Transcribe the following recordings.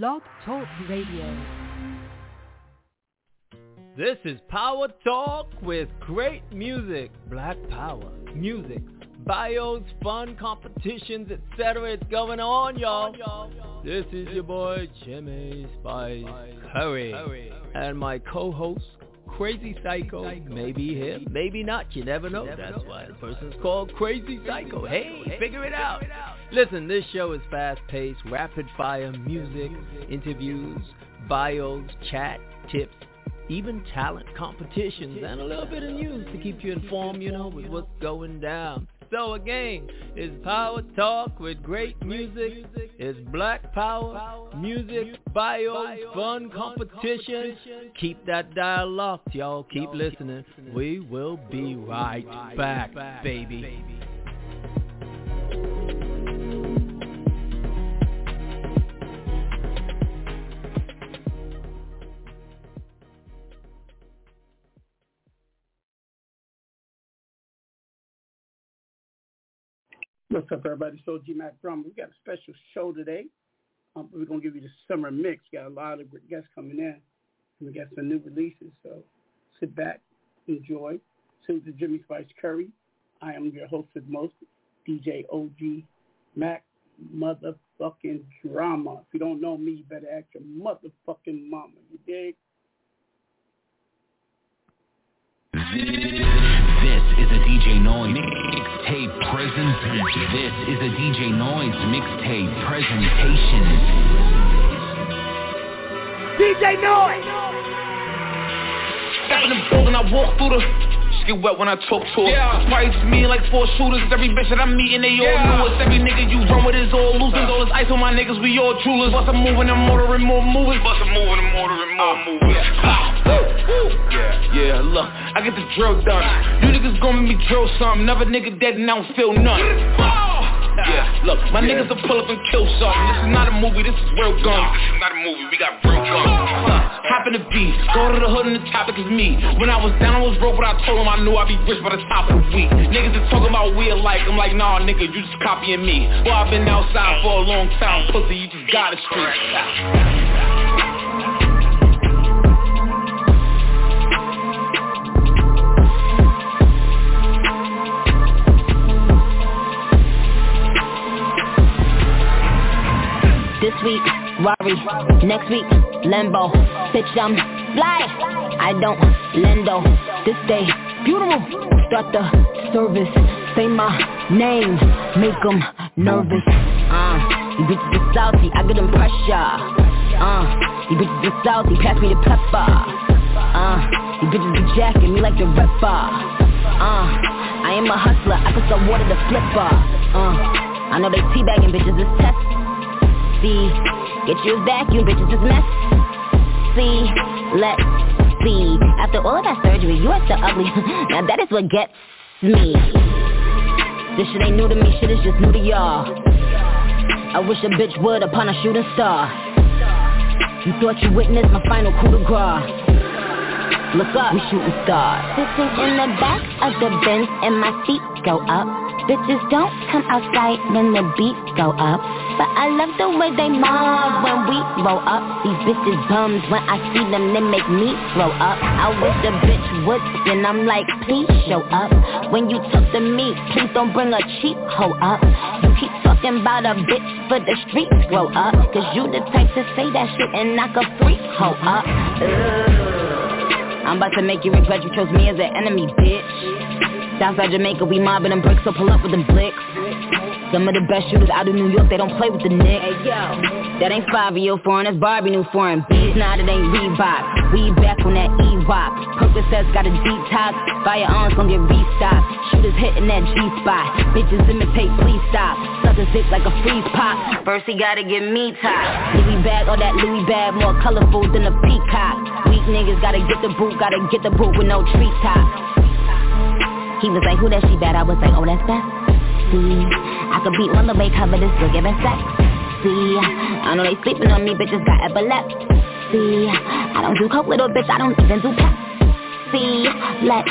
Blog Talk Radio. This is Power Talk with great music, Black Power, music, bios, fun competitions, etc. It's going on, y'all. This is your boy Jimmy Spice Curry and my co-host Crazy Psycho. Maybe him, maybe not. You never know. That's why the person's called Crazy Psycho. Hey, figure it out. Listen, this show is fast-paced, rapid-fire music, interviews, bios, chat, tips, even talent competitions, and a little bit of news to keep you informed, you know, with what's going down. So again, it's Power Talk with great music. It's Black Power, music, bios, fun competition. Keep that dial locked, y'all. Keep listening. We will be right back, baby. What's up, everybody? So G Mack Drama. We got a special show today. Um, we're gonna give you the summer mix. Got a lot of great guests coming in, and we got some new releases. So sit back, enjoy. This is Jimmy Spice Curry. I am your host with most, DJ OG Mack motherfucking drama. If you don't know me, you better ask your motherfucking mama. You dig? This is a DJ Noise mixtape presentation. This is a DJ Noise mixtape presentation. DJ Noise! Step in the building, I walk through the get wet when I talk to her. Yeah. Price me like four shooters. Every bitch that I'm meeting, they all yeah. know us. Every nigga you run with is all losers. All this ice on my niggas, we all jewelers. Bust a moving and motoring more movers. Bust a moving and motoring more uh, movers. Yeah. Yeah, yeah, look, I get the drill done. You niggas gon' make me drill something. Never nigga dead and I don't feel none. Yeah, look, my yeah. niggas will pull up and kill something. This is not a movie, this is real guns. Nah, this is not a movie, we got real guns. Hop in the beat, go to the hood and the topic is me. When I was down, I was broke, but I told him I knew I'd be rich by the top of the week. Niggas is talking about we alike, I'm like, nah, nigga, you just copying me. Boy, I've been outside for a long time, pussy, you just got a street. This week, Rari. Next week, Lambo. Bitch, I'm fly. I don't lendo. This day, beautiful. Start the service. Say my name. Make them nervous. Uh, you bitches are salty. I get them pressure. Uh, you bitches are salty. Pass me the pepper. Uh, you bitches be jacking me like the rapper. Uh, I am a hustler. I put some water to flipper. Uh, I know they teabagging bitches. It's test see. Get you your vacuum, bitches, just mess. See, let's see. After all of that surgery, you are still ugly. now that is what gets me. This shit ain't new to me, shit is just new to y'all. I wish a bitch would upon a shooting star. You thought you witnessed my final coup de grace. Look up, we shooting stars. Sitting in the back of the Benz and my feet go up. Bitches don't come outside when the beat go up. But I love the way they mob when we roll up. These bitches bums when I see them, they make me throw up. I wish a bitch would, then I'm like, please show up. When you talk to me, please don't bring a cheap hoe up. You keep talking about a bitch for the streets grow up. Cause you the type to say that shit and knock a freak hoe up. Ugh. I'm about to make you regret you chose me as an enemy, bitch. Southside Jamaica, we mobbing them bricks, so pull up with them blicks. Some of the best shooters out of New York, they don't play with the Knicks. Hey, yo. That ain't five year foreign, that's Barbie new foreign. Beats now that ain't Reebok. We back on that E-Rock. Percocets got a detox. Firearms gon' get restocked. Shooters hitting that G-spot. Bitches imitate, please stop. Suckers dick like a freeze pop. First he gotta get me top. Louis bag, all that Louis bag, more colorful than a peacock. Weak niggas gotta get the boot, gotta get the boot with no treetop. He was like, who that she bad? I was like, oh, that's that. See, I could beat one the way cover this still giving sex. See, I know they sleeping on me, bitches got epilepsy. See, I don't do coke, little bitch, I don't even do pep. See, let's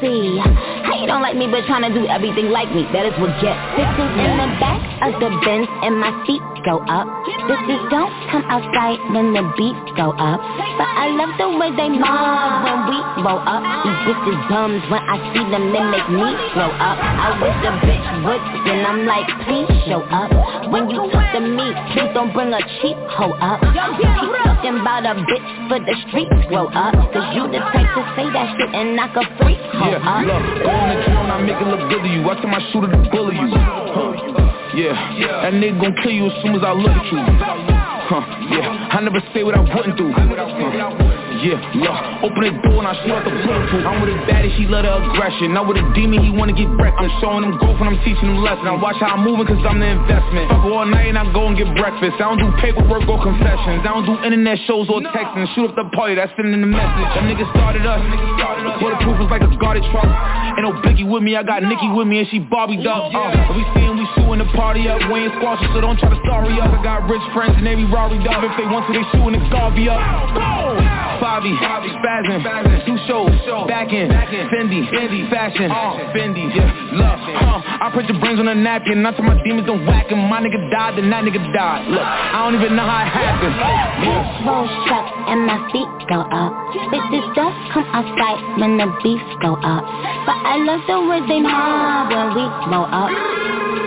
see. How you don't like me, but trying to do everything like me? That is what gets. Sitting in the back of the Benz and my feet go up. Bitches don't come outside when the beats go up. But I love the way they mob when we roll up. These bitches bums when I see them, they make me grow up. I wish the bitch would, then I'm like, please show up. When you talk to me, please don't bring a cheap hoe up. Keep talking about a bitch for the streets grow up. Cause you the type to say that shit and knock a freak hoe Yeah, look, go on the drone, I make it look good to you. Watch my shooter to bully you. Yeah, that nigga gon' kill you as soon as I look at you. Huh, yeah, I never say what I wouldn't do. Huh. Yeah, look, open the door and I out the bulletproof. I'm with a baddie, she love the aggression. Not with a demon, he wanna get wrecked. I'm showing him growth and I'm teaching him lesson. I watch how I'm moving cause I'm the investment. Fuck all night and I go and get breakfast. I don't do paperwork or confessions. I don't do internet shows or texting. Shoot up the party, that's sending the message. Them niggas started us. Bulletproof is like a guarded truck. Ain't no Biggie with me, I got Nicki with me and she Barbie up. Uh, we see him, we shooting the party up. We ain't squashing, so don't try to story up. I got rich friends and they be Rory up. If they want to, they shooting the Garvey up. Bobby, spazzing, two shows, back in, Fendi, fashion, uh. Fendi, yeah, love, huh, I put your brains on a napkin, not to my demons don't whack him, my nigga died, then that nigga died, look, I don't even know how it happened, yeah. Roll truck and my feet go up. Bitches don't come outside when the beats go up. But I love the way they mob when we roll up.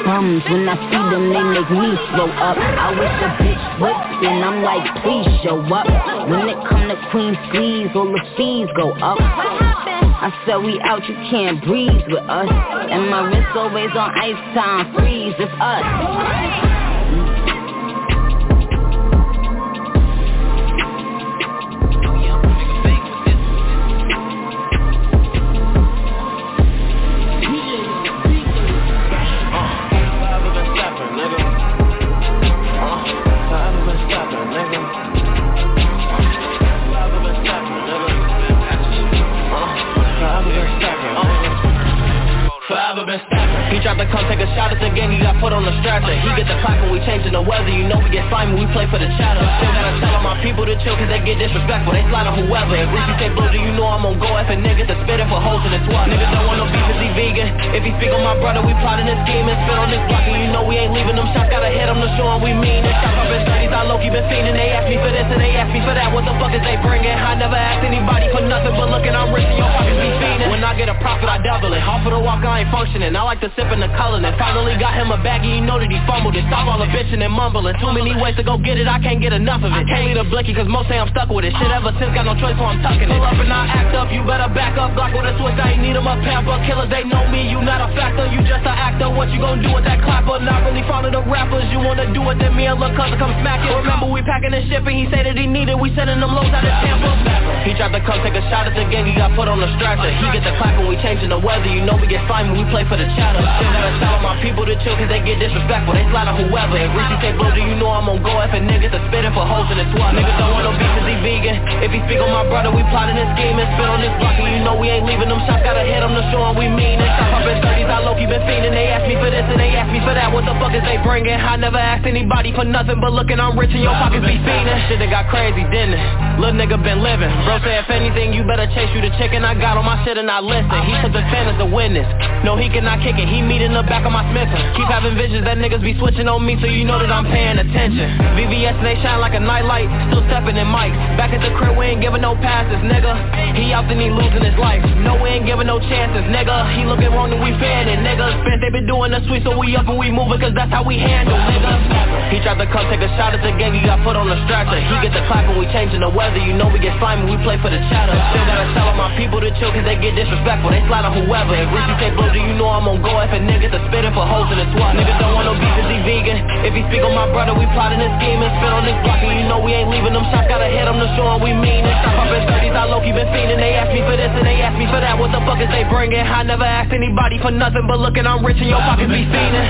Bums when I see them, they make me slow up. I wish a bitch would, and I'm like, please show up. When it come to queen sleeves, all the fees go up. I said we out, you can't breathe with us. And my wrist always on ice time, freeze, it's us. Been. He tried to come take a shot at the game, he got put on the strap. He get the clock when we changing the weather. You know we get slimy, we play for the chatter. Still gotta tell all my people to chill, cause they get disrespectful. They slide on whoever. If Reese say blue, do you know I'm on go and niggas that spit it for hoes in the twat. Niggas don't want no beef, is he vegan? If he speak on my brother, we plotting this scheme and spit on this block. And you know we ain't leaving them shots, gotta hit them to show 'em we mean it. Shot up in 30s, I low key been fiending. They ask me for this and they ask me for that. What the fuck is they bringing? I never asked anybody for nothing, but looking, I'm rich and your pockets be fiending. I get a profit, I double it. Off of the walk, I ain't functioning. I like to sip in the color and finally got him a baggie. You know that he fumbled it. Stop all the bitching and mumbling. Too many ways to go get it, I can't get enough of it. Can't leave a blicky cause most say I'm stuck with it. Shit ever since, got no choice, so I'm tucking it. Pull up and I act up, you better back up. Block with a switch, I ain't need him up. Pamper killers, they know me, you not a factor. You just an actor, what you gonna do with that clapper? Not really fond of the rappers, you wanna do it, then me and Lil' Cousin come smack it. Remember we packing and shipping, he said that he needed, we sending them loads out of Tampa. He tried to come take a shot at the game, he got put on the stretcher. He get the clap when we changing the weather, you know we get slimy, we play for the chatter. Still gotta tell all my people to chill cause they get disrespectful, they slide on whoever. If Reese say blue, do you know I'm on go F and niggas that spitting for hoes in the twat. Niggas don't want no beef cause he vegan. If he speak on my brother, we plotting and spit on this block. And you know we ain't leaving them shots, gotta hit them to show 'em we mean it. Shot up in 30s, I low key been fiending. They ask me for this and they ask me for that. What the fuck is they bringing? I never asked anybody for nothing, but looking, I'm rich and your pockets be fiending. Shit that got crazy, didn't it? Little nigga been living. Bro say if anything, you better chase you the chicken. I got on my shit and I listen. He took the stand as a witness. No, he cannot kick it. He meet in the back of my Smith. Keep having visions that niggas be switching on me, so you know that I'm paying attention. VVS and they shine like a nightlight. Still stepping in mics. Back at the crib, we ain't giving no passes, nigga. He out then he losing his life. No, we ain't giving no chances, nigga. He looking wrong and we fanning, nigga. Spent they been doing the sweet, so we up and we moving, cause that's how we handle, nigga. He tried to come take a shot at the game, he got put on the stretcher. He get the clap when we changing the weather. You know we get slimy, we play for the chatter. Still gotta tell all my people to chill, cause they get disrespectful. They slide on whoever. If Reese say blue, do you know I'm on go F and niggas that spitting for hoes in the twat. Niggas don't want no beef, cause he vegan. If he speak on my brother, we plotting and spit on this block. And you know we ain't leaving them shots, gotta hit them to show 'em we mean it. Stop up in 30s, I low key been fiending. They ask me for this and they ask me for that. What the fuck is they bringing? I never asked anybody for nothing, but looking, I'm rich and your pockets be fiending.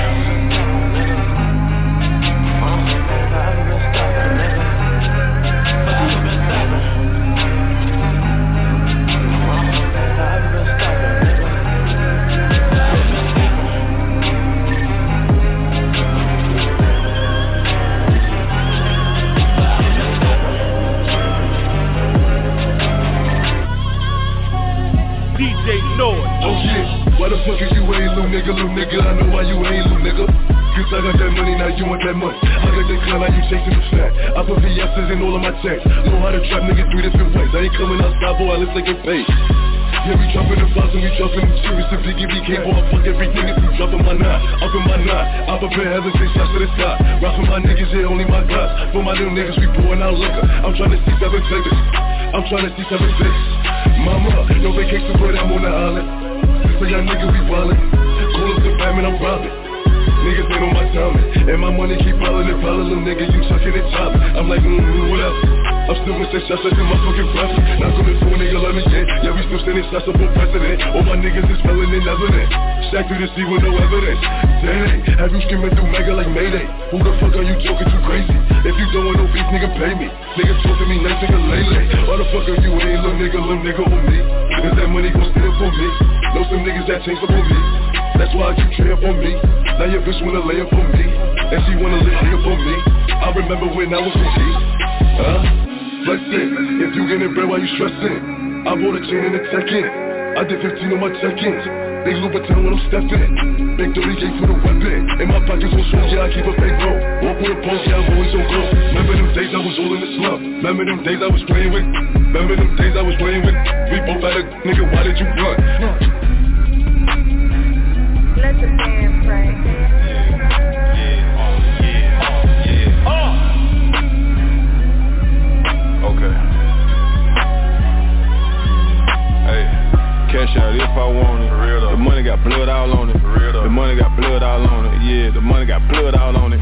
DJ Noise. Oh shit, why the fuck is you ain't little nigga, little nigga? I know why you ain't little nigga. Cause I got that money, now you want that money. I got that clown, now you chasing the fat. I put VS's in all of my checks. Know how to trap niggas three different ways. I ain't coming outside, boy, I look like a face. Yeah, we dropping the box and we dropping them serious If Biggie we boy, I fuck everything if you dropping my knot Up in my knot, I prepare heaven, say shots to the sky Rock for my niggas, yeah, only my glass For my little niggas, we pouring out liquor I'm trying to see seven figures I'm trying to see seven six Mama, no vacation, but I'm on the island. So y'all niggas, we ballin' Call up the fam and I'm robbing Niggas ain't on my timing. And my money keep piling and piling. Little nigga, you chucking and chopping. I'm like, mm-hmm, what else? I'm still missing shots like in my fucking breath. Not gonna fool nigga, let me get Yeah, we still sending shots up for president All my niggas is spelling in evidence Stack through the sea with no evidence. Dang, have you screaming through mega like Mayday? Who the fuck are you joking too crazy? If you don't want no beef, nigga, pay me. Nigga talking me nice, nigga, lay lay. Why the fuck are you ain't little nigga, little nigga on me? Is that money gon' steal for me? Know some niggas that change up on me. That's why I keep traying for me. Now your bitch wanna lay up for me. And she wanna live here for me. I remember when I was with you Huh? Flexing, if you getting bread, why you stressing? I bought a chain and a tech in I did 15 on my check-ins Big Louboutin when I'm stepping Big 30 gate for the weapon In my pockets on strong, yeah, I keep a big bro Walk with a pulse, yeah, I'm always so go. Remember them days I was all in the slump Remember them days I was playing with Remember them days I was playing with We both had a nigga, why did you run? Let the man pray. Cash out if I want it. The money got blood all on it. The money got blood all on it. Yeah, the money got blood all on it.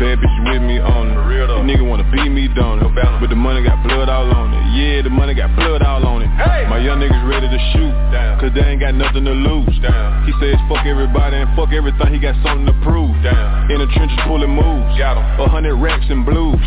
Bad bitch with me on it. These nigga wanna beat me down it. But the money got blood all on it. Yeah, the money got blood all on it. My young niggas ready to shoot. Cause they ain't got nothing to lose. He says fuck everybody and fuck everything. He got something to prove. In the trenches pulling moves. A hundred racks and blues.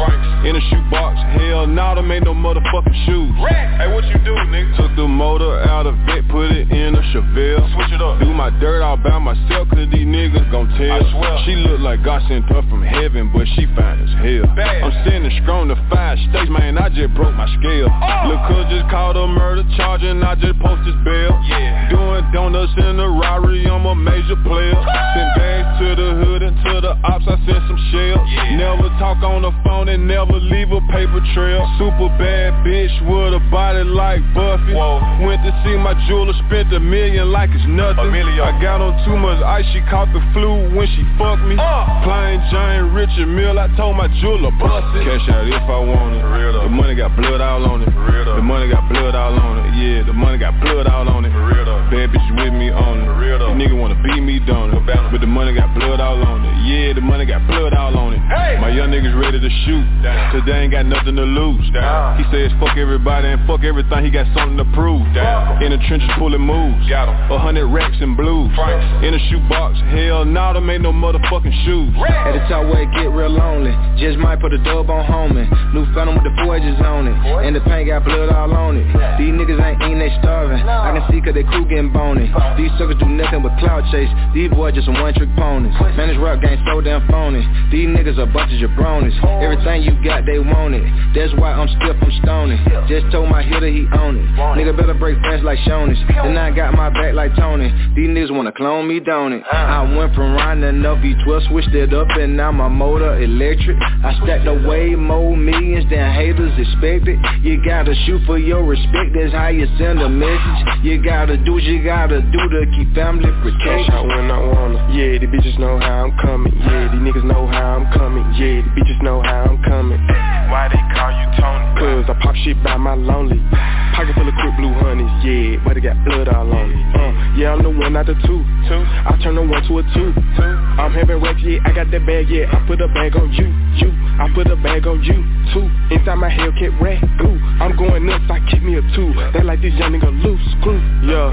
In a shoebox. Hell nah, them ain't no motherfucking shoes. Hey, what you do, nigga? Took the motor out of it, put it in a Chevelle. Switch it up. Do my dirt all by myself, cause these niggas gon' tell. She look like God sent her from heaven, but she fine as hell. I'm sending strong to five states, man, I just broke my scale. Oh. Look, cuz just called a murder charge and I just posted bail. Yeah. Doing donuts in a Rari, I'm a major player. Send bags to the hood and to the ops, I sent some shells. Never talk on the phone and never leave a paper trail. Super bad bitch with a body like Buffy. Went to see my jeweler, spent a million like it's nothing. I got on too much ice, she caught the flu when she fucked me. Uh. Plain Jane Richard Mille, I told my jeweler bust it. Cash out if I want it. The money got blood all on it. The money got blood all on it. Yeah, the money got blood all on it. Bad bitch with me on it. These nigga wanna beat me down it. But the money got blood all on it. Yeah, the money got blood all on it. My young niggas ready to shoot. Cause they ain't got nothing to lose. He says fuck everybody and fuck everything. He got something to prove. In the trenches pulling moves. got A hundred racks and blues. In a shoebox. Hell nah, them ain't no motherfucking shoes. At the top where it get real lonely. Just might put a dub on homie. New phantom with the four edges on it. And the paint got blood all on it. These niggas ain't eating, they starving. I can see cause they crew getting bony. These suckers do nothing but cloud chase. These boys just some one trick ponies Man this rap game so damn phony. These niggas a bunch of jabronis Everything you got they want it. That's why I'm stiff, I'm stony. Just told my hitter he own it. Nigga better break friends like Shoney's Then I got my back like Tony These niggas wanna clone me, don't it? I went from riding a V12, switched it up and now my motor electric I stacked away more millions than haters expected You gotta shoot for your respect, that's how you send a message You gotta do what you gotta do to keep family protected Cash out when I wanna. Yeah, the bitches know how I'm coming. Yeah, these niggas know how I'm coming. Yeah, the bitches know how I'm coming. Why they call you Tony? Cause I pop shit by my lonely. Pocket full of quick blue honeys. Yeah, but it got blood all on it. Uh, yeah, I'm the one, not the two. Two. I turn the one to a two. Two. I'm having racks, yeah, I got that bag, yeah. I put a bag on you, you. I put a bag on you, too. Inside my Hellcat rat, goo. I'm going nuts, I keep me a two. They like this young nigga loose, screw, yeah.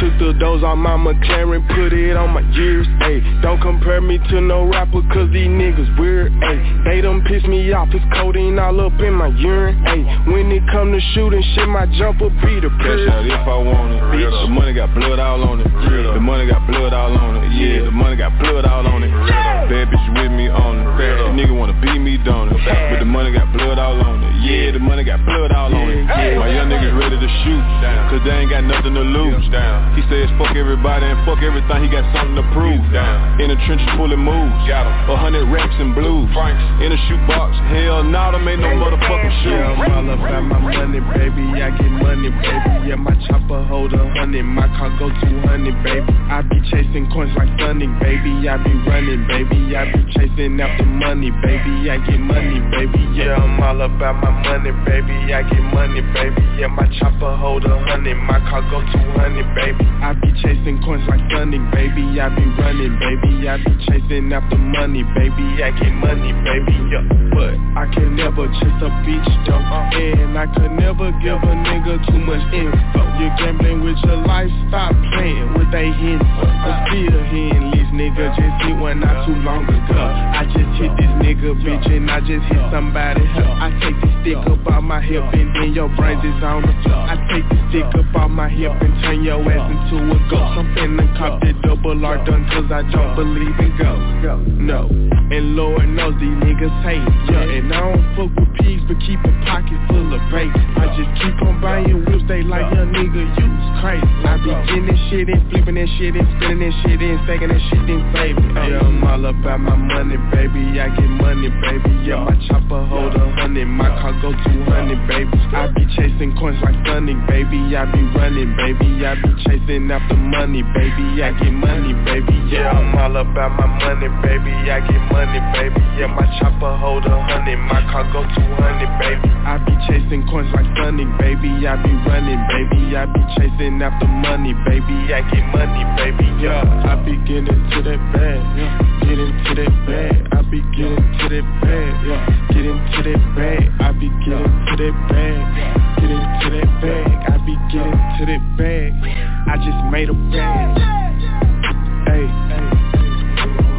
Took the doors on my McLaren, put it on my years, ayy. Don't compare me to no rapper, cause these niggas weird, ayy. They done piss me off, it's codeine all up in my urine, ayy. When it come to shooting shit, my jumper be the Cash out if I want it. The money got blood all on it. The money got blood all on it. Yeah, the money got blood all on it. Bad bitch with me on it. This nigga wanna beat me down it. But the money got blood all on it. Yeah, the money got blood all on it. My young niggas ready to shoot. Cause they ain't got nothing to lose. He says fuck everybody and fuck everything, he got something to prove. In the trenches pulling moves. A hundred racks and blues. In a shoebox, hell nah, them ain't no motherfucking shoes. Yeah, I'm all about my money, baby. I get money, baby. Yeah, my chopper hold a hundred, my car go 200, baby. I be chasing coins like stunning, baby. I be running, baby. I be chasing after money, baby. I get money, baby. Yeah, I'm all about my money, baby. I get money, baby. Yeah, my chopper hold a hundred, my car go 200, baby. I be chasing coins like stunning, baby. I be running, baby. I be chasing after money, baby. I get money, baby. Yeah, but I can never chase a bitch though, and I could never give a nigga too much info. You're gambling with your life, stop playing with they hints. I'm still hearing these niggas just hit one not too long ago. I just hit this nigga bitch and I just hit somebody. I take the stick up out my hip and then your brains is on the floor. I take the stick up out my hip and turn your ass into a ghost. I'm finna cop that double R done cause I don't believe in ghosts. No, and Lord knows these niggas hate. Yeah, and I don't fuck with pigs but keep a pocket full of bait. I just keep on buying whips, they like young nigga, you's crazy. I be getting this shit and flipping that shit and spinning that shit and stacking that shit and saving. Yeah, I'm all about my money, baby. I get money, baby. Yeah, my chopper hold a hundred, my car go 200, baby. I be chasing coins like stunning, baby. I be running, baby. I be chasing after money, baby. I get money, baby. Yeah, I'm all about my money, baby. I get money, baby. Yeah, my chopper hold a hundred, my car go 200, baby. I be chasing coins like stunning, baby. I be running, baby. I be chasing after money, baby. I get money, baby. Yeah, I be getting to that bag, yeah. Get into that bag. I be getting to that bag, yeah. Get into that bag. I be getting to that bag. Get into that bag. I be getting to that bag. I just made a bag. Hey,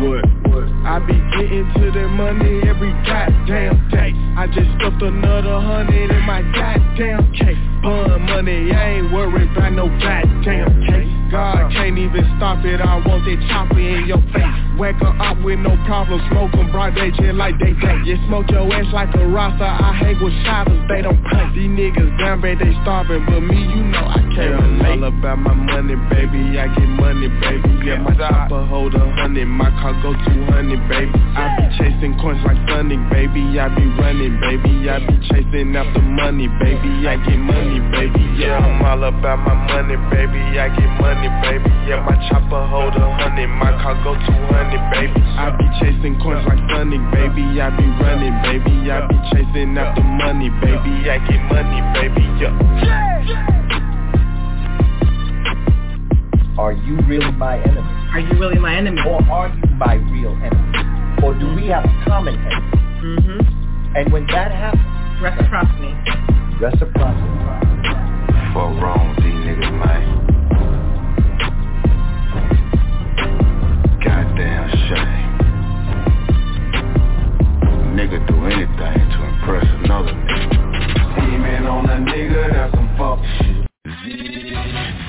what? I be getting to that money every goddamn day. I just stuffed another hundred in my goddamn case. Bun money, I ain't worried about no goddamn case. God can't even stop it, I want that chopper in your face. Wake her up with no problem, smoke 'em broad day just like they day. You smoke your ass like a rasta, I hang with shotters, they don't play. These niggas down bad, they starving, but me, you know I can't relate. all about my money, baby, I get money, baby. Yeah, my chopper hold a hundred, my car go 200, baby. I be chasing coins like stunning, baby. I be running, baby. I be chasing after money, baby. I get money, baby. Yeah, I'm all about my money, baby. I get money, baby. Yeah, my chopper hold a hundred, my car go 200, baby. I be chasing coins like stunning, baby. I be running, baby. I be chasing after money, baby. I get money, baby. Yeah. Are you really my enemy? Are you really my enemy? Or are you my real enemy? Or do we have a common enemy? Mm-hmm. And when that happens, Reciprocity. reciprocity. Fuck wrong with these niggas, man. Shame. Nigga do anything to impress another nigga. Scheming on a nigga, that's some fuck shit.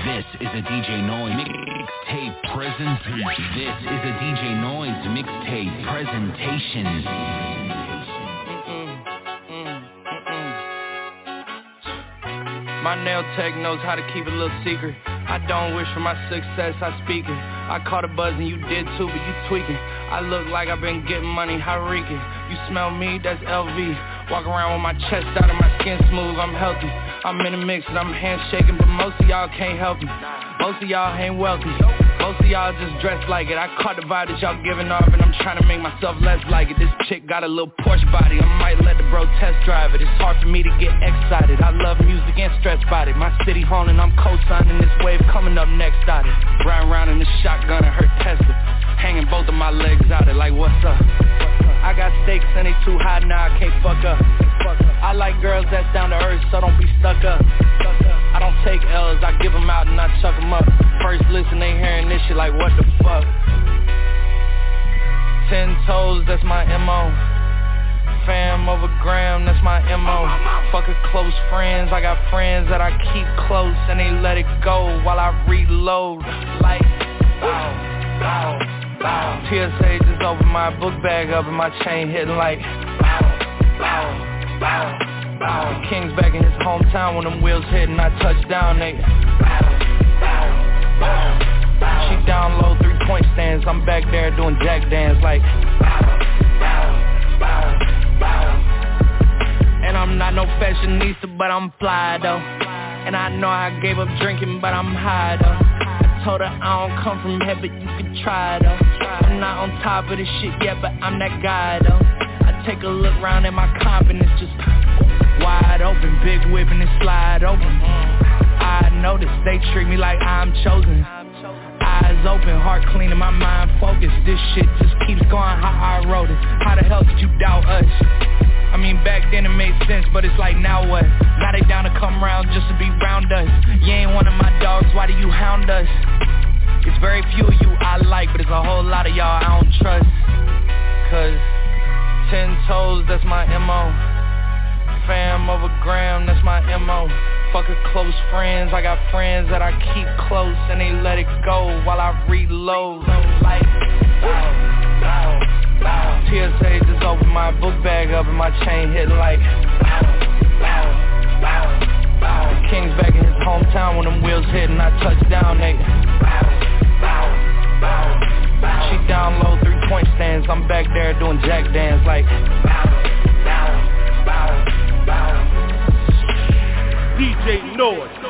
This is a DJ Noise mixtape presentation. This is a DJ Noise mixtape presentation. My nail tech knows how to keep a little secret. I don't wish for my success, I speak it. I caught a buzz and you did too, but you tweaking. I look like I've been getting money, how reeking. You smell me, that's LV. Walk around with my chest out and my skin smooth, I'm healthy. I'm in a mix and I'm handshaking, but most of y'all can't help me. Most of y'all ain't wealthy. Most of y'all just dress like it. I caught the vibe that y'all giving off and I'm trying to make myself less like it. This chick got a little Porsche body. I might let the bro test drive it. It's hard for me to get excited. I love music and stretch body. My city haunting, I'm co-signing this wave coming up next out it. Riding around in the shotgun and hurt Tesla. Hanging both of my legs out it like what's up? I got stakes and they too high now I can't fuck up. I like girls that's down to earth so don't be stuck up. I don't take L's, I give them out and I chuck them up. First listen, they hearing this shit like what the fuck. Ten toes, that's my MO. Fam over gram, that's my MO. Fucking close friends, I got friends that I keep close and they let it go while I reload. Like, bow, bow. Bow. TSA just opened my book bag up and my chain hitting like bow, bow, bow, bow. King's back in his hometown when them wheels hit and I touch down, nigga. She down low, three point stands. I'm back there doing jack dance like. bow, bow, bow, bow. And I'm not no fashionista, but I'm fly though. And I know I gave up drinking, but I'm high though. Told her I don't come from but you can try though. I'm not on top of this shit yet, but I'm that guy though. I take a look round at my confidence just wide open, big whip and it slide open. I notice they treat me like I'm chosen. Eyes open, heart clean and my mind focused. This shit just keeps going how I wrote it. How the hell did you doubt us? I mean back then it made sense, but it's like now what? Now they down to come round just to be round us. You ain't one of my dogs, why do you hound us? It's very few of you I like, but it's a whole lot of y'all I don't trust. Cause ten toes, that's my MO. Fam over gram, that's my MO. Fucking close friends, I got friends that I keep close and they let it go while I reload. Like, oh. TSA just opened my book bag up and my chain hit like. The King's back in his hometown when them wheels hit and I touch down, nigga. She down low, three point stands. I'm back there doing jack dance like. DJ Noise.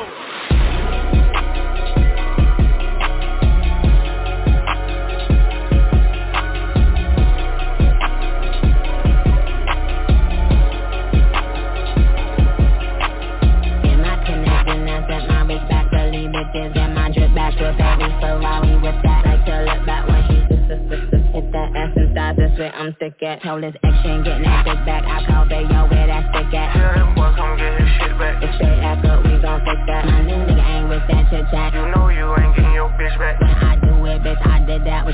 I'm sick at. Told his ain't getting that big back. I call they yo where that stick at? Tell them boy come get his shit back. If they act up we gon' fix that. My new nigga ain't with that chit chat You know you ain't getting your bitch back. When I do it bitch. I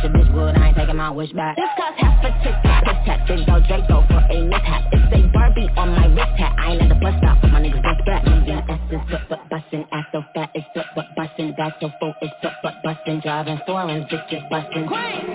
did that with bitch wood I ain't taking my wish back. This cost half a ticket Piss tap Big dog Draco for a mishap It's a Barbie on my wrist hat. I ain't at the bus stop but my niggas bust back Million S's but but bustin' Ass so fat it's but but bustin' Back so full it's but but bustin' Driving foreign bitches bustin'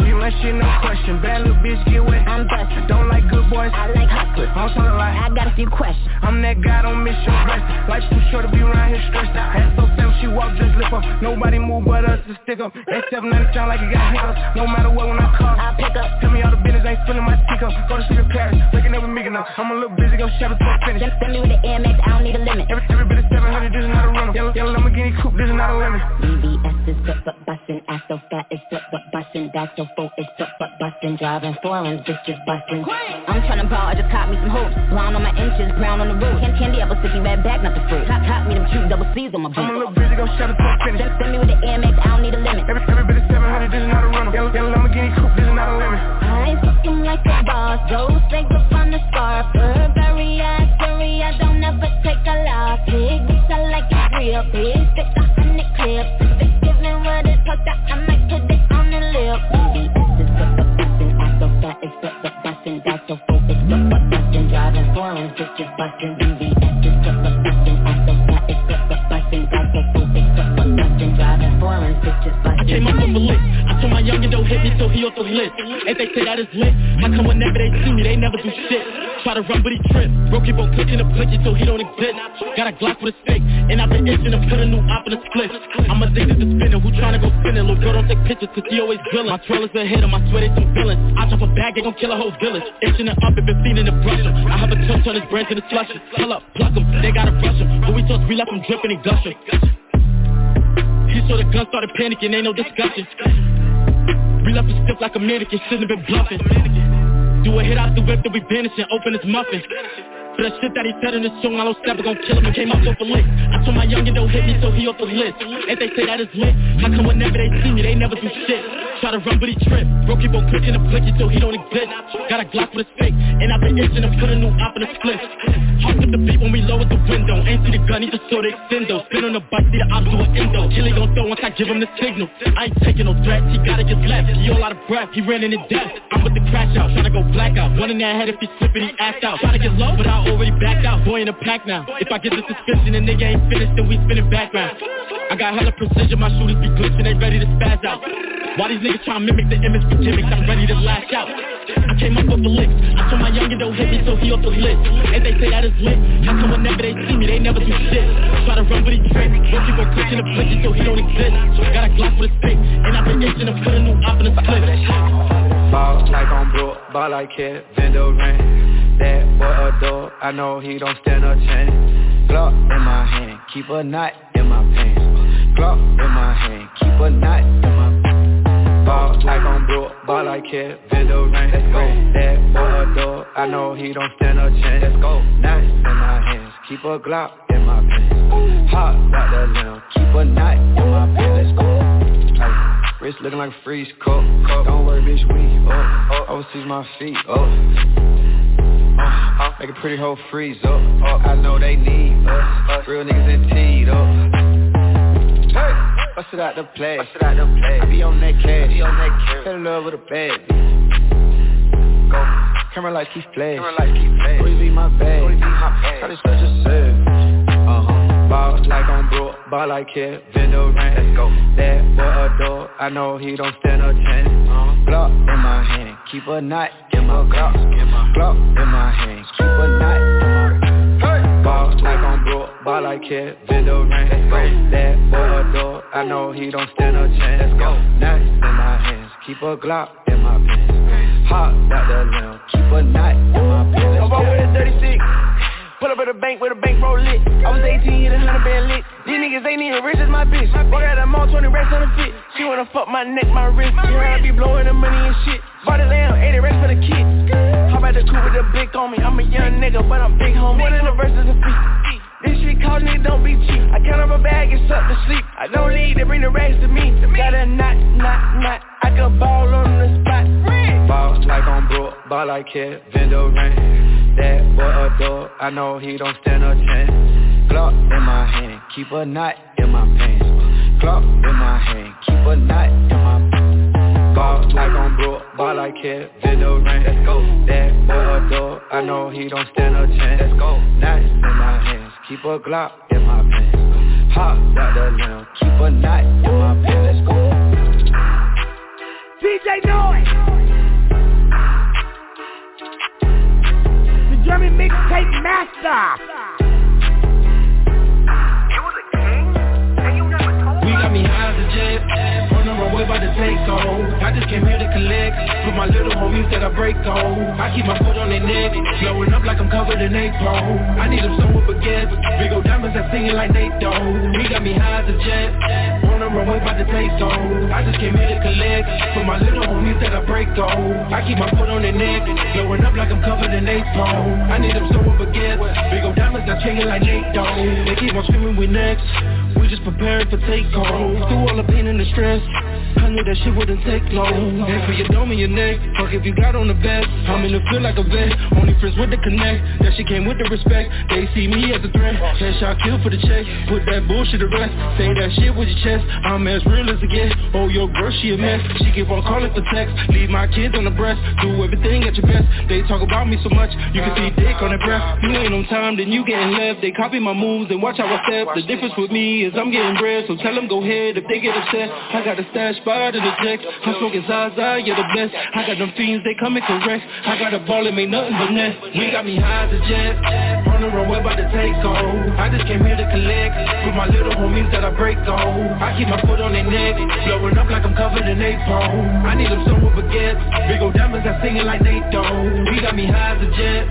You my shit no question Bad little bitch get wet. I'm bustin' Don't like good boys I like hustlers. I'm tryna lie. I got a few questions. I'm that guy don't miss your rest. Life too short to be around here stressed out. Ass so fat she walk just lip up. Nobody move but us to stick up. That 790 sound like it got hiccups No matter what when I call I pick up. Tell me all the business ain't spilling my stick up Go to sleep in Paris Waking up with Megan up I'm a little busy go shopping till I finish. Send, send me with the Amex I don't need a limit. Every, every bit of 700 this is not a rental Yellow, yellow Lamborghini coupe this is not a lemon. BBS is but but bustin' Ass so fat it's but but bustin' Back so full it's but but bustin' Driving foreign bitches bustin' I'm tryna ball I just caught me some hoops Brown on my inches brown on the roof. Can't Candy, candy apple sticky red back not the fruit. Cop, cop me them cute double C's on my boot I'm a little busy go shopping till I finish. Send, send me with the Amex I don't need a limit. Every, every bit of 700 this is not a rental Yellow, yellow Lamborghini coupe this is not a lemon. I ain't fucking like a boss. Those things up on the scarf Burberry, I sorry I don't ever take a loss. Big bitch I like it real. Big stick a clips If it's giving what it's talked out I might put it on the lip. BBS is but but bustin' Ass so fat it's but but bustin' Back so full it's but but bustin' Driving foreign bitches bustin' BBS is but but bustin' Ass so fat but but bustin' Back so full it's but bustin' Driving foreign bitches bustin' I came up over lit. I told my youngin' don't hit me till he off the list. And they say that is lit. How come whenever they see me, they never do shit? Try to run, but he trip. Bro keep on clicking the blinky so he don't exist. Got a Glock with a stick, and I've been itching to put a new op in a split. I'm addicted to spinning, who tryna go spinning? Little girl don't take pictures, cause he always drilling. My trailers a hit him, I swear they some villains. I drop a bag, they gon' kill a whole village. Itching it up if it's seen in the brush him. I have a touch on his brains in the slushy. Pull up, pluck him, they gotta brush him. When we toss, we left him dripping and gushing. He saw the gun, started panicking, ain't no discussion. We left him stiff like a mannequin, shouldn't have been bluffing. Do a hit out the whip, then we vanish and open his muffin. For the shit that he said in his song, I don't step, gon' kill him and came out so for lit. I told my youngin' don't hit me, so he off the list. And they say that is lit. How come whenever they see me, they never do shit? Try to run, but he trip. Bro keep on clicking the blicky till he don't exist. Got a Glock with a stick, and I've been itching to put a new op in a split. Hawk up the beat when we lower the window. Ain't see the gun, he just saw the extendo. Spin on the bike, see the ops do an endo. Chili gon' throw once I give him the signal. I ain't taking no threats, he gotta get left. He all out of breath, he ran in death. I'm with the crash out, tryna go blackout. One in that head if he slippin', he act out. Tryna get low, but I already backed out. Boy in the pack now. If I get the suspension and nigga ain't finished, then we spinning background. I got hella precision, my shooters be glitching, they ready to spaz out. Why these niggas tryna mimic the image for gimmicks? I'm ready to lash out. I came up with a lick. I told my youngin' don't hit me, so he off the list. And they say that is lit. How come whenever they see me, they never do shit? Try to run, but he trip. Don't keep on the blicky, so he don't exist. Got a Glock with a stick, and I've been itching to put a new op in the clip. Ball like on Brook, ball like Kid, Vendo ring. That boy adore, I know he don't stand a chance. Glock in my hand, keep a knot in my pants. Glock in my hand, keep a knot in my pants. Ball like on Brook, ball like Kid, Vendo ring. Let's go. That boy adore, I know he don't stand a chance. Let's go. Knot in my hands, keep a Glock in my pants. Hot like the limb, keep a knot in my pants. Let's go. Ay. Wrist looking like a freeze cup. Don't worry, bitch, we up. up. Overseas my feet up. Uh, make a pretty hoe freeze up. up. I know they need us. us. Real niggas in teed up. Hey, bust it out the play. Bust it out the play. I be on that cash. Be on that cash. Fell in love with a bad Go. Camera lights keep flash. Camera keep. Always be my bag. Always be my bag. Such a serve. Uh-huh. Ball like on Brook, ball like Vendo ring. Let's go. That boy adore, I know he don't stand a chance. Uh-huh. Glock in my hand, keep a knot in my Glock. Glock in my hand, keep a knot in my Ball like on Brook, ball like Vendo ring. Let's go. That boy adore, I know he don't stand a chance. Let's go. Knot in my hands, keep a Glock in my pants. Hot like the limb, keep a knot in my pants. I'm with a 36. Pull up at the bank with a bankroll lit. I was 18, hit a hundred band lit. These niggas ain't even rich as my bitch. Walk out the mall, 20 racks on the fit. She wanna fuck my neck, my wrist. You heard I be blowing the money and shit. Bought a lamb, 80 racks for the kid. Hop out the coupe with a blick on me. I'm a young nigga, but I'm big home. One in the verses a feet. Shit cost me, don't be cheap. I count up a bag and suck to sleep. I don't need to bring the racks to me. Got a knot, knot, knot. I can ball on the spot. Ball like on Brook, ball like Vendo ring. That boy adore, I know he don't stand a chance. Glock in my hand, keep a knot in my pants. Glock in my hand, keep a knot in my Ball like on Brook, ball like Vendo ring. Let's go. That boy adore, I know he don't stand a chance. Let's go. Knot in my hands, keep a Glock in my pants. Hot like the limb, keep a knot in my pants. Let's go. DJ Noise. The German mixtape master. Me high as a jet, on the runway about to take off. I just came here to collect, for my little homies that I break off. I keep my foot on their neck, blowing up like I'm covered in napalm. I need them some with baguettes, big old diamonds that singing like Nate Dogg. We got me high as a jet, on the runway about to take off. I just came here to collect, for my little homies that I break off. I keep my foot on their neck, blowing up like I'm covered in napalm. I need them some with baguettes, big old diamonds that singing like Nate Dogg. They keep on screaming we next, we just preparing for takeoff. Through all the pain and the stress, I knew that shit wouldn't take long. And for your dome and your neck, fuck if you got on the vest. I'm in the feel like a vet, only friends with the connect. That shit came with the respect. They see me as a threat. Headshot kill for the check. Put that bullshit to rest. Say that shit with your chest. I'm as real as it get. Oh, your girl, she a mess. She keep on calling for text. Leave my kids on the breast. Do everything at your best. They talk about me so much, you can see dick on their breath. You ain't on time, then you getting left. They copy my moves and watch how I step. The difference with me is I'm getting bread, so tell them go ahead if they get upset. I got a stash in the deck. I'm smoking Zaza, you're the best. I got them fiends, they coming correct. I got a ball and make nothing but net. We got me high as a jet. On the runway about to take off. I just came here to collect. With my little homies that I break off. I keep my foot on their neck. Blowing up like I'm covered in napalm. I need them some with baguettes. Big old diamonds that singing like Nate Dogg. We got me high as a jet.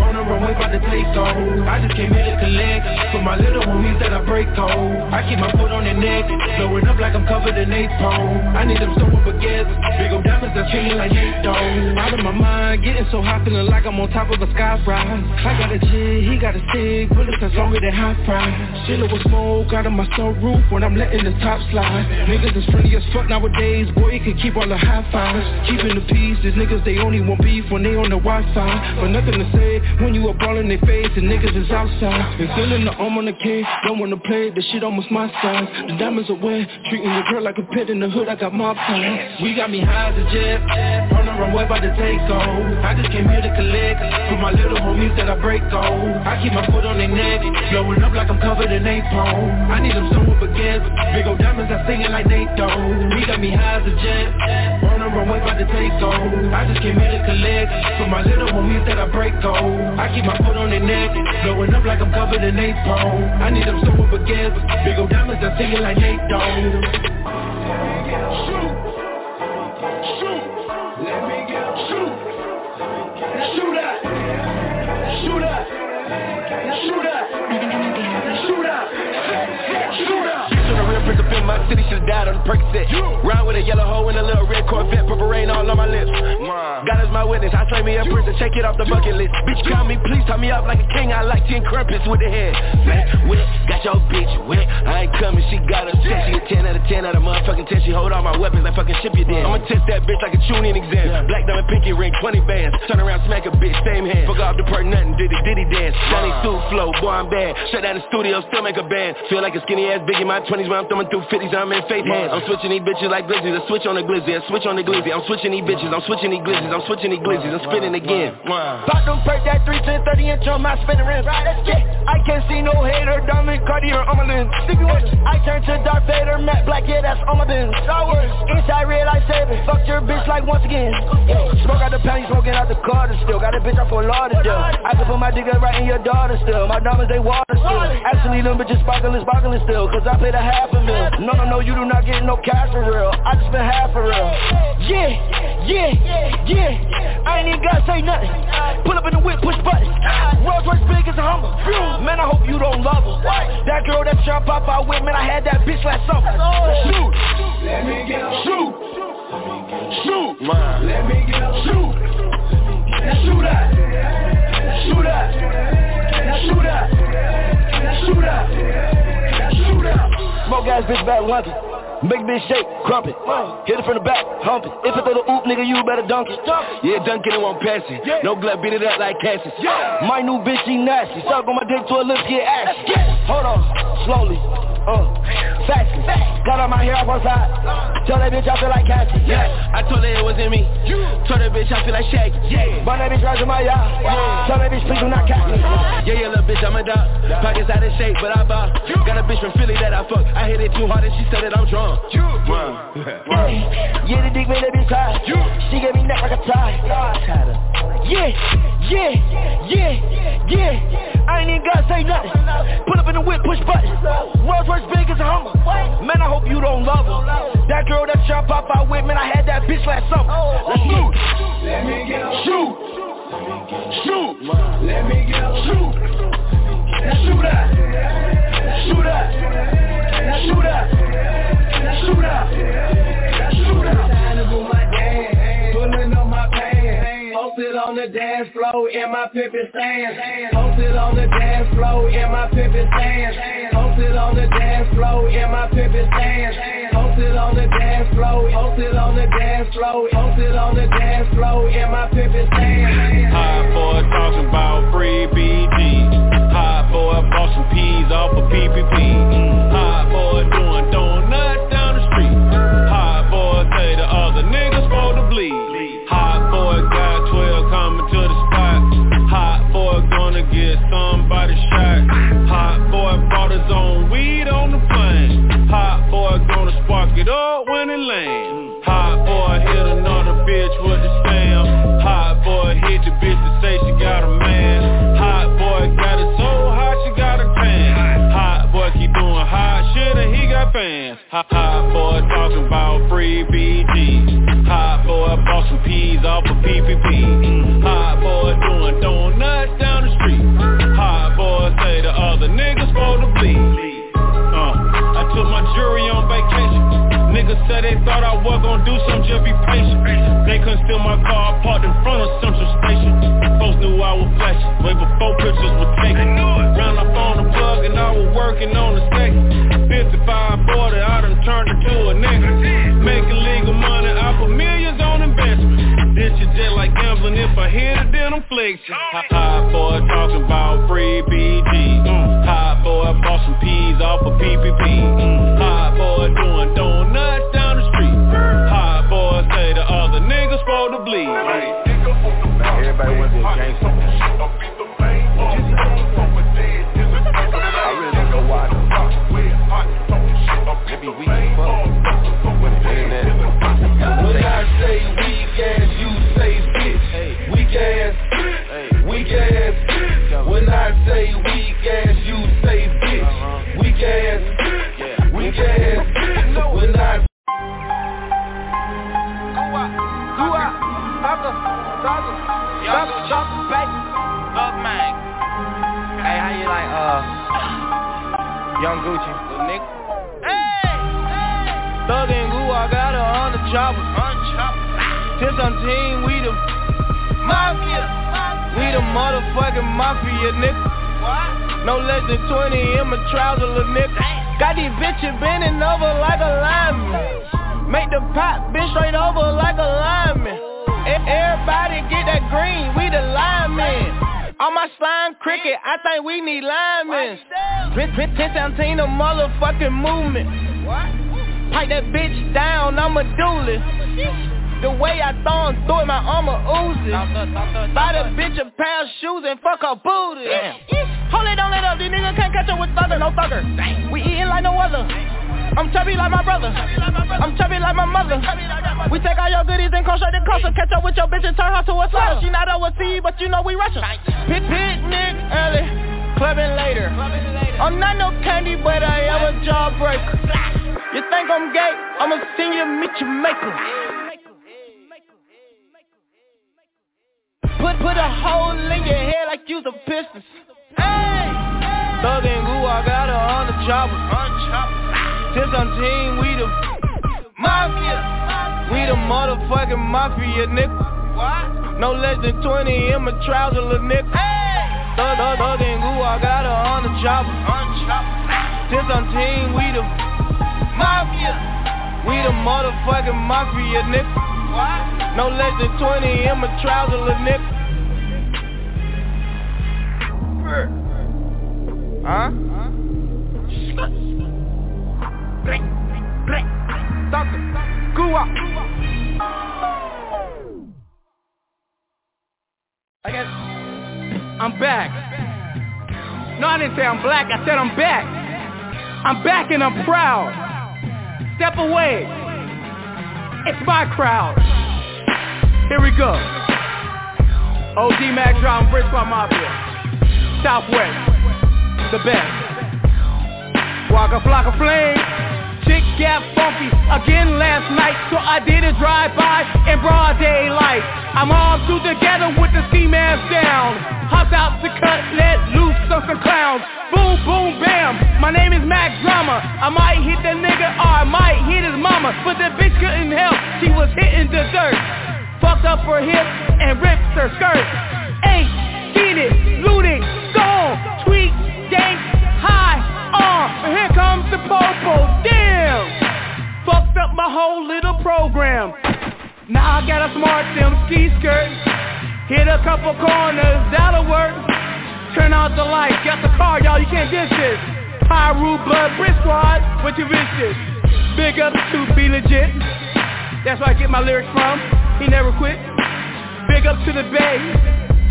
On the runway about to take off. I just came here to collect. With my little homies that I break off. I keep my foot on their neck. Blowing up like I'm covered in napalm. I need them with baguettes. Big old diamonds that singing like Nate Dogg. Out of my mind, getting so hot, feeling like I'm on top of a sky ride. I got a a G, he got a stick, bullets that's longer than hot fry. Chillin' with smoke out of my sunroof when I'm letting the top slide. Niggas is friendly as fuck nowadays, boy, you can keep all the high fives. Keeping the peace, these niggas they only want beef when they on the Wi-Fi. But nothing to say when you a ball in their face and niggas is outside. Been feeling the arm on the K, don't wanna play, the shit almost my size. The diamonds are wet, treating your girl like a pet in the hood, I got my plans. We got me high as a jet, on the runway about to take off. I just came here to collect, for my little homies that I break off. I keep my foot on their neck, blowing up like I'm covered in napalm. I need them somewhere gas, big old diamonds, I singing like Nate Dogg. We got me high as a jet, on the runway, about to take off. I just came here to collect, for my little homies that I break off. I keep my foot on their neck, blowing up like I'm covered in napalm. I need them somewhere gas, big old diamonds, I singing like Nate Dogg. Shoot, shoot, let me get shoot. Shoot up, shoot up, shoot up, shoot up, shoot up. To the real prince up in my city, should've died on the Percocet Round with a yellow hoe and a little red Corvette Purple rain all on my lips. God is my witness, I slay me a prison, check it off the bucket list. Bitch call me, please tie me up like a king I like 10 crumpets with the head Fat, wet, got your bitch wet. I ain't coming, she got a 10 She a 10 out of 10 out of motherfucking 10 She hold all my weapons like fucking ship you then I'ma test that bitch like a tuning exam. Black diamond pinky ring, 20 bands. Turn around, smack a bitch, same hand. Fuck off the perk, nothing, diddy diddy dance. Johnny suit flow, boy I'm bad. Shut down the studio, still make a band. Feel like a skinny ass big in my 20s when I'm thumbing through 50s I'm in faith hands I'm switching these bitches like glizzies I switch on the glizzy, I switch on the glizzy. I'm switching these bitches, I'm switching these glizzies I'm switching these glizzies, I'm spinning again. Pop them perk that 3 10 30 inch on my spinning rim yeah. I can't see no hater, diamond Cartier on my lens I turn to Darth Vader, Matt Black, yeah that's on my bins Inside red it, fuck your bitch like once again. Smoke out the penny, smoking out the Carter still. Got a bitch up for Lauderdale I can put my dick right in your daughter still. My diamonds they water still Actually them bitches sparkling, sparkling still Cause I paid a half a mil. No, no, no, you do not get no cash for real. I just spent half for real. Yeah, yeah, yeah. I ain't even gotta say nothing. Pull up in the whip, push buttons. Rolls Royce big as a Hummer. Man, I hope you don't love her That girl that shot pop out with, man, I had that bitch last summer. Shoot. Let me get Shoot. Shoot, let me get shoot. Now shoot. Up, shoot up, now shoot up, now shoot up, now shoot up. Smoke ass bitch back London Big bitch shake, crump it. Hit it from the back, hump it. If it throw the oop, nigga, you better dunk it. Yeah, dunk it, it won't pass it. No glove, beat it up like Cassius. My new bitch, she nasty. Suck on my dick to her lips, get ashy. Hold on, slowly. Uh, fast, got all my hair up on side. Tell that bitch I feel like Cassie Yeah, I told her it wasn't me. Told that bitch I feel like Shaggy. Yeah, but that bitch rising my yard Tell that bitch please do not catch me. Yeah, yeah, little bitch, I'm a dog Pockets out of shape, but I ball Got a bitch from Philly that I fuck. I hit it too hard and she said that I'm drunk Yeah, the dick made that bitch tired She gave me neck like a tie. Yeah, yeah, yeah, yeah. I ain't even gotta say nothing. Pull up in the whip, push buttons. Rolls Royce big as a Hummer. Man, I hope you don't love her. That girl that shot pop out with, man, I had that bitch last summer. Let's move. Let me get Shoot. Shoot. Let me get shoot. Now shoot up, shoot up, shoot up, shoot up, shoot up. Posted on the dance floor in my pimpin' stance. Posted on the dance floor in my stance. Posted on the dance floor in my stance. Posted on the dance floor, posted on the dance floor, posted on the dance floor in my stance. Hot boy talking about free BG. Hot boy bought peas off of PPP. Hot boy doing donuts it up when it lands. Hot boy hit another bitch with the spam. Hot boy hit the bitch to say she got a man. Hot boy got it so hot she got a tan. Hot boy keep doing hot shit and he got fans. Hot, hot boy talking about free BG. Hot boy bought some peas off of PPP. Hot boy doing donuts down the street. Hot boy say the other niggas for the bleed. Uh, I took my jury on vacation. Niggas said they thought I was gonna do something, just be patient. They couldn't steal my car, I parked in front of Central Station. Folks knew I was flashing, way before pictures were taken. Round up on the plug and I was working on the second. 55 border, I done turned into a nigga. Making legal money, I put millions on investment. This shit just like gambling, if I hit it, then I'm flexing. Hot, hot boy talking about free BG. Mm. Hot boy bought some peas off of PPP. Mm. Hot boy doing donuts please. Everybody wants to be a gangster. I don't with the internet. When I say weak you say bitch. When I say you say bitch. Go out. Chopper, chopper, chopper, chopper, baby. Love man. Hey, how you like, uh, Young Gucci? Little nigga. Hey. Thug and Goo, I got a hundred choppers. Hundred choppers. Since I'm team, we the mafia. mafia. We the motherfucking mafia, nigga. What? No less than 20 in my trouser, little nigga. Damn. Got these bitches bending over like a lineman. Make the pop bend straight over like a lineman. Everybody get that green, we the linemen. On my slime cricket, I think we need linemen. Prince, Prince, Prince Santino motherfucking movement. Pipe that bitch down, I'm a duelist. The way I throw him through it, my armor oozes. Buy the bitch a pair of shoes and fuck her booty. Hold it, don't let up, these niggas can't catch up with thugger, no thugger. We eating like no other. I'm chubby like my brother. I'm chubby like my mother. We take all your goodies and come straight to Costa. Catch up with your bitch and turn her to a slut. She not overseas, but you know we Russian. Pit picnic early, clubbing later. I'm not no candy, but I am a jawbreaker. You think I'm gay? I'ma send you meet your maker. Put put a hole in your head like you's a piston. Hey, Thug and Goo, I got her on the chopper. Since I'm team, we the mafia. We the motherfucking mafia, nigga. No less than 20 in my trouser, little nigga. Thug, thug, thug and Goo, I got her on the chopper. Since I'm team, we the mafia. We the motherfucking mafia, nigga. No less than 20 in my trousers, little nigga. Huh? Huh? Blink, blink, Doctor, go up. I guess I'm back. No, I didn't say I'm black. I said I'm back. I'm back and I'm proud. Step away. It's my crowd. Here we go. OG Mack Drama, Briscoe Mafia. Southwest. The best. Walk a flock of flame. Chick got funky again last night, so I did a drive-by in broad daylight. I'm all two together with the ski mask down. Hopped out to cut, let loose on some clowns. Boom, boom, bam. My name is Mack Drama. I might hit the nigga or I might hit his mama, but the bitch couldn't help. She was hitting the dirt. Fucked up her hip and ripped her skirt. Ain't And here comes the popo. Damn. Fucked up my whole little program. Now I got a smart sim ski skirt. Hit a couple corners, that'll work. Turn out the lights, got the car, y'all, you can't diss this. Piru Blood Brick Squad, what you vicious. Big up to B-Legit. That's where I get my lyrics from. He never quit. Big up to the Bay.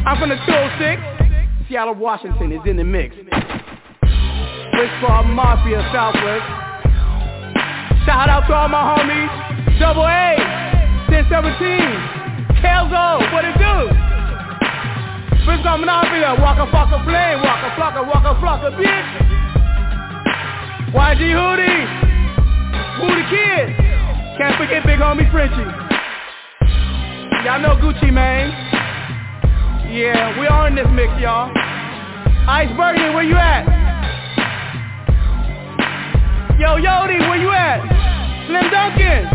I'm from the 206. Seattle, Washington is in the mix. Brick Squad Mafia Southwest. Shout out to all my homies. Double A, 1017. Kelzo, what it do? Brick Squad Mafia, walk a fuck a flame, walk a flock a walk a flock a bitch. YG Hootie, Hootie Kid. Can't forget big homie Frenchie. Y'all know Gucci Mane. Yeah, we are in this mix, y'all. Ice Birdie, where you at? Yo, Yodi, where you at? Slim Duncan,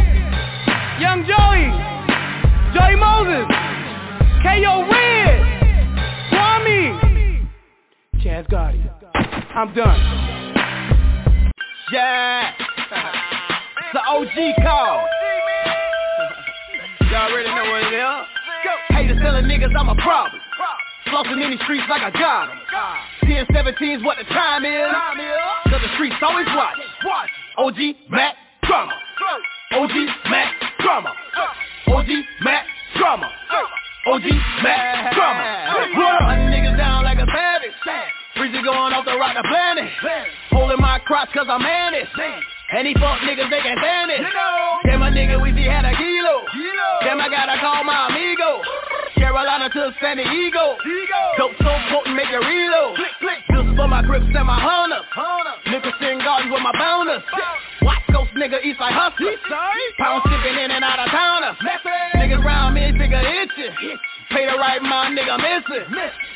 Young Joey, Joey Moses, K.O. Red, Kwame, Chaz Gotti. I'm done. Yeah. It's the OG call. Y'all already know what it is. Haters telling niggas I'm a problem. Flossing in these streets like I got 'em. 10 17's what the time is. Cause the streets always watch. OG Mack Drama. OG Mack Drama. OG Mack Drama. OG Mack Drama. Run niggas down like a savage. Breezy going off the rock the planet. Holding my crotch cause I'm man it. And these fuck niggas, they can't stand it. Damn, my nigga, we see had a kilo. Damn, I gotta call my amigo. Carolina to San Diego. Dope so potent, make it reload. Just for my grips and my hunters. Nicholson Garden with my bounders. West Coast nigga, East Side hustler. Pound shipping in and out of towners. Niggas round me, figure itchy. Pay the right mind, nigga missing.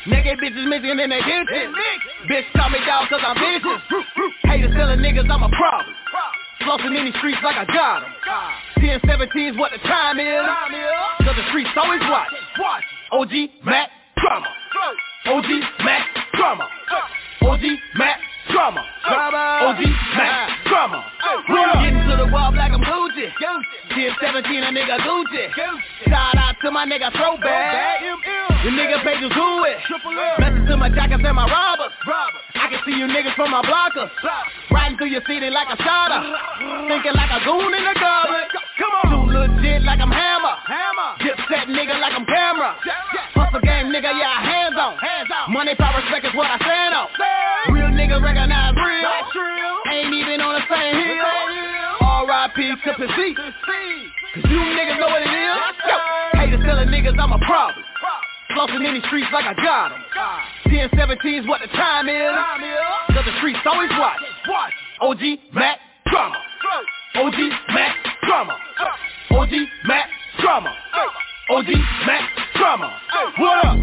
Naked bitches missing in their kitchen. Bitch call me dog cause I'm bitches. Haters telling niggas I'm a problem. Flossing in these streets like I got 'em. 10, 17 is what the time is. Cause the streets always watch. OG Mack Drama. OG Mack Drama. OG Mack Drama. OG Mack Drama. Getting to the wall like I'm Gucci. 10, 17, a nigga Gucci. Shout out to my nigga Throwback. You nigga pay to do it. Message to my jackets and my robbers. I can see you niggas from my blockers. Riding through your city like a shotter. Thinking like a goon in the garbage. Come on. Too legit like I'm Hammer. Hammer. Dip set nigga like I'm camera. Hustle game nigga, yeah, hands on. Money, power, respect is what I stand on. Real nigga recognize real. Ain't even on the same hill. R.I.P. to P.C. Cause you niggas know what it is. Yo, haters telling niggas I'm a problem. Flossing in these streets like I got 'em. 10, 17's what the time is. Cause the streets always watch. OG Mack Drama. OG Mack Drama. OG Mack Drama. OG Mack Drama. What up?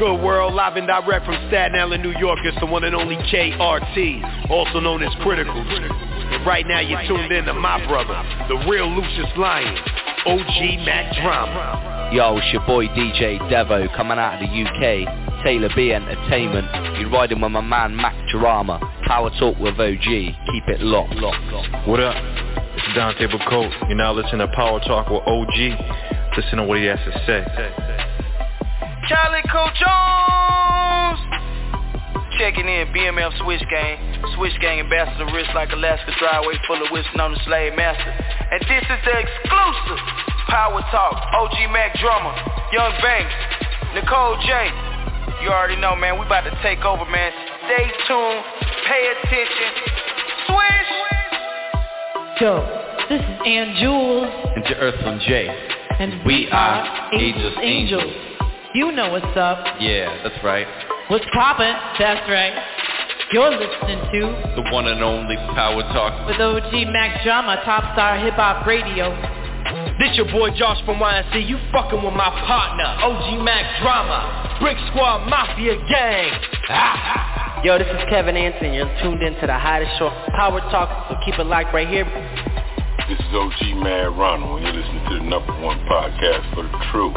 Good, world? Live and direct from Staten Island, New York. It's the one and only KRT, also known as Critical. And right now, you're tuned in to my brother, the real Lucius Lyon, OG Mack Drama. Yo, it's your boy DJ Devo coming out of the UK. Taylor B Entertainment. You're riding with my man Mack Drama. Power Talk with OG. Keep it locked, locked, locked. What up? It's Dante Bacote. You're now listening to Power Talk with OG. Listen to what he has to say. Calico Jones! Checking in, BMF Switch Gang. Switch Gang ambassador wrist like Alaska driveway full of whiskey on the slave master. And this is the exclusive Power Talk, OG Mack Drama, Young Banks, Nicole J. You already know, man, we about to take over, man. Stay tuned, pay attention. Swish! Yo, this is Ann Jules. And to Earthling J. And we are Angels Angels. You know what's up. Yeah, that's right. What's poppin'? That's right. You're listening to The one and only Power Talk. with OG Mack Drama, Top Star Hip Hop Radio. This your boy Josh from YNC. You fucking with my partner, OG Mack Drama, Brick Squad Mafia Gang. Ah. Yo, this is Kevin Anson. You're tuned in to the hottest show, Power Talk. So keep it locked right here. This is OG Mad Ronald, and you're listening to the number one podcast for the truth.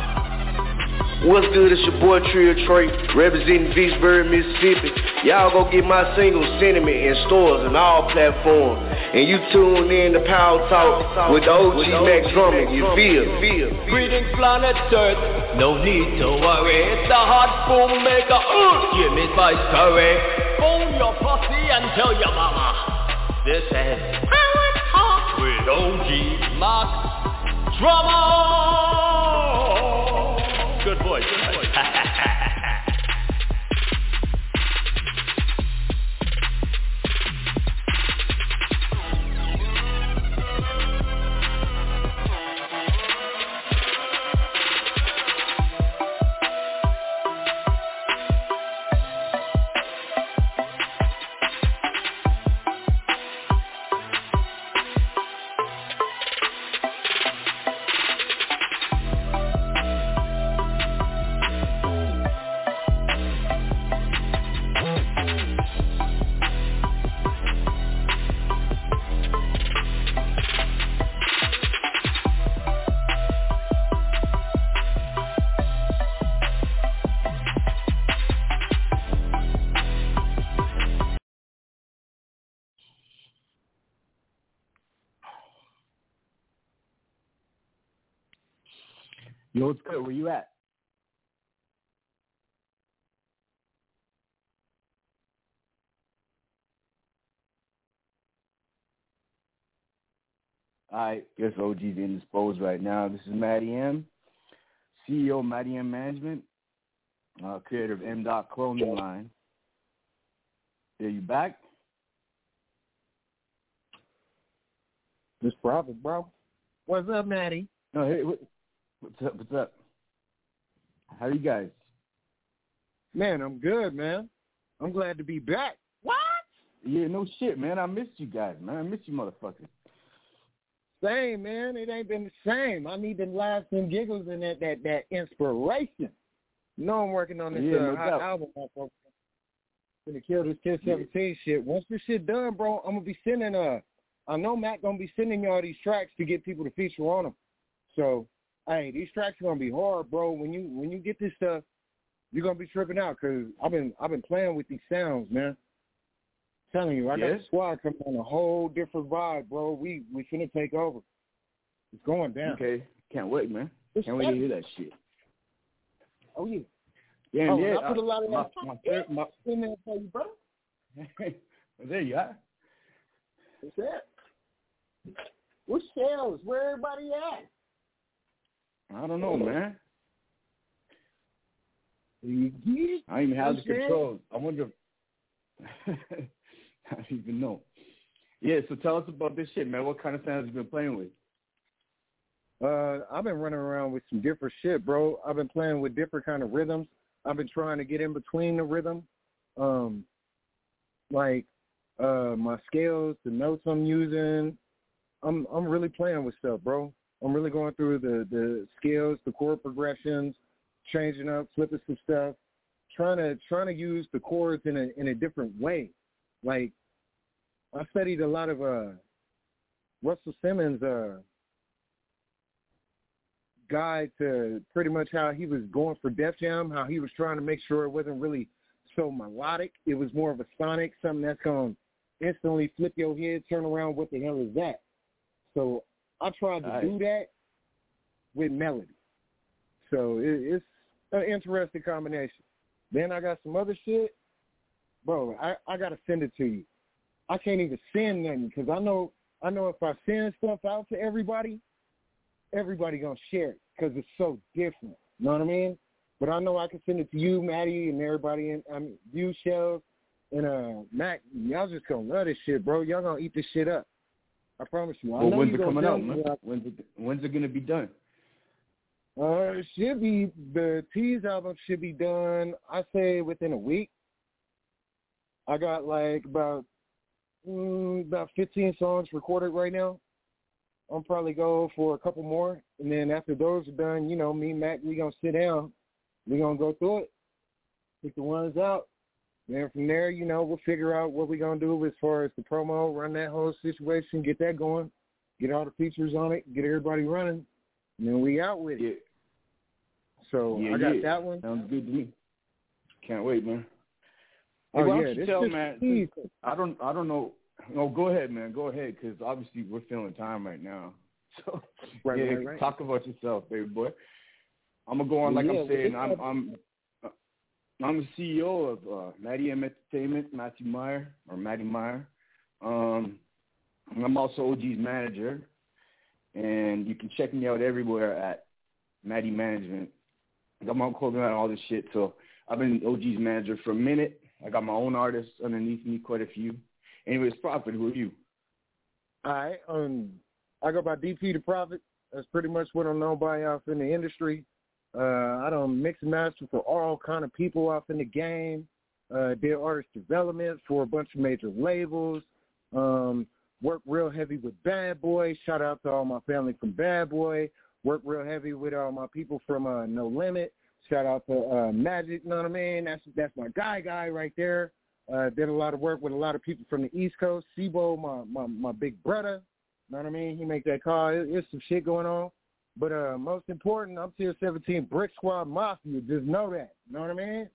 What's good? It's your boy Trio Trey, representing Vicksburg, Mississippi. Y'all go get my single Sentiment in stores and all platforms. And you tune in to Power Talk with the OG Max Drummond. You feel? Feel? Greetings planet Earth, no need to worry. It's the hot boom maker, uh, give me my story. Phone your posse and tell your mama. This is Power Talk with OG Max Drama. Good voice, good voice. Yo, what's good? Where you at? I guess OG's indisposed right now. This is Matty M, CEO of Matty M Management, uh, creator of M. Dot Clothing Line. Are you back? This Prophet, bro. What's up, Matty? No, hey, what, what's up? What's up? How are you guys? Man, I'm good, man. I'm glad to be back. What? Yeah, no shit, man. I missed you guys, man. I missed you, motherfuckers. Same, man. It ain't been the same. I need the laughs and giggles and that that that inspiration. You know I'm working on this Yeah, uh, no hot album. I'm gonna kill this Kiss 17 shit. Once this shit done, bro, I'm gonna be sending uh I know Matt gonna be sending y'all these tracks to get people to feature on them. So, hey, these tracks are gonna be hard, bro. When you when you get this stuff, you're gonna be tripping out because I've been I've been playing with these sounds, man. telling you, I got Yes? the squad coming on a whole different vibe, bro. We we finna take over. It's going down. Okay, can't wait, man. It's Can't wait to hear that shit. Oh yeah. Yeah, oh, yeah. I put a uh, lot of my, that my, third- my, in there for you, bro. there you are. What's that? What sales? Where everybody at? I don't know, man. You get it? I don't even have the controls. I wonder. If... I don't even know. Yeah, so tell us about this shit, man. What kind of sounds you been playing with? Uh, I've been running around with some different shit, bro. I've been playing with different kind of rhythms. I've been trying to get in between the rhythm. Um, like uh my scales, the notes I'm using. I'm I'm really playing with stuff, bro. I'm really going through the the scales, the chord progressions, changing up, flipping some stuff, trying to trying to use the chords in a in a different way. Like I studied a lot of uh Russell Simmons uh guide to pretty much how he was going for Def Jam, how he was trying to make sure it wasn't really so melodic. It was more of a sonic, something that's going to instantly flip your head, turn around, what the hell is that? So I tried to Nice. do that with melody. So it, it's an interesting combination. Then I got some other shit. Bro, I, I got to send it to you. I can't even send nothing because I know I know if I send stuff out to everybody, everybody gonna share it because it's so different. You know what I mean? But I know I can send it to you, Matty, and everybody. and I mean, you, Shells, and uh, Mack. Y'all just gonna love this shit, bro. Y'all gonna eat this shit up. I promise you. I Well, when's it coming out, man? When's it, when's it gonna be done? Uh, it should be the Tease album should be done. I say within a week. I got like about mm, about fifteen songs recorded right now. I'll probably go for a couple more, and then after those are done, you know, me and Mac, we gonna sit down. We gonna go through it, pick the ones out. Then from there, you know, we'll figure out what we're gonna do as far as the promo, run that whole situation, get that going, get all the features on it, get everybody running, and then we out with it. So Yeah, I got yeah. that one. Sounds good to me. Can't wait, man. Oh, Hey, why yeah, this tell is man? I don't. I don't know. No, go ahead, man. Go ahead, because obviously we're feeling time right now. So Right, yeah, right, right. talk about yourself, baby boy. I'm gonna go on like Yeah, I'm saying. I'm I'm I'm the CEO of uh, Matty M Entertainment, Matthew Meyer or Matty Meyer. Um, I'm also OG's manager, and you can check me out everywhere at Matty Management. I'm own clothing and all this shit. So I've been OG's manager for a minute. I got my own artists underneath me, quite a few. Anyways, Prophet, who are you? All right. Um, I go by DP the Prophet. That's pretty much what I'm known by out in the industry. Uh, I don't mix and master for all kind of people out in the game. Uh, did artist development for a bunch of major labels. Um, work real heavy with Bad Boy. Shout out to all my family from Bad Boy. Work real heavy with all my people from uh, No Limit. Shout out to uh, Magic. You know what I mean? That's that's my guy, guy right there. Uh, did a lot of work with a lot of people from the East Coast. Sibo, my my my big brother. You know what I mean? He make that call. It's some shit going on. But uh, most important, I'm Tier 17 Brick Squad Mafia. Just know that. You Know what I mean?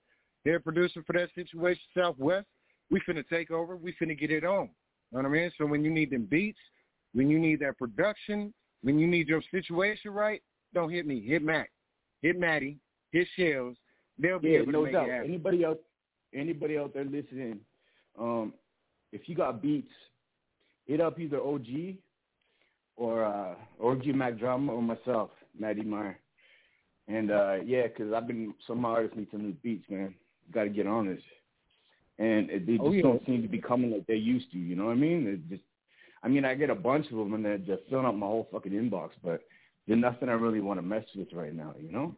They're producer for that situation Southwest. We finna take over. We finna get it on. You Know what I mean? So when you need them beats, when you need that production, when you need your situation right, don't hit me. Hit Mack. hit Matty, hit Shells. They'll be yeah, able no to make doubt. it happen. Anybody out, anybody out there listening, um, if you got beats, hit up either OG or uh, OG Mack Drama or myself, Matty Meyer. And uh, yeah, 'cause I've been some artists need some new beats, man. Got to get on this. And it, they just Oh, yeah. don't seem to be coming like they used to. You know what I mean? It just, I mean, I get a bunch of them and they're just filling up my whole fucking inbox, but there's nothing I really want to mess with right now. You know?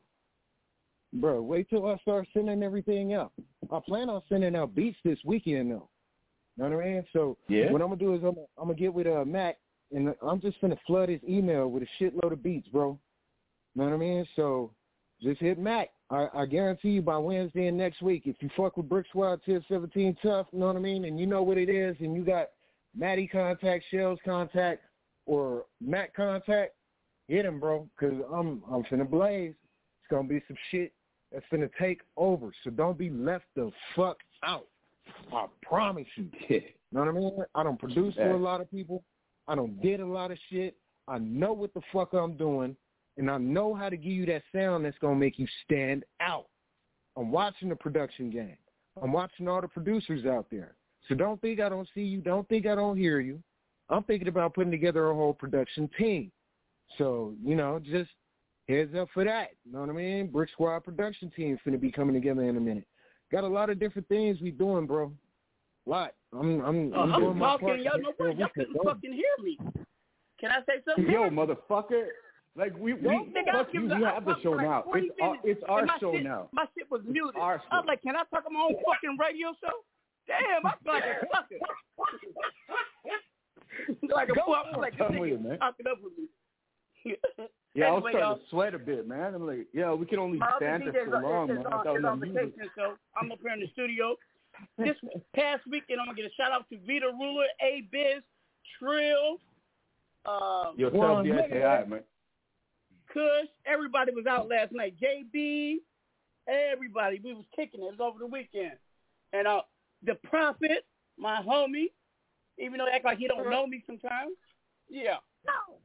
Bro, wait till I start sending everything out. I plan on sending out beats this weekend though. You know what I mean? So Yeah. what I'm gonna do is I'm I'm gonna get with uh Mack and I'm just gonna flood his email with a shitload of beats, bro. Know what I mean? So just hit Mack. I, I guarantee you by Wednesday and next week, if you fuck with Brick Squad Tier 17 Tough, you know what I mean, and you know what it is, and you got Matty contact, Shells contact, or Mack contact, hit him, bro, because I'm I'm finna blaze. It's gonna be some shit that's finna take over. So don't be left the fuck out. I promise you. you. Know what I mean? I don't produce for a lot of people. I don't did a lot of shit. I know what the fuck I'm doing, and I know how to give you that sound that's gonna make you stand out. I'm watching the production game. I'm watching all the producers out there. So don't think I don't see you. Don't think I don't hear you. I'm thinking about putting together a whole production team. So, you know, just heads up for that. You know what I mean? Brick Squad production team finna be coming together in a minute. Got a lot of different things we doing, bro. A lot. I'm I'm, Uh, I'm I'm talking, part. y'all know what? Y'all couldn't fucking hear me. Can I say something? Yo, motherfucker. Like we we Don't think I fuck you. the- We have the show like now. 20 It's our it's our show shit, now. My shit was muted. our I was like, can I talk on my own fucking radio show? Damn, I feel like a sucker. like a fool. I feel like this nigga talking up with me. Yeah, I was starting y'all. to sweat a bit, man. I'm like, yeah, we can only My stand DJ there is, so long, man. is I on, thought is we on so I'm up here in the studio. This past weekend, I'm gonna get a shout out to Vita Ruler, A Biz, Trill, uh, Yo, tell me I man. Kush. Everybody was out last night. JB, everybody. We was kicking it. It was over the weekend. And uh, the Prophet, my homie, even though he act like he don't know me sometimes. Yeah. No,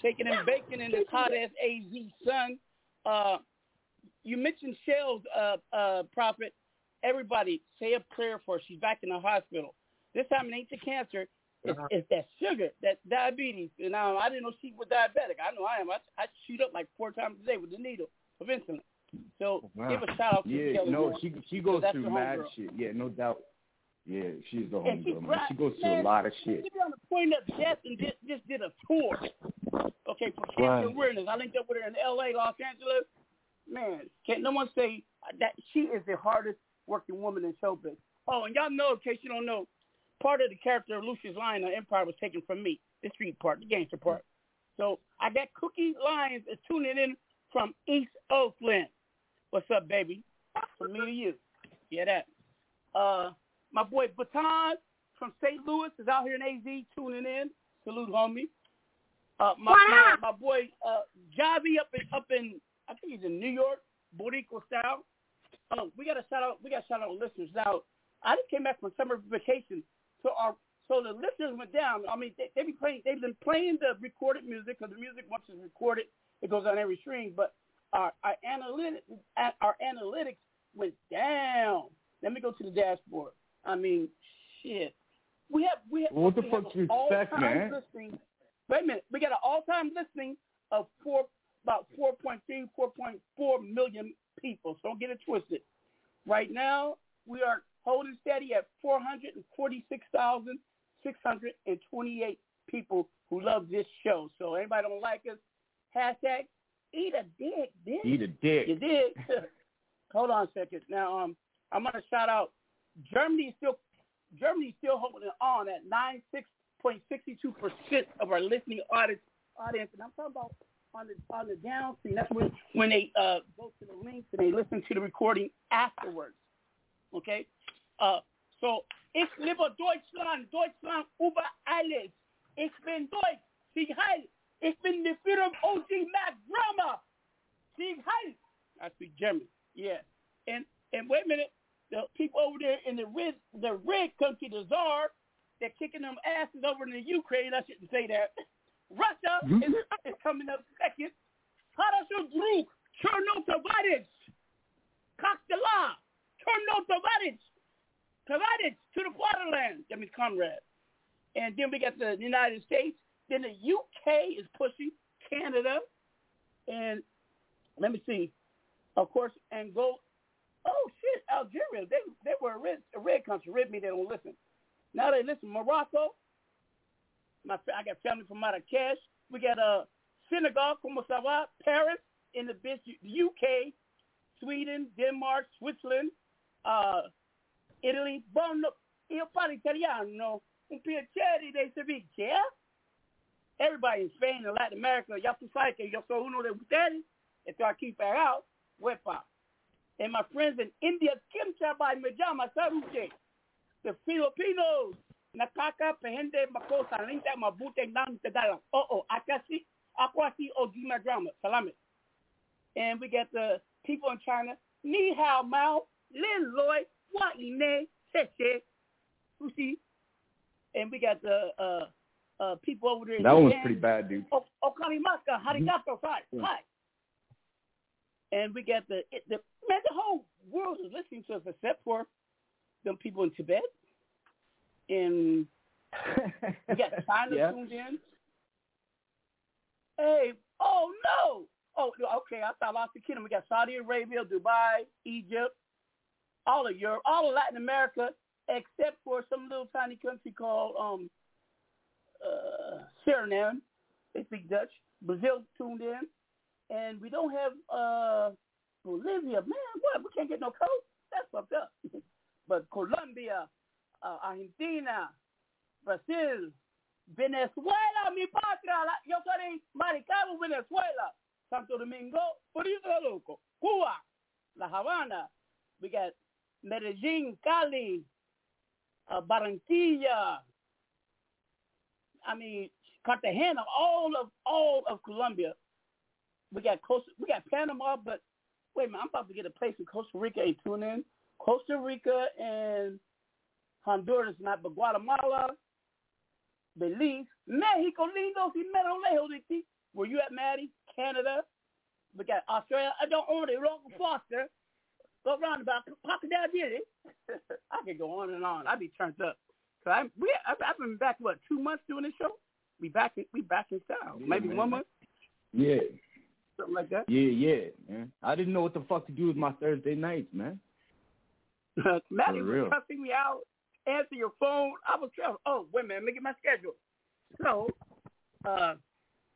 shaking and baking in this hot ass AZ sun. Uh, you mentioned Shells, uh, uh, Prophet. Everybody, say a prayer for her. She's back in the hospital. This time it ain't the cancer. It's, it's that sugar, that diabetes. And um, I didn't know she was diabetic. I know I am. I, I shoot up like four times a day with the needle of insulin. So give a shout out to Yeah, Kelly. no, man. she she goes through mad homegirl. shit. Yeah, no doubt. Yeah, she's the she homegirl, man. She goes through a lot of shit. She be on the point of death and just, just did a tour. Okay, for cancer Right. awareness. I linked up with her in L.A., Los Angeles. Man, can't no one say that she is the hardest working woman in showbiz. Oh, and y'all know, in case you don't know, part of the character of Lucius Lyon on Empire was taken from me, the street part, the gangster part. So I got Cookie Lyons is tuning in from East Oakland. What's up, baby? From me to you. Yeah, that. Uh, my boy Baton from St. Louis is out here in AZ tuning in. Salute, homie. Uh, my, my my boy uh, Javi up in up in I think he's in New York, Boricua style. Oh, we got to shout out. We got to shout out listeners. Now, I just came back from summer vacation, so our so the listeners went down. I mean, they, they be playing. They've been playing the recorded music because the music once it's recorded, it goes on every stream. But our our analytics our analytics went down. Let me go to the dashboard. I mean, shit. We have we have What the fuck you expect, man? Listening. Wait a minute. We got an all-time listening of four about 4.3, 4.4 million people. So don't get it twisted. Right now, we are holding steady at 446,628 people who love this show. So anybody don't like us, hashtag eat a dick, bitch. Eat a dick. You did. Hold on a second. Now, um, I'm gonna shout out Germany is still Germany is still holding on at 96.62 percent of our listening audience. Audience, and I'm talking about on the on the downstream. That's when when they uh, go to the links and they listen to the recording afterwards. Okay, uh, so ich liebe Deutschland, Deutschland über alles. Ich bin Deutsch. Sieg heil. Ich bin der Führer OG Mack Drama. Sieg heil. I speak German. Yeah. And and wait a minute, the people over there in the red the red country, the czar, they're kicking them asses over in the Ukraine. I shouldn't say that. Russia mm-hmm. is, coming up second. Parashu Group, Cherno Tavares, Kakdala, Cherno Tavares, Tavares to the borderland. I mean, comrade. And then we got the United States. Then the UK is pushing Canada. And let me see. Of course, Angola. Oh, shit, Algeria. They they were a red, a red country. Red me. they don't listen. Now they listen. Morocco, my I got family from Marrakesh. We got uh Senegal, como va? Paris in the UK, Sweden, Denmark, Switzerland, uh, Italy. Buono, io parlo italiano. Un piacere di servizio. Everybody in Spain and Latin America, y'all too que yo soy uno de ustedes. Esto aquí pegado, huepa. And my friends in India, Kim Chabai Majama Saruche. The Filipinos, Nakaka, Pehende, Makosa, Linda, Mabute, Nam, Tagala. Oh, oh, Akasi, Akwasi, Ojima Drama, Salamat. And we got the people in China, Ni Hao Mao, Lin Loy, Wa Ine, Seche, Usi. And we got the uh, uh, people over there. That one was pretty bad, dude. O- Okarimaka, Harigato, hi, hi. And we got the, it, the man, the whole world is listening to us except for them people in Tibet. And we got China Yeah. tuned in. Hey, oh no! Oh, okay, I thought I lost the kingdom. We got Saudi Arabia, Dubai, Egypt, all of Europe, all of Latin America, except for some little tiny country called um uh Suriname. They speak Dutch. Brazil tuned in. And we don't have uh Bolivia. Man, what? We can't get no code? That's fucked up. but Colombia, uh, Argentina, Brazil, Venezuela, mi patria. La- Yo soy Maracaibo, Venezuela. Santo Domingo, Puerto Loco, Cuba, La Habana. We got Medellin, Cali, uh, Barranquilla. I mean, Cartagena, all of all of Colombia. We got Costa, we got Panama, but wait a minute, I'm about to get a place in Costa Rica. Hey, tune in. Costa Rica and Honduras, not but Guatemala, Belize, Mexico, lindo y mero lejos de ti. Where you at, Matty? Canada. We got Australia. I don't own it. Local Foster. Go round about Crocodile did it. I could go on and on. I'd be turned up. So I, we, I've, I've been back what two months doing this show. We back in, we back in style. Yeah, Maybe man. one month, Yeah, something like that. yeah, yeah, man. I didn't know what the fuck to do with my Thursday nights, man. Matty was cussing me out. Answer your phone. I was trying. Oh, wait a minute. Let me get my schedule. So, uh,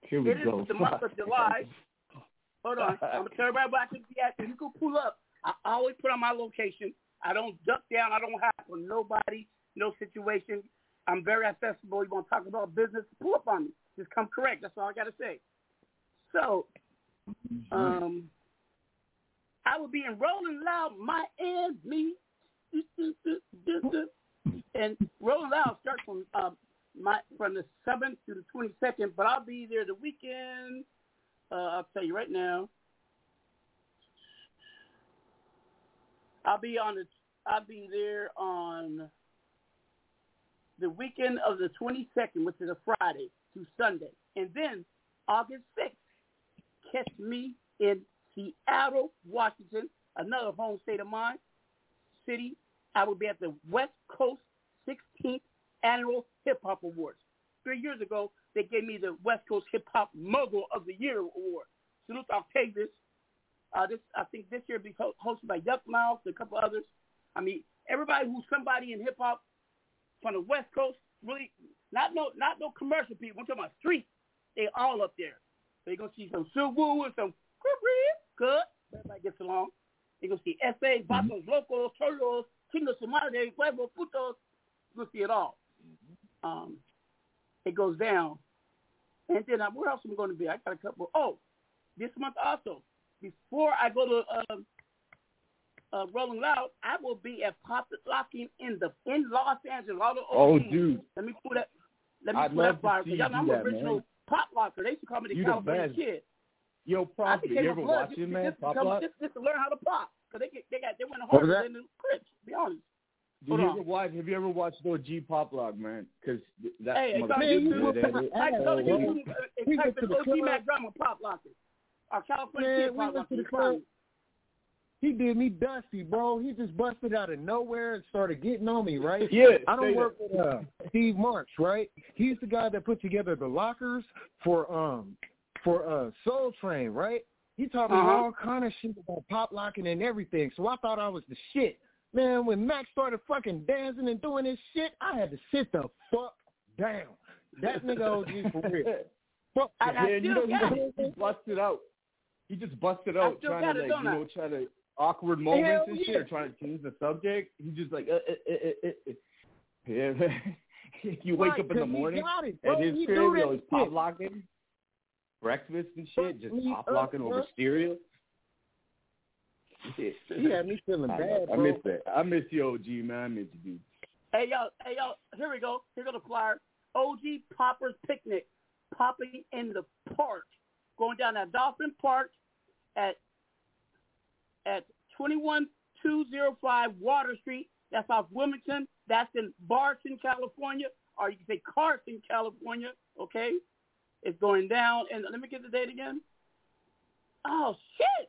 Here we it is go. the month of July. Hold on. I'm gonna tell everybody where I can be at. You can pull up. I always put on my location. I don't duck down. I don't hide from nobody, no situation. I'm very accessible. You want to talk about business? Pull up on me. Just come correct. That's all I got to say. So, um, I will be in Rolling Loud, Miami, and Rolling Loud starts from um, my from the seventh to the twenty second. But I'll be there the weekend. Uh, I'll tell you right now. I'll be on the. I'll be there on the weekend of the 22nd, which is a Friday to Sunday, and then August 6th, catch me in Seattle, Washington, another home state of mine, city. I will be at the West Coast 16th Annual Hip Hop Awards. Three years ago, they gave me the West Coast Hip Hop Mogul of the Year award. Salute Octavius. Uh, this I think this year will be hosted by Yukmouth and a couple others. I mean, everybody who's somebody in hip hop from the West Coast, really not no not no commercial people. I'm talking about street. They all up there. So you're gonna see some Suwu and some good. Everybody gets along. You're gonna see SA, Vatos Locos, Cholos, Chingos Madre, Pueblo, Putos. Gonna see it all. Um, it goes down. And then uh, where else am I going to be? I got a couple. Oh, this month also. Before I go to um, uh, Rolling Loud, I will be at Pop Locking in the in Los Angeles. All the Oh, dude. Let me pull that. Let me I'd pull that fire. see 'cause you Y'all know I'm an that, original man. pop locker. They used to call me the You the California best. kid. Yo, became you ever blood watch it, man? just, Pop to come, Lock? just, just to learn how to pop. Cause they get, they got they went What was harder that? than the Crips. To be honest. Did Hold you on. ever watch? Have you ever watched OG Pop Lock, man? Because that Hey, it's on motherfucker YouTube. did that. I can go to Oh, YouTube and type in OG Mack Drama Pop Locker. Our California Man, kid we probably went to the club. He did me dusty, bro. He just busted out of nowhere and started getting on me, right? Yeah, I don't say work with uh, Steve Marks, right? He's the guy that put together the lockers for um for uh Soul Train, right? He taught me Uh-huh. all kind of shit about pop locking and everything. So I thought I was the shit. Man, when Max started fucking dancing and doing this shit, I had to sit the fuck down. That nigga OG for real. Fuck And that. I Yeah, you know, still he got just, it. he busted out. He just busted out trying to like, you know, try to awkward moments Hell and shit, yeah. or trying to change the subject. He just like, uh, uh, uh, uh, uh. yeah. you wake Right, up in the 'cause he morning got it, at bro. his He crib, do yo, that he's pop locking breakfast and shit, just me pop locking over bro. stereo. Yeah. Me feeling I, bad, know. I bro. miss that. I miss you, OG man. I miss you, dude. Hey y'all, hey y'all, here we go. Here go the flyer. OG Poppers Picnic, popping in the park, going down at Dolphin Park at at twenty one two zero five Water Street. That's off Wilmington. That's in Barton, California, or you can say Carson, California. Okay, it's going down. And let me get the date again. Oh shit,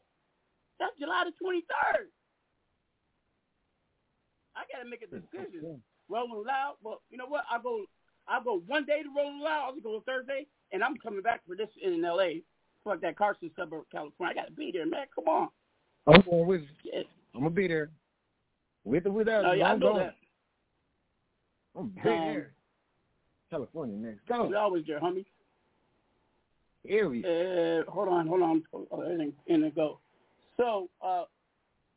that's July the twenty third. I gotta make a decision. Rolling Loud. Well, you know what? I'll go. I'll go one day to Rolling Loud. I'll just go Thursday, and I'm coming back for this in L.A. Fuck that Carson suburb, California. I gotta be there, man. Come on. I'm going with. Yes. I'm gonna be there. With or without Oh you, yeah, I I'm know going. that. I'm Um, there. California next. Go. We always there, homie. We. Uh, hold on, hold on. Everything in the go. So, uh,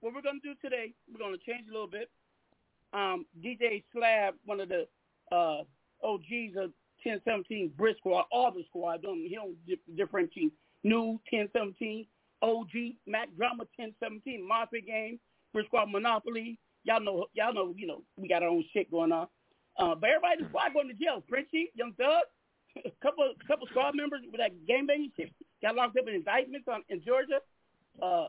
what we're gonna do today, we're gonna change a little bit. Um, DJ Slab, one of the uh, OGs of 1017 Brick Squad, all the squad, don't he don't dif- differentiate. New 1017, OG, Mack Drama 1017, Mafia Game, Brick Squad Monopoly. Y'all know, y'all know, you know, we got our own shit going on. Uh, but everybody in the squad going to jail. Frenchie, Young Thug, a couple couple squad members with that gang banging shit got locked up in indictments on, in Georgia. Uh,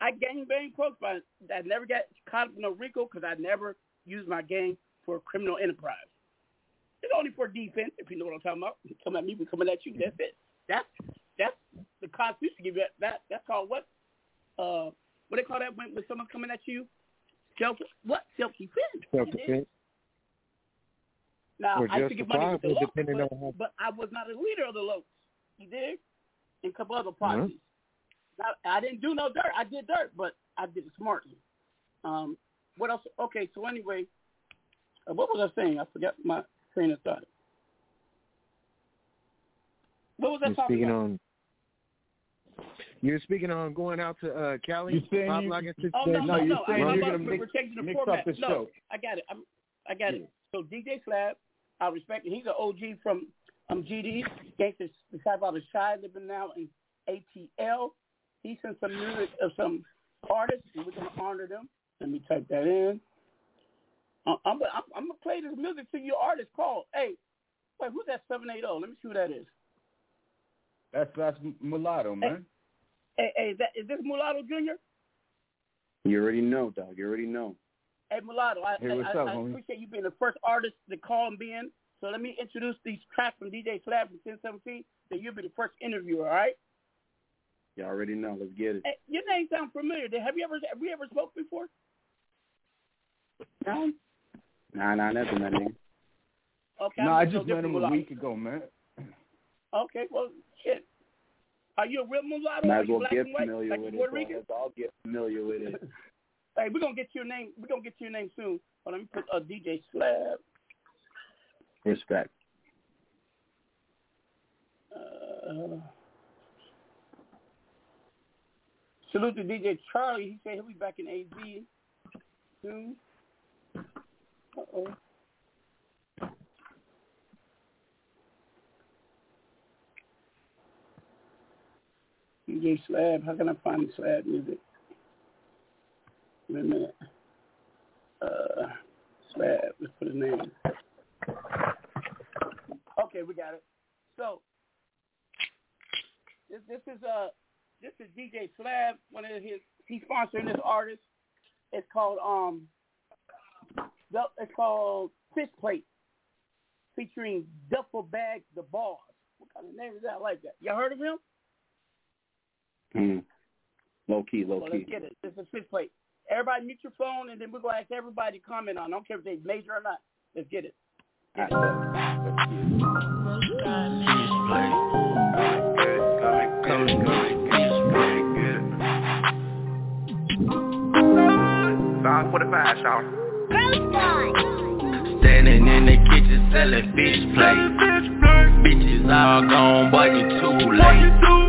I gang bang folks, but I never got caught up in no RICO because I never used my gang for criminal enterprise. It's only for defense, if you know what I'm talking about. You Come at me, we coming at you. That's it. That's that's the Constitution give you that. that that's called what? Uh, what they call that when, when someone's coming at you? Self what? Self defense. Self-defense. Now Or I used to get money with the justifiable, Locust, depending but, on how- but I was not a leader of the Locust. You dig? And a couple other Mm-hmm. parties. Now, I didn't do no dirt. I did dirt, but I did it smartly. Um, what else? Okay, so anyway, uh, what was I saying? I forgot my train of thought. What was I You're talking speaking about? on. You're speaking on going out to uh, Cali. You saying pop you- locking Oh no, situation? no, you're no! saying I'm you're about, gonna we're mix- changing the mix format. up the no, show. I got it. I'm, I got it. So DJ Slab, I respect him. He's an OG from um GD. Gangsters disciple out of Shy, living now in ATL. He sent some music of some artists, and we're gonna honor them. Let me type that in. Uh, I'm, I'm, I'm gonna play this music to your artist called. Hey, wait, who's that seven eight zero? Let me see who that is. That's that's mulatto, man. Hey, hey, is, that, is this Mulatto Junior? You already know, dog. You already know. Hey, Mulatto, I, Hey, what's I, up, I homie? appreciate you being the first artist to call and be in. So let me introduce these tracks from DJ Slab from 1017. So you'll be the first interviewer, all right? You already know. Let's get it. Hey, your name sounds familiar. Have you ever have we ever spoke before? No. Nah, nah, nothing, that nigga. Okay. No, I'm I just met him a mulatto. week ago, man. Okay, well, shit. Are you a real mulatto? Might as well get familiar like with it. Puerto dog. Rican? Let's all get familiar with it. Hey, we're gonna get your name. We're gonna get your name soon. But let me put a uh, DJ Slab. Respect. Uh, salute to DJ Charlie. He said he'll be back in AZ soon. Uh oh. DJ Slab. How can I find the Slab music? Wait a minute. Uh, Slab. Let's put his name. Okay, we got it. So this this is uh this is DJ Slab, one of his he's sponsoring this artist. It's called um it's called Fish Plate featuring Duffel Bag the Boss. What kind of name is that? I like that. Y'all heard of him? Mm. Low key, low Well, key. let's get it. This is Fish Plate. Everybody mute your phone, and then we're gonna ask everybody to comment on. I don't care if they major or not. Let's get it. Five forty-five, y'all. Standing in the kitchen selling fish plates. Bitches all gone, boy, you too late.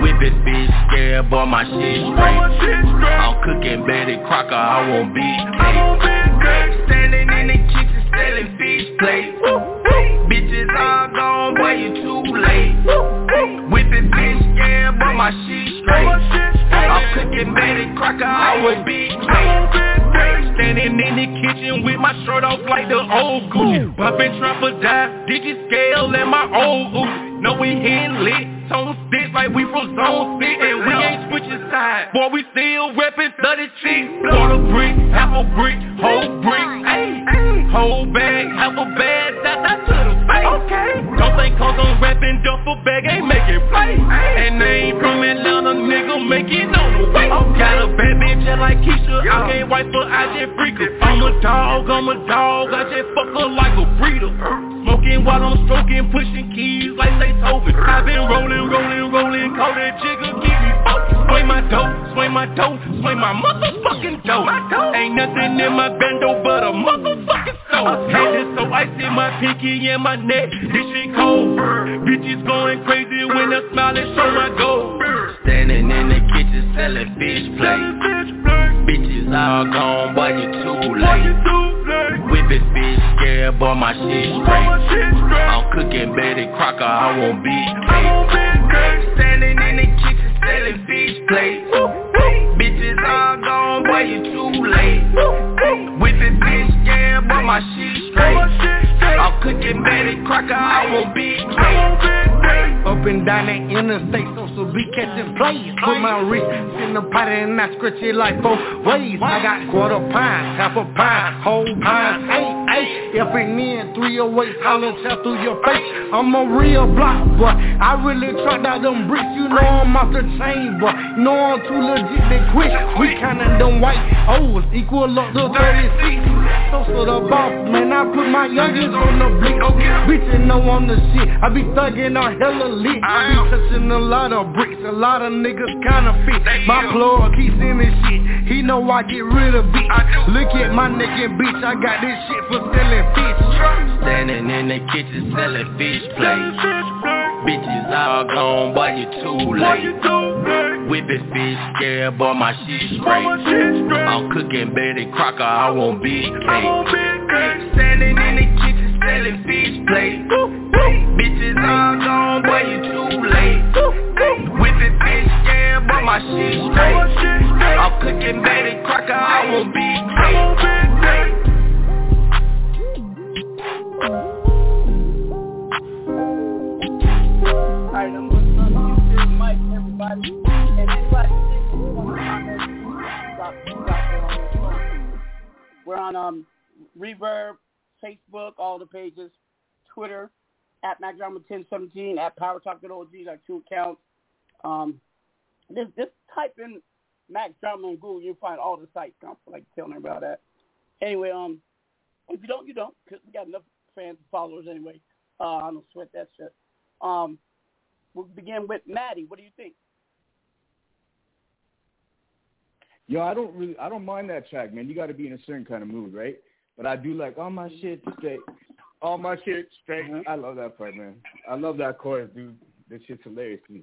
Whipping fish scare, boy, my shit straight. I'm cooking Betty Crocker, I beef cake. Standing in the kitchen selling fish plates. Bitches all gone, boy, you too late. Whipping fish scare, boy, my shit straight. I'm cooking Betty Crocker, I beef cake. Standing in the kitchen with my shirt off like the old Gucci. Bumpin' trapper die, digit scale and my old Uzi. No we hitting lit, tone sticks like we from zone 6 And we ain't switching sides, boy we still reppin' 30 chicks Quarter brick, half a brick, whole brick, ayy Whole bag, half a bag, that that to the face. Okay, don't think cause I'm rapping duffel bag ain't making play And they ain't from Atlanta, nigga, make it on the way Got a bad bitch just like Keisha, I can't wait for I just freak her. I'm a dog, I'm a dog, I just fuck her like a breeder uh. Smoking while I'm stroking, pushing keys like they Beethoven. I've been rolling, rolling, rolling, call that jigger, keep me focused Swing my dough, swing my dough, swing my motherfucking dough Ain't nothing in my bando but a motherfucking soul Had this so icy, my pinky and my neck, this shit cold. Bitches going crazy when I smile and show my gold. Standing in the kitchen selling fish plates. Bitches all gone, boy, my shit straight. I'm cooking Betty Crocker, I want beef cake. Standing in the kitchen selling fish plates. Bitches all gone, boy, you too late. With Whipping fish scare, boy, my shit straight. I'm cooking Betty Crocker, I want beef cake. Up and down the interstate, so so be catching plays. Put my wrist in the pot and I scratch it like both ways. I got quarter pine, half a pine, whole pine, eight, eight. If and in 308, holler tap through your face. I'm a real block boy. I really tried out them bricks, you know I'm off the chain, boy. You know I'm too legit to quit. We counting them white O's, equal up to 36. So so the boss, man, I put my youngest on the blick. Bitches know I'm the shit. I be thugging on hella lit. I be touching a lot of bricks, a lot of niggas counterfeit. My plug keeps in this shit. He know I get rid of it. Look at my naked bitch, I got this shit for selling fish. Standing in the kitchen selling fish plates. Bitches all gone, boy, you too late. Whipping fish scare, boy, my shit straight. I'm cooking Betty Crocker, I want beef cake. Standing in the kitchen selling fish plates. Bitches all gone, boy, you too late. Whipping fish scare, boy, my shit straight. I'm cooking Betty Crocker, I want beef cake. We're on um Reverb, Facebook, all the pages, Twitter, at MackDrama1017, at Power Talk OG, like two accounts. Um, just, just type in Mack Drama Google, you'll find all the sites. I'm like telling about that. Anyway, um, if you don't, you don't, because we got enough fans and followers anyway. Uh, I don't sweat that shit. Um, we'll begin with Matty. What do you think? Yo, I don't really, I don't mind that track, man. You got to be in a certain kind of mood, right? But I do like all my shit straight, all my shit straight. I love that part, man. I love that chorus, dude. This shit's hilarious to me.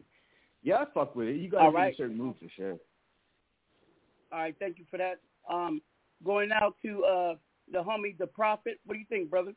Yeah, I fuck with it. You got to be right. in a certain mood for sure. All right, thank you for that. Um, going out to uh, the homie, the Prophet. What do you think, brother?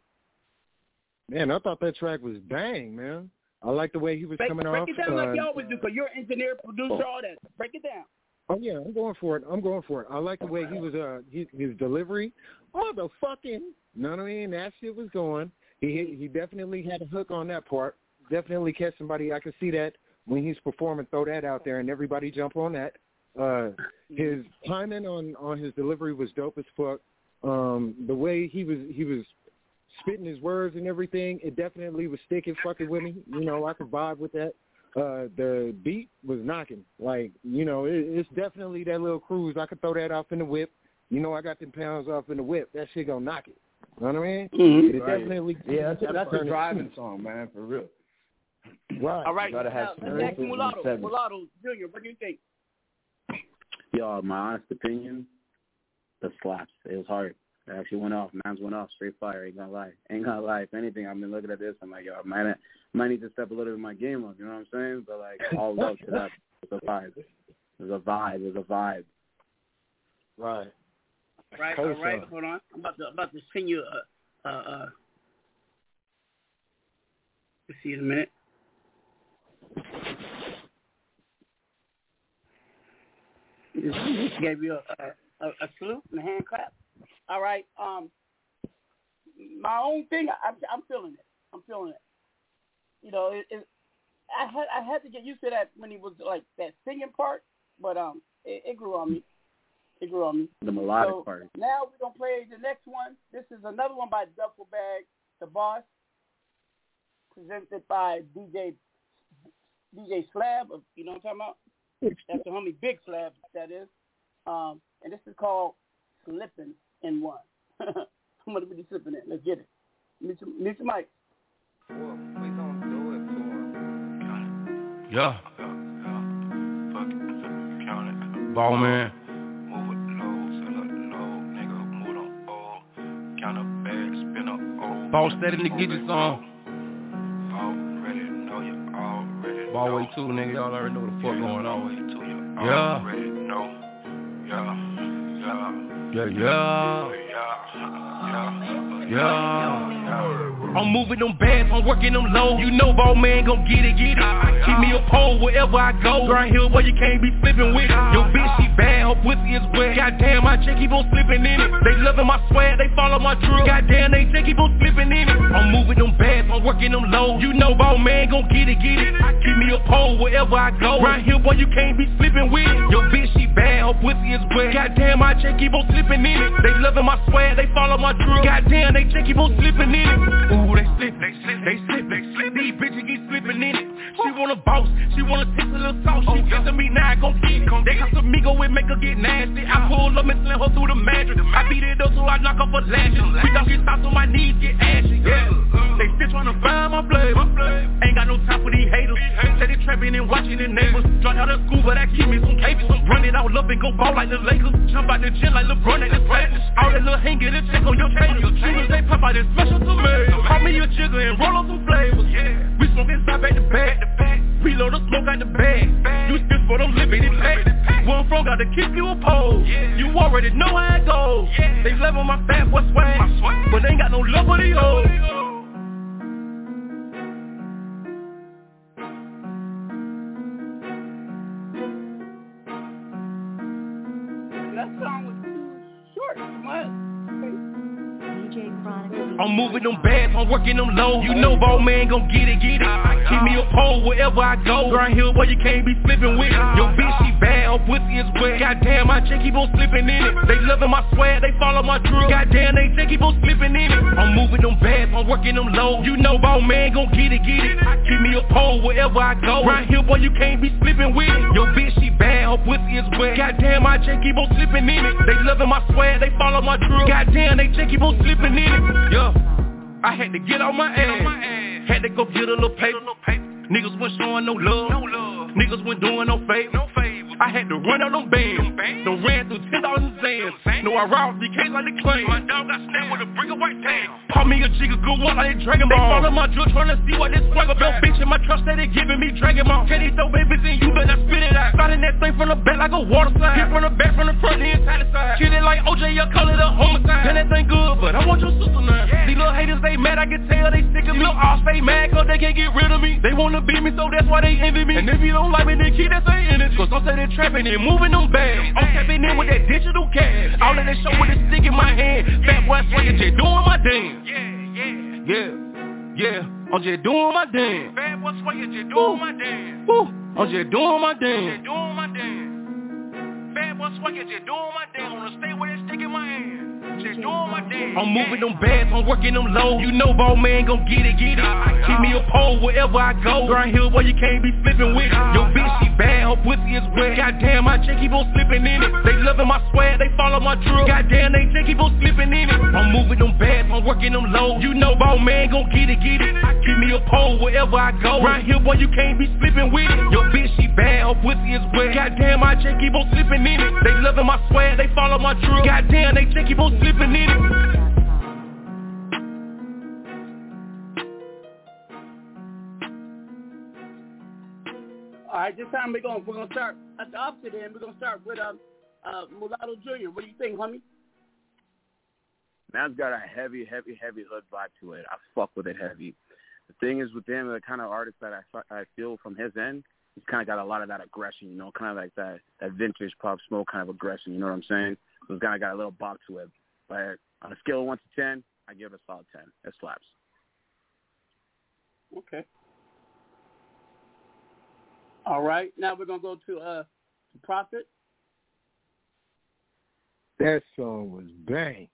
Man, I thought that track was bang, man. I like the way he was Break, coming break off. it down like uh, you always do, because you're an engineer, producer, all that. Break it down. Oh yeah, I'm going for it. I'm going for it. I like the way he was uh he, his delivery. Motherfucking, what I mean? That shit was going. He he definitely had a hook on that part. Definitely catch somebody. I could see that when he's performing, throw that out there, and everybody jump on that. Uh, his timing on on his delivery was dope as fuck. Um, the way he was he was spitting his words and everything, it definitely was sticking fucking with me. You know, I could vibe with that. uh, the beat was knocking. Like, you know, it, it's definitely that little cruise. I could throw that off in the whip. You know, I got them pounds off in the whip. That shit gonna knock it. You know what I mean? Mm-hmm. It right. definitely. Yeah, that's, that's a turn driving song, man, for real. Right. All right. Gotta have now, some let's ask rhythm Mulatto. seven. Mulatto Junior, what do you think? Yo, my honest opinion, the slaps. It was hard. It actually went off. Mines went off straight fire. Ain't gonna lie. Ain't gonna lie. If anything, I've been looking at this. I'm like, yo, I might, might need to step a little bit my game up. You know what I'm saying? But like, all love to that. It was a vibe. It was a vibe. It was a vibe. Right. Right, Cool, all right. Hold on. I'm about to about to send you a uh uh let's see in a minute. Just gave you a, a, a salute and a hand clap. All right. Um, my own thing. I'm I'm feeling it. I'm feeling it. You know, it, it, I had I had to get used to that when he was like that singing part, but um, it, it grew on me. It grew on me. The melodic So, part. Now we're gonna play the next one. This is another one by Duffel Bag, the boss, presented by DJ DJ Slab. Of, you know what I'm talking about? That's the homie Big Slab. That is. Um, and this is called Slipping in One. I'm gonna be slipping in. Let's get it. Mr. Mr. Mike. Yeah. Ball man. Ball steady to get you some. Ball way too, nigga. Y'all already know what the fuck going on. Yeah. Yeah, yeah. Yeah. Yeah Yeah. I'm moving them bands, I'm working them low. You know ball man gon' get it, get it. Keep me a pole wherever I go. Grind hill, boy, you can't be flipping with it. Yo, bitch, she bad, her pussy is wet. Goddamn, my chick keep on slipping in it. They loving my swag, they follow my drill. Goddamn, they chick keep on slipping in it. I'm moving them bands, I'm working them low. You know ball man gon' get it, get it. I keep me a pole wherever I go. Right here, boy, you can't be slipping with it. Yo, bitch, she bad, her pussy is wet. Goddamn, my chick keep on slipping in it. They loving my swag, they follow my drill. Goddamn, they chick keep on slipping in it. Ooh, they slip, they slip, they slip, they slip. These bitches keep slipping in it. She want a boss, she want to taste a little sauce. She oh, kissing me now, I gon'. They got some amigo and make her get nasty. I pull up and slam her through the mattress. I beat it up so I knock off her lashes. We gon' get stopped so my knees get ashy. Yeah. They still tryna find my flavor. Ain't got no time for these haters. Say they trapping and watching the neighbors. Drop out of school, but I keep me some cables. Run it all up and go ball like the Lakers. Jump out the gym like LeBron at the practice. All that little hanging and check on your. Soon as they pop out this special to me Call me a jigger and roll on some flavors. Yeah. We smoke inside back to back. Reload the smoke out the bag. You still for them limited pack. One from got to keep you a pole. You already know how it goes. They love on my fat boy swag. But they ain't got no love for the old. I'm moving them bands, I'm working them low. You know ball man gon' get it, get it. Keep me a pole wherever I go. Grind here boy, you can't be slipping with it. Yo, bitch, she bad, her pussy is wet. Goddamn, my chick keep on slipping in it. They loving my swag, they follow my drill. Goddamn, they chick keep on slipping in it. I'm moving them bands, I'm working them low. You know ball man gon' get it, get it. Keep me a pole wherever I go. Grind here boy, you can't be slipping with it. Yo, bitch, she bad, her pussy is wet. Goddamn, my chick keep on slipping in it. They loving my swag, they follow my drill. Goddamn, they chick keep on slipping in it. Yeah. I had to get on my ass. Had to go get a little paper. Niggas wasn't showing no love. Niggas wasn't doing no favor. I had to run out them bands. Done ran through 10,000 Zans. No, I robbed the case like the claim. My dog got snapped with a brick of white tan. Call me a jigger, good one like Dragon Ball. They follow my drill trying to see what this swag about. Bitch in my trust that they giving me Dragon Ball. Teddy throw babies in you better spit it out. Sliding that thing from the back like a water slide. Hit from the back, from the front, the the side. Kill it like OJ, I call it a homicide. Then that thing good, but I want your sister now. These little haters, they mad, I can tell they sick of me. Little all stay mad cause they can't get rid of me. They wanna beat me, so that's why they envy me. And if you don't like me, then keep that same energy. Cause I'm saying trapping and moving them bags. I'm tapping in with that digital cash. All of that show with a stick in my hand. Fat boy swinging, just doing my dance. Yeah, yeah, yeah. Yeah I'm just doing my dance. Fat boy swinging, just doing my dance. Woo. I'm just doing my dance. Just doing my dance. Fat boy swinging, just doing my dance. Wanna stay with that stick in my hand. I'm moving them bands, I'm working them low. You know, ball man gon' get it, get it. Keep me a pole wherever I go. Grind here boy, you can't be flipping with it. Yo, bitch, she bad, her pussy is wet. Goddamn, my chick keep on slipping in it. They loving my swag, they follow my drill. Goddamn, they chick keep on slipping in it. I'm moving them bands, I'm working them low. You know, ball man gon' get it, get it. Keep me a pole wherever I go. Grind here boy, you can't be slipping with it. Yo, bitch, she bad, her pussy is wet. Goddamn, my chick keep on slipping in it. They loving my swag, they follow my drill. Goddamn, they chick keep on slipping in it. All right, this time we're gonna we're gonna start at the opposite end. We're gonna start with um uh Mulatto Jr. What do you think, homie? Man's got a heavy, heavy, heavy hood vibe to it. I fuck with it heavy. The thing is with him, the kind of artist that I I feel from his end, he's kind of got a lot of that aggression, you know, kind of like that that vintage pop smoke kind of aggression. You know what I'm saying? So he's kind of got a little bop to it. But on a scale of one to ten, I give it a solid ten. It slaps. Okay. All right. Now we're gonna go to uh to Prophet. That song was bang.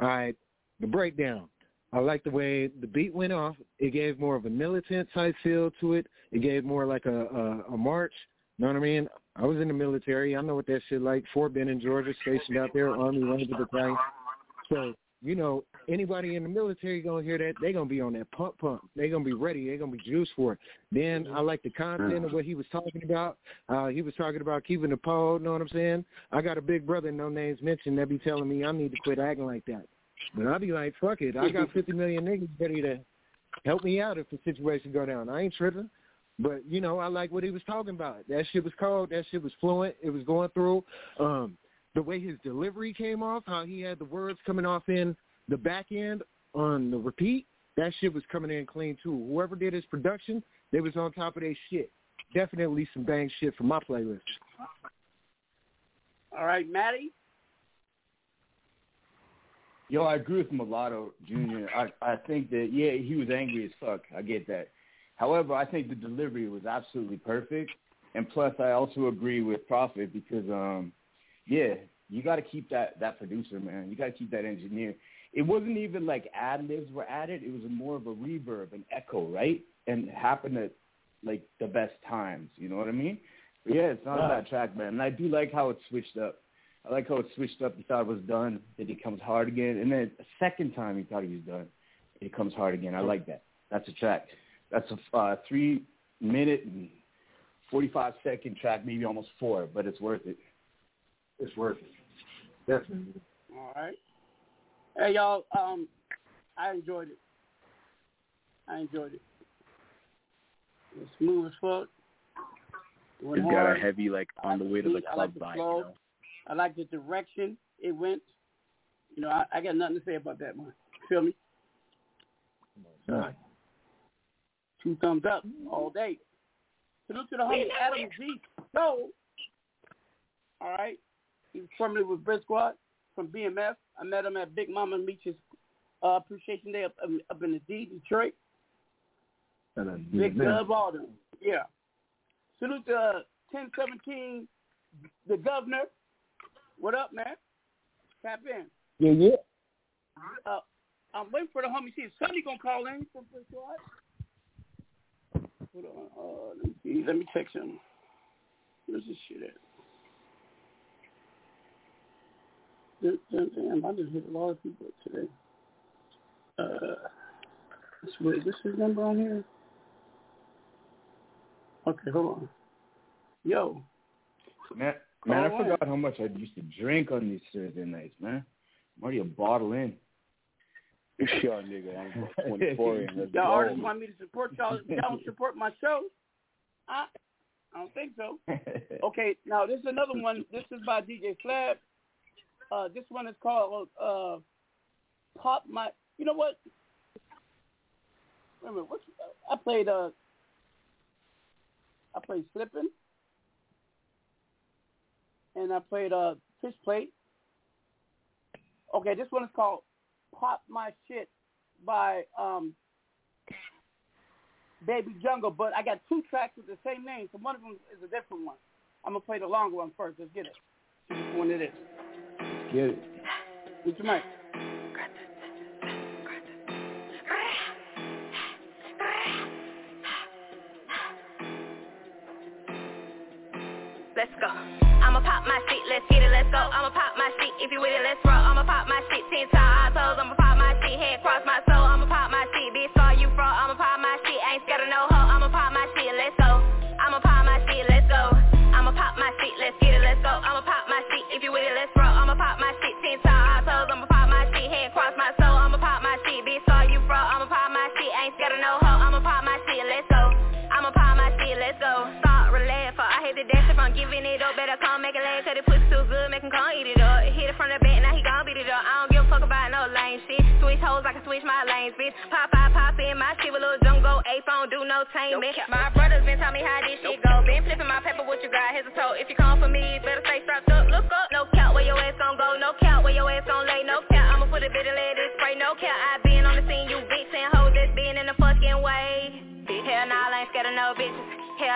All right, the breakdown. I like the way the beat went off. It gave more of a militant type feel to it. It gave more like a a, a march. You know what I mean? I was in the military. I know what that shit like. Fort Benning, Georgia, stationed out there, Army Ranger Battalion. So you know, anybody in the military gonna hear that, they gonna be on that pump pump. they gonna be ready, they gonna be juiced for it. Then I like the content of what he was talking about. Uh he was talking about keeping the pole, know what I'm saying? I got a big brother, no names mentioned, that be telling me I need to quit acting like that. But I'll be like, fuck it. I got fifty million niggas ready to help me out if the situation go down. I ain't tripping. But, you know, I like what he was talking about. That shit was cold, that shit was fluent, it was going through. Um the way his delivery came off, how he had the words coming off in the back end on the repeat, that shit was coming in clean too. Whoever did his production, they was on top of their shit. Definitely some bang shit for my playlist. All right, Matty. Yo, I agree with Mulatto Jr. I I think that yeah, he was angry as fuck. I get that. However, I think the delivery was absolutely perfect. And plus I also agree with Prophet because um yeah, you got to keep that that producer, man. You got to keep that engineer. It wasn't even like ad libs were added. It was more of a reverb, an echo, right? And it happened at like the best times. You know what I mean? But yeah, it's not a bad track, man. And I do like how it switched up. I like how it switched up. He thought it was done. Then it comes hard again. And then a second time he thought he was done. It comes hard again. I like that. That's a track. That's a uh, three minute and 45 second track, maybe almost four, but it's worth it. It's worth it. Definitely. All right. Hey y'all, um, I enjoyed it. I enjoyed it. It's smooth as fuck. It's got a heavy like on the way to the I club like the vibe. flow. You know? I like the direction it went. You know, I, I got nothing to say about that one. Feel me? Right. Two thumbs up all day. Salute to the homie Adam G. So, all right. He was formerly with Brick Squad from BMF. I met him at Big Mama Meech's uh, Appreciation Day up, up in the D, Detroit. Big Dub Alden. Yeah. Salute to uh, 1017, the governor. What up, man? Tap in. Yeah, yeah. Uh, I'm waiting for the homie. See, is Sonny gonna call in from Brick Squad? Hold on. Uh, let me see. Let me text him. Where's this shit at? Damn, I just hit a lot of people today. Uh, is this his number on here? Okay, hold on. Yo. Man, man, I forgot how much I used to drink on these Thursday nights, man. I'm already a bottle in. Sure, nigga. I'm 24 and let's Y'all go. artists want me to support y'all. Y'all don't support my show? I, I don't think so. Okay, now this is another one. This is by DJ Slab. Uh, this one is called uh, Pop My. You know what? Wait a minute. What's, I played uh, I played Slippin', and I played uh, Fish Plate. Okay, this one is called Pop My Shit by um, Baby Jungle, but I got two tracks with the same name, so one of them is a different one. I'm gonna play the longer one first. Let's get it. See which one it is. Get it. With your mic. Let's go. I'ma pop my shit, let's get it, let's go. I'ma pop my shit, if you with it, let's roll. I'ma pop my shit, ten times toes. I'ma pop my shit, head cross my soul. I'ma pop my shit, bitch, saw you fraud. I'ma pop my shit, ain't scared of no hoe. Lanes. Pop out, pop in, my shit with little jungle. A phone, do no tainment. My brothers been telling me how this shit go. Been flipping my paper, what you got? Here's a toe. If you come for me, better stay strapped up. Look up, no count where your ass gon' go. No count where your ass gon' lay. No count, I'ma put a bit of lead in spray. No count, I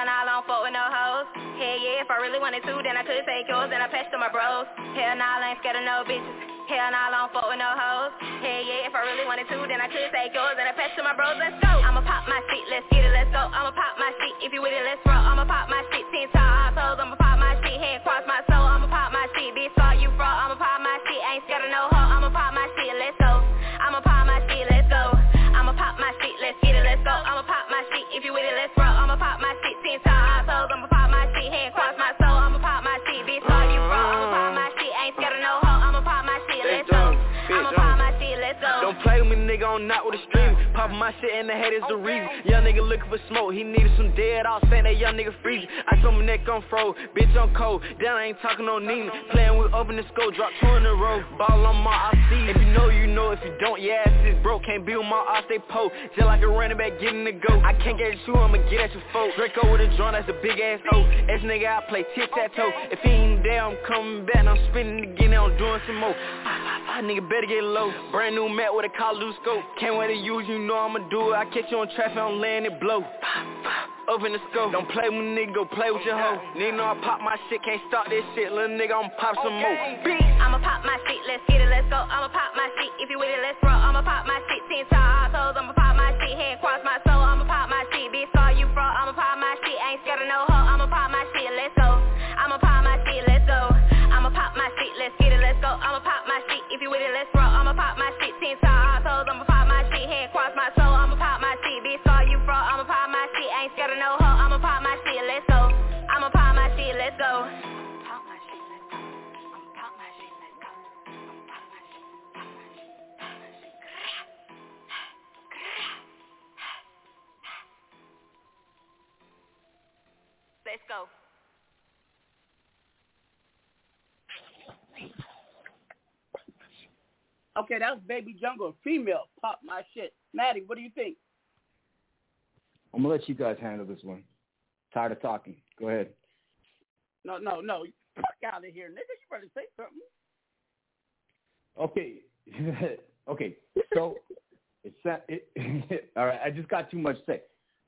nah, I don't fuck with no hoes. Hell yeah, if I really wanted to, then I could take yours and I pass to my bros. Hell nah, I ain't scared of no bitches. Hell nah, I don't fuck with no hoes. Hell yeah, if I really wanted to, then I could take yours and I pass to my bros. Let's go. I'ma pop my shit, let's get it, let's go. I'ma pop my shit, if you with it, let's roll. I'ma pop my shit, ten times toes. I'ma pop my shit, head cross my my shit and the head is the reason. Young nigga looking for smoke, he needed some dead off, saying that young nigga freeze. I told my neck on fro, bitch on cold. Down I ain't talking no Nina. Playing with open the scope, drop two in a row. Ball on my IC. If you know, you know. If you don't, your ass is broke. Can't be with my off, they po. Just like a running back getting the go. I can't get at you, I'ma get at your folk. Draco with a joint, that's a big ass O. Ass nigga, I play tic-tac-toe. If he ain't there, I'm coming back. I'm spinning again, I'm doing some more. I, I, I, nigga better get low. Brand new mat with a loose scope. Can't wait to use, you know I'ma do it. I catch you on traffic, I'm laying it blow. Open the scope. Don't play with nigga, go play with your hoe. Nigga know I pop my shit, can't start this shit. Little nigga, I'ma pop some more. Bitch. I'ma pop my shit, let's get it, let's go. I'ma pop my shit, if you with it, let's roll. I'ma pop my shit, ten times toes. I'ma pop my shit, head cross my soul. Go. Okay, that was Baby Jungle, female. Pop my shit. Matty, what do you think? I'm gonna let you guys handle this one. Tired of talking. Go ahead. No, no, no. Fuck out of here, nigga. You better say something. Okay. okay. So it's it, all right. I just got too much to say.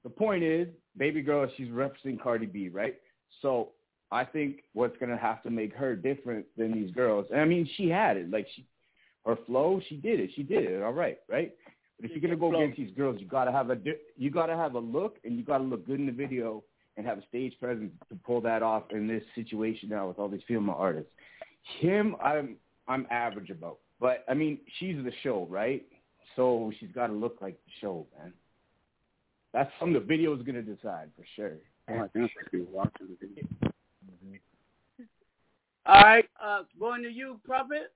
The point is, baby girl, she's referencing Cardi B, right? So I think what's gonna have to make her different than these girls. And I mean, she had it. Like she, her flow, she did it. She did it. All right, right. But if you're gonna go against these girls, you gotta have a you gotta have a look, and you gotta look good in the video, and have a stage presence to pull that off in this situation now with all these female artists. Him, I'm I'm average about, but I mean, she's the show, right? So she's got to look like the show, man. That's something the video is gonna decide for sure. Oh, I think I be watching the video. All right, uh, going to you, Prophet.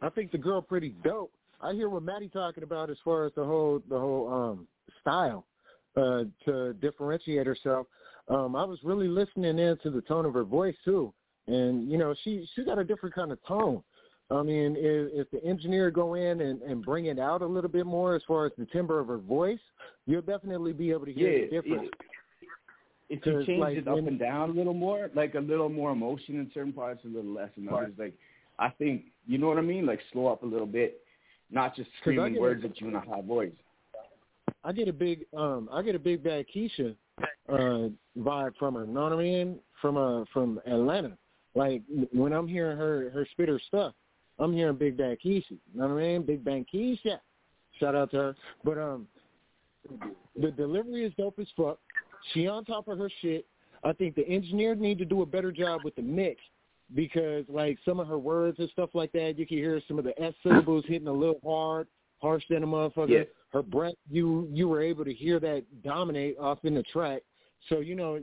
I think the girl pretty dope. I hear what Matty talking about as far as the whole the whole um style uh to differentiate herself. Um I was really listening in to the tone of her voice too. And you know, she she got a different kind of tone. I mean, if, if the engineer go in and, and bring it out a little bit more as far as the timbre of her voice, you'll definitely be able to hear Yeah, the difference. If you change like, it up and down a little more, like a little more emotion in certain parts, a little less in others, like I think you know what I mean. Like slow up a little bit, not just screaming words it. at you in a high voice. I get a big um I get a big bad Keisha uh vibe from her, you know what I mean? From uh from Atlanta. Like when I'm hearing her her spit her stuff, I'm hearing Big Bang Keisha. You know what I mean? Big Bang Keisha. Shout out to her. But um, the delivery is dope as fuck. She on top of her shit. I think the engineers need to do a better job with the mix because like some of her words and stuff like that, you can hear some of the S syllables hitting a little hard, harsh than a motherfucker. Yeah. Her breath, you you were able to hear that dominate off in the track. So you know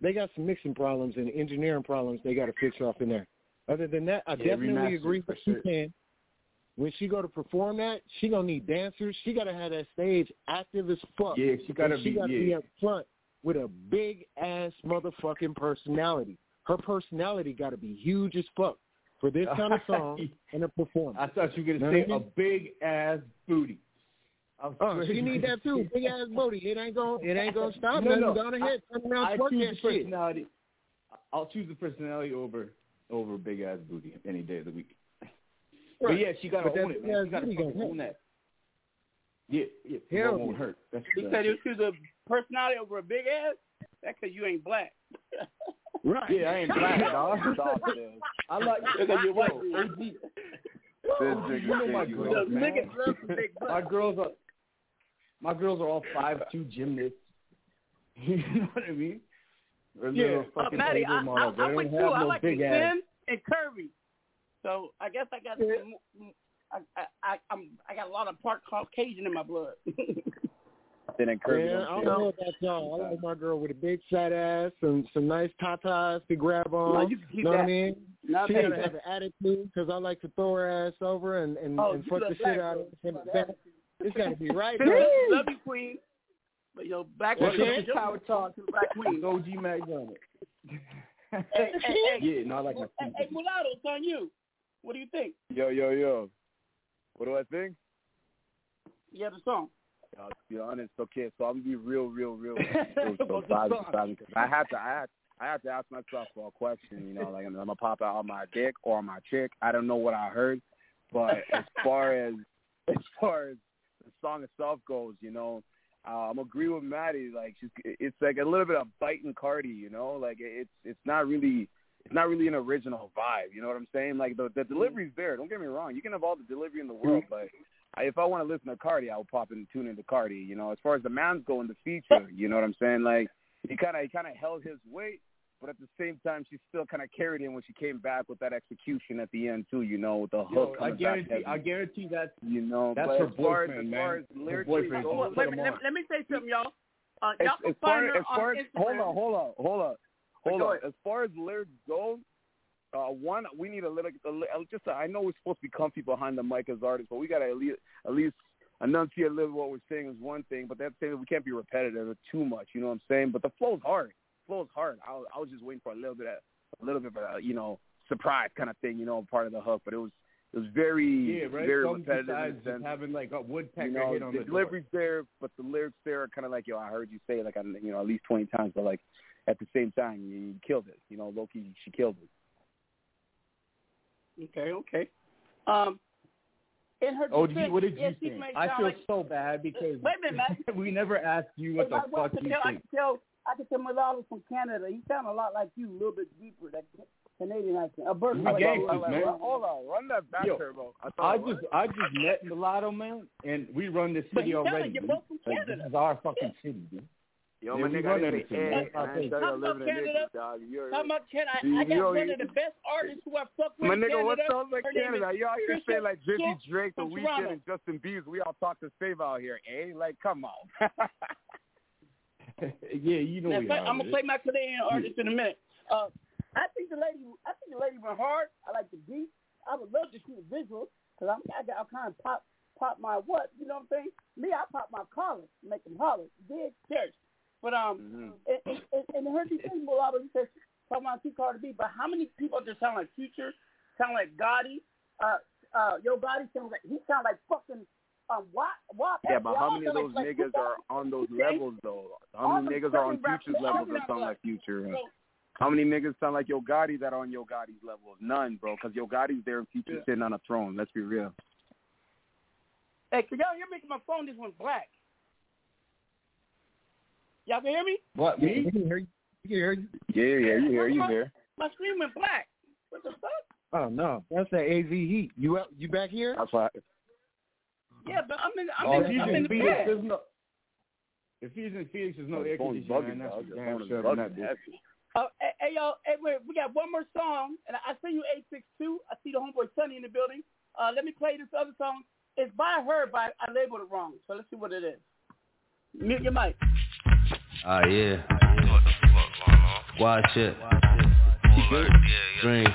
they got some mixing problems and engineering problems they got to fix off in there. Other than that, I Yeah, definitely agree with you sure. saying. When she go to perform that, she gonna need dancers. She gotta have that stage active as fuck. Yeah, she gotta she be- gotta yeah. be up front with a big ass motherfucking personality. Her personality gotta be huge as fuck for this kind of song and a performance. I thought you were gonna say a big ass booty. I'm Oh, uh, she need that too. Big ass booty. It ain't gonna it ain't gonna stop no, nothing. no. Go on ahead, turn around, twerk that shit. personality. I'll choose the personality over over a big ass booty any day of the week. But yeah, she gotta But own it, man. She gotta fucking own that. Yeah, yeah. Hell it won't hurt. That's He the- said you choose a personality over a big ass. That's because you ain't black. Right. Yeah, I ain't black, dog. Stop. I like Because you're white. yo, OG. This nigga you know my think girls, man. niggas love the big My girls are my girls are all five two gymnasts. you know what I mean? Or Yeah, little uh, fucking Matty, Playboy I, I, I'm don't with have you. I like big the ass. and curvy. So I guess I got some, I, I, I, I'm, I got a lot of part Caucasian in my blood. Then encourage Man, I don't know about y'all. I like my girl with a big fat ass, some some nice tatas to grab on. No, you can keep know what I that. mean? Not she that. gotta have an attitude because I like to throw her ass over and and, Oh, and fuck the shit out of girls. her. from the back. It's gotta be right. Love you, queen. But yo, black What's women, your power talk? to the black queen. It's OG Mack Drama. Hey, hey, hey, Yeah, no, I like my hey, hey, mulatto, it's on you. What do you think? Yo, yo, yo. What do I think? You have the song. Uh, to be honest, okay, so I'm gonna be real, real, real, real About the surprised, song. I had to, I had, I had to ask myself a question. You know, like I'm gonna pop out on my dick or on my chick? I don't know what I heard, but as far as as far as the song itself goes, you know, uh, I'm agree with Matty. Like she's, it's like a little bit of biting Cardi. You know, like it's it's not really. It's not really an original vibe, you know what I'm saying? Like the the delivery's there. Don't get me wrong. You can have all the delivery in the world, but I, if I want to listen to Cardi, I will pop in and tune into Cardi. You know, as far as the man's go in the feature, you know what I'm saying? Like he kind of he kind of held his weight, but at the same time, she still kind of carried him when she came back with that execution at the end too. You know, with the Yo, hook. I coming back guarantee, heavy, I guarantee that's you know, that's her as far as, boyfriend, man. Her boyfriend. goes, Well, Put let, me, let, me say something, y'all. Uh, as, y'all as far, find as far as hold on, hold on, hold on, hold on. As far as lyrics go, uh, one we need a little, a, li- just a, I know we're supposed to be comfy behind the mic as artists, but we gotta at least at least enunciate a little what we're saying is one thing, but that's saying that we can't be repetitive or too much. You know what I'm saying? But the flow's hard. Flow's hard. I, was- I was just waiting for a little bit of a little bit of a you know surprise kind of thing, you know, part of the hook, but it was it was very Yeah, right. very Something repetitive in the just sense having like a woodpecker you know, hit on the the, door. there, but the lyrics there are kind of like, yo, I heard you say it like, you know, at least 20 times, but like at the same time, you, you killed it. You know, Loki, she killed it. Okay, okay. Um, in her OG, defense, what did you she think? I feel like, so bad because Wait a minute, we never asked you what the I, fuck you tell, I think. can tell, I can tell Mulatto from Canada. He sound a lot like you, a little bit deeper. That Canadian accent. A bird We like, gangsters, like, man. Hold on, run that back, Yo, Turbo. I I just I just met Mulatto man, and we run this city he already. like you're both from Like, Canada. this is our fucking city, dude. yo, yeah, my we nigga, run I didn't everything, say, man. hey, I'll I tell you. tell you Talk living about in Canada. Niggas, dog. You're, Talking about Canada, I, I got yo, one of the best artists who I fuck with my nigga, Canada. what sounds like Her Canada? is Y'all here Trisha say like Drizzy Drake, The from Weeknd, and Justin Bieber. We all talk the same out here, eh? Like, come on. yeah, you know Now, we play, are. I'm gonna play my Canadian artist in a minute. Uh, I think the lady, I think the lady went hard. I like the beat. I would love to see the visual because I'm, I got, I kind of pop, pop my what, you know what I'm saying? Me, I pop my collar, make them holler, big church. But um, Mm-hmm. and, and, and, and her thing, Mulatto, he says, talking about too hard to beat. But how many people just sound like Future, sound like Gotti? Uh, uh, Yo Gotti sounds like he sound like fucking um, what, what? yeah, but how many of those niggas are on those levels though? How many niggas are on Future's levels that sound like Future? So, How many niggas sound like Yo Gotti that are on Yo Gotti's level? None, bro, because Yo Gotti's there and Future Yeah. sitting on a throne. Let's be real. Hey, can y'all hear me? 'Cause My phone just went black. Y'all can hear me? What me? We can hear you. We can hear you. Yeah, yeah, you hear, you hear. My screen went black. What the fuck? Oh no, that's that AZ Heat. You up? You back here? That's why. Yeah, but I'm in. I'm Oh, in, I'm in in the Phoenix, bed. there's no. If he's in Phoenix, there's no air conditioning. bugging, man. That's Your damn phone sure bugging that bitch. heavy. Oh, hey, hey, yo, hey, wait, we got one more song, and I see you eight six two. I see the homeboy Sonny in the building. Uh, let me play this other song. It's by her, but I labeled it wrong. So let's see what it is. Mute your mic. Ah yeah. Squad shit. Dreams.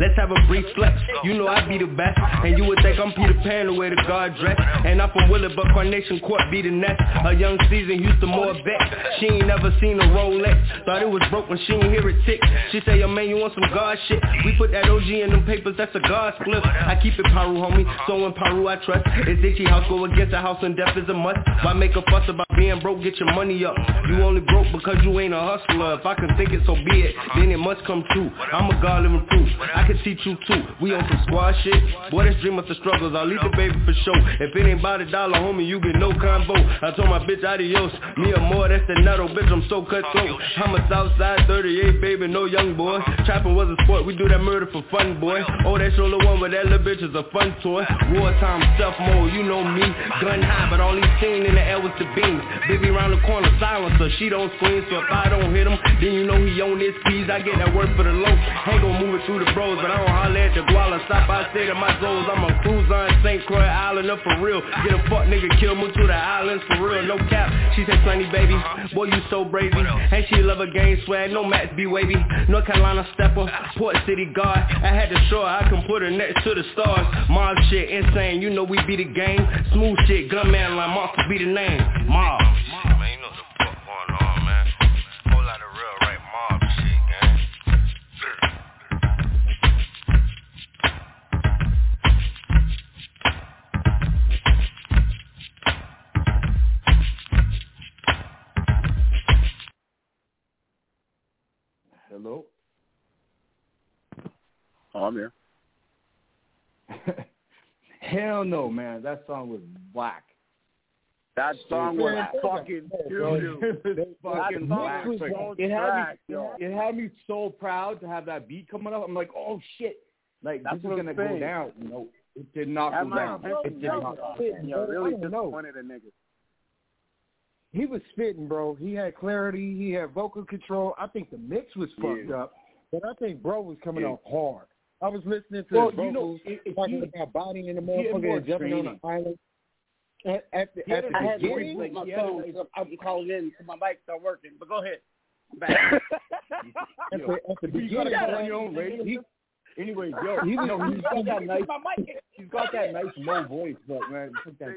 Let's have a brief flex. You know I be the best, and you would think I'm Peter Pan the way the guard dress. And I'm from Willard, but Carnation Court be the next. A young season, Houston more vet. She ain't never seen a Rolex. Thought it was broke when she ain't hear it tick. She say, yo man, you want some God shit? We put that OG in them papers, that's a God split. I keep it Piru, homie. So in Piru I trust. It's itchy house, go against the house, and death is a must. Why make a fuss about being broke? Get your money up. You only broke because you ain't a hustler. If I can think it, so be it. Then it must come true. I'm a God living proof. I can teach you too. We on some squad shit. Boy, this dream of the struggles. I'll leave the baby for sure. If it ain't about a dollar, homie, you get no combo. I told my bitch adios. Me or more, that's the nutto, bitch. I'm so cutthroat. I'm a Southside 38, baby, no young boy. Trapping was a sport. We do that murder for fun, boy. Oh, that shoulder one, but that little bitch is a fun toy. Wartime stuff mode, you know me. Gun high, but all he seen in the air was the beams. Baby around the corner, silencer. She don't scream, so if I don't hit him, then you know he on his keys. I get that work for the low. Ain't gon' move it through the bros, but I don't holler at the guala. Stop, I say to my souls, I'm a cruiser on St. Croix Island up for real. Get a fuck nigga, kill, move to the islands for real, no cap. She said, Sunny baby, boy you so brazy. And she love a game swag, no Max be wavy. North Carolina stepper, Port City guard. I had to show her I can put her next to the stars. Mob shit insane, you know we be the game. Smooth shit, gunman line, Monster be the name. Mob. I'm here. Hell no, man. That song was whack. That song was Yeah. fucking Bro, doo it fucking whack. was It had me, it had me so proud to have that beat coming up. I'm like, oh shit, like That's this is gonna go down. You know, it did not That go down. It did not. spitting, yo. Really I don't know. disappointed in niggas. He was spitting, bro. He had clarity. He had vocal control. I think the mix was fucked Yeah. up, but I think bro was coming Yeah. off hard. I was listening to Well, his you know, vocals, if- if talking you- about body in the he had motherfucker more and jumping on the island. At, at the, at a- the I had to beginning, like, my he had a- phone. so I'm calling in, so my mic start working. But go ahead. I'm back. at the, at the You gotta beginning, call on your own radio. he, Anyway, yo, He was- no, he's got that nice. He's got that nice low voice, but man, fuck that.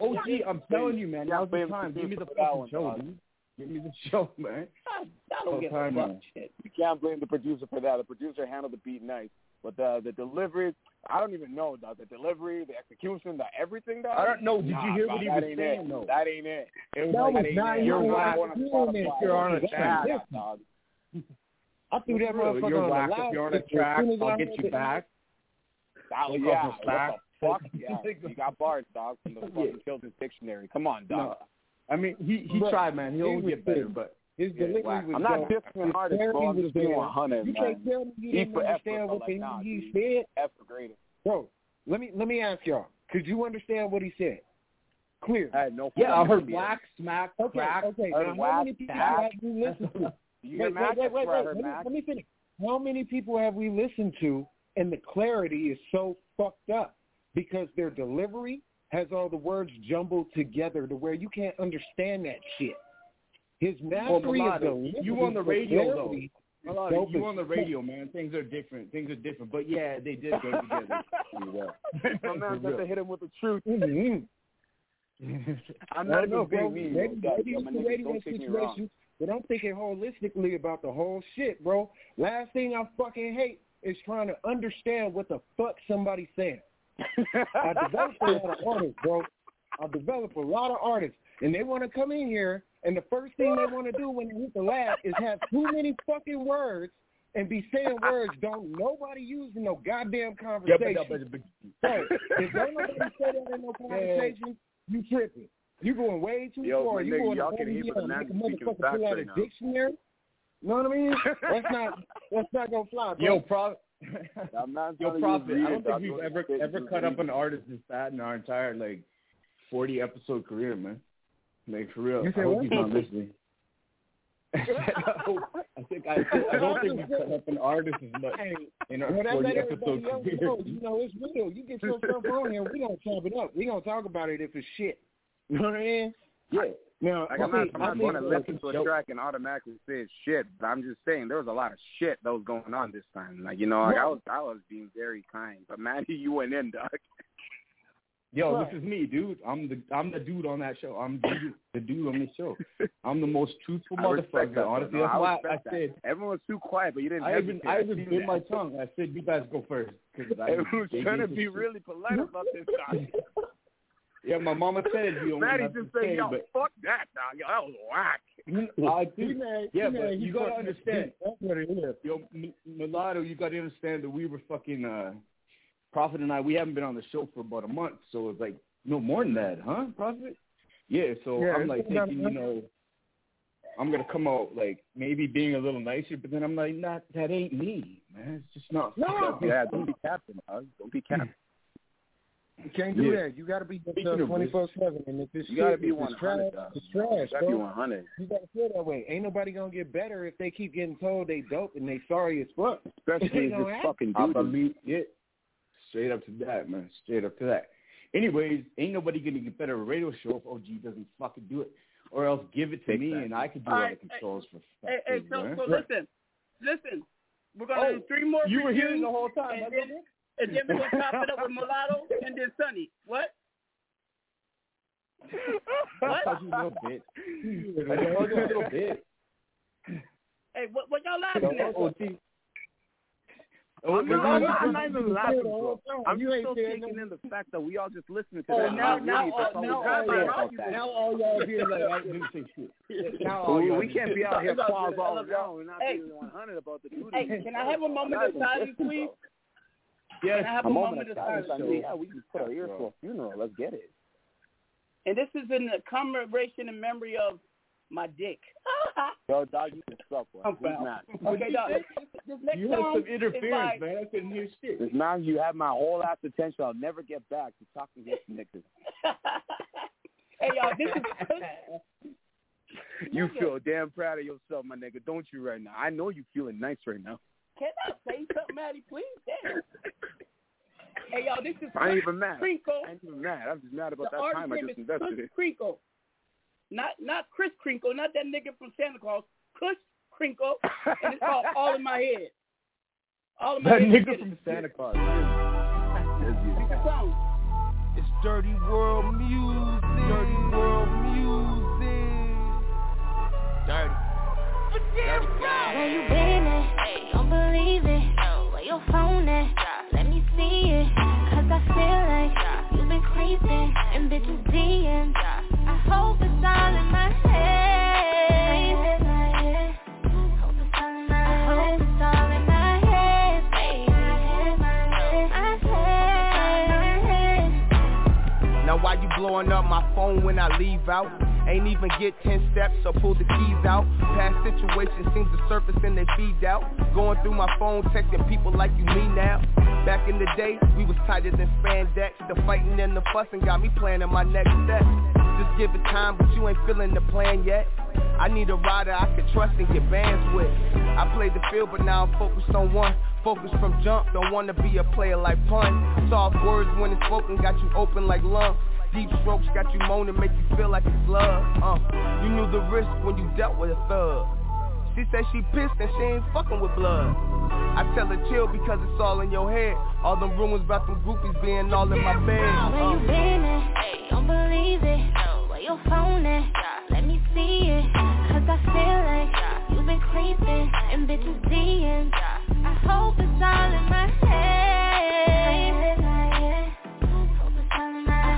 OG, I'm telling you, man, Yeah, now's the baby, time. Give me the for that fucking show, dude. Give me the show, man. I don't give a All-time, fuck. Shit. You can't blame the producer for that. The producer handled the beat nice, but the the delivery, I don't even know, dog. The delivery, the execution, the everything, dog. I don't know. Did Nah, you hear dog, what he was saying, it. though? That ain't it. It was That like, was ain't not it. even you're what whack I was doing, if you're on a track. different. dog. I threw that motherfucker You're on whack the if you're on a track. I I'll heard get you back. Oh, that, Take yeah, off what the fuck? Yeah, you got bars, dog, from the fucking Children's Dictionary. Come on, dog. I mean he he But tried, man. He'll he get better, good. but His Yeah, delivery was I'm not dissing an artist, bro. I'm just being there. 100, You can't tell me you didn't understand what like, the nah, he said. F greater. Bro, let me let me ask y'all. Could you understand what he said? Clear. I had no yeah, I heard whack, smack, Okay, crack. okay. Now, how many people have we listened to? You wait, wait, wait, That's where I wait, wait. Let me, let me finish. How many people have we listened to and the clarity is so fucked up because their delivery has all the words jumbled together to where you can't understand that shit. His Well, mastery Milano, of delivery, you on the radio though. clarity, you on the radio, man. Things are different. Things are different. But yeah, they did go together pretty well. My man said to hit him with the truth. Mhm. I'm not don't know, even bro. Maybe, maybe it's my the radio don't take me wrong. situation, but I'm thinking holistically about the whole shit, bro. Last thing I fucking hate is trying to understand what the fuck somebody's saying. I develop a lot of artists, bro. I develop a lot of artists, and they want to come in here, and the first thing they want to do when they hit the lab is have too many fucking words and be saying words don't nobody use in no goddamn conversation. So if don't nobody say that in no conversation, you tripping. You going way too Yo, far. You nigga, going y'all can and hear, the beyond. man Make a speaking motherfucker pull out a now. dictionary. You know what I mean? That's not that's not gonna fly. Bro. Yo, Prof. I'm not Yo, Prophet. I don't think we've ever ever cut up an artist this fat in our entire like forty episode career, man. Like for real. You I hope what? he's not listening. I hope, I think I, I don't think we cut up an artist as much in our well, forty episode career. know. You know, it's real. You get your stuff on here, we gonna chop it up. We gonna talk about it if it's shit. You know what I mean? Yeah. Now, Like I'm not, I'm not going to listen to a track and automatically say it's shit. But I'm just saying there was a lot of shit that was going on this time. Like you know, like I was I was being very kind, but Matty, you went in, dog. Yo, Right. this is me, dude. I'm the I'm the dude on that show. I'm the dude, the dude on the show. I'm the most truthful motherfucker. that, Honestly, though. that's I why I that. said Everyone was too quiet, but you didn't. I even. I even bit my tongue. I said you guys go first. 'cause I, Everyone's they trying to be really polite about this. Yeah, my mama said you don't Matty have just said, say, "Yo, but fuck that, dog. Yo, that was whack." I He do. mad- Yeah, he but you gotta understand. That's what it is. Yo, M- mulatto, you gotta understand that we were fucking uh Prophet and I. We haven't been on the show for about a month, so it's like no more than that, huh, Prophet? Yeah. So Yeah, I'm like been about a thinking, you know, I'm gonna come out like maybe being a little nicer, but then I'm like, not that ain't me, man. It's just not. No. Yeah, don't be captain, dog. Don't be captain. You can't do Yeah. that. You gotta be uh, Speaking twenty four seven. And if it's You gotta be 100, trash, it's trash, You gotta be bro. 100. You gotta feel that way. Ain't nobody gonna get better if they keep getting told they dope and they sorry as fuck. Especially if don't it's happen. fucking I dude. believe it. Straight up to that, man. Straight up to that. Anyways, ain't nobody gonna get better at a radio show if OG doesn't fucking do it, or else give it to me and I can do all the Alright, controls for. Hey, hey, so, so listen, listen. We're gonna Oh, do three more. you were here the whole time, and I then, and then we're gonna top it up with Mulatto and then Sunny. What? I told you a little bit. I told you a little bit. Hey, what, what y'all laughing at? OG. I'm, Oh, not, you- I'm not even laughing, the whole bro. time. I'm You ain't still saying taking nothing. in the fact that we all just listening to Oh, that. now- Not now really, all- that's all now we got all to say y'all- about that. Now all y'all here like I didn't say shit. Now all we, y'all we just- can't be out here Look, claws look, all look, around. We're not hey. being 100 about the duty. Hey, can I have a moment of silence, please? Yes, Can I have a a moment moment of of silence. I silence? mean, yeah, we can put our ears to a funeral. Let's get it. And this is in the commemoration in memory of my dick. Yo, dog, you can suck, bro. I'm Who's foul. mad? Okay, dog. This, this next You had song some interference, by- man. I couldn't hear shit. This now you have my whole ass attention. I'll never get back to talking to this nigga. hey, y'all, this is You feel damn proud of yourself, my nigga, don't you, right now? I know you feeling nice right now. Can I say something, Matty, please? Damn. Hey, y'all, this is I ain't even mad. Kringle. I ain't even mad. I'm just mad about The that time I just invested Kush in. Kringle. Not not Kris Kringle, not that nigga from Santa Claus. Kush Kringle, and it's called All in My Head. All in My That Head. nigga from it. Santa Claus. It's a song. It's Dirty World Music. Dirty World Music. Dirty. Where you been at? Don't believe it. Oh. Where your phone at? Let me see it. Cause I feel like you've been creeping and bitches DMs. I hope it's all in my head. Hope it's all in my head. Hope it's all in my head, baby. My head. Now why you blowing up my phone when I leave out? Ain't even get 10 steps or pull the keys out. Past situations seem to surface and they feed out. Going through my phone, texting people like you me now. Back in the day, we was tighter than spandex. The fighting and the fussing got me planning my next step. Just give it time, but you ain't feeling the plan yet. I need a rider I can trust and get bands with. I played the field, but now I'm focused on one. Focus from jump, don't wanna be a player like pun. Soft words when it's spoken got you open like lungs. Deep strokes got you moaning, make you feel like it's love. Uh, you knew the risk when you dealt with a thug. She said she pissed and she ain't fucking with blood. I tell her chill because it's all in your head. All them rumors about them groupies being all in my bed. Where you Uh. been at? Don't believe it. Where your phone at? Let me see it. Cause I feel like you've been creeping and bitches DMs. I hope it's all in my head.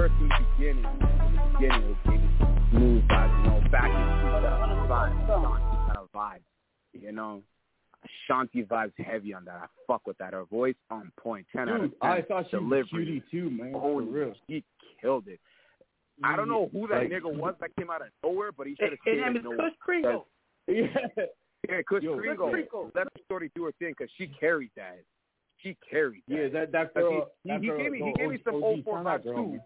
head. Alright. Who's gonna go first? beginning, in the beginning, it gave me smooth vibes, you know, back into the vibe, Shanti kind of vibe, you know. Shanti vibes heavy on that. I fuck with that. Her voice on point. Ten out of ten. I thought she was Delivery. cutie too, man. For real. He killed it. I don't know mm, who that Like- nigga was that came out of nowhere, but he should His have his stayed name in is nowhere. Kush Kringle. Yeah. Yeah, Kush Yo, Kringle. Kringle. Let her shorty do her thing because she carried that. She carried that. Yeah, that that girl. he, that he, girl, gave me he no, gave me some OG, 0 4 find that vibes too, man.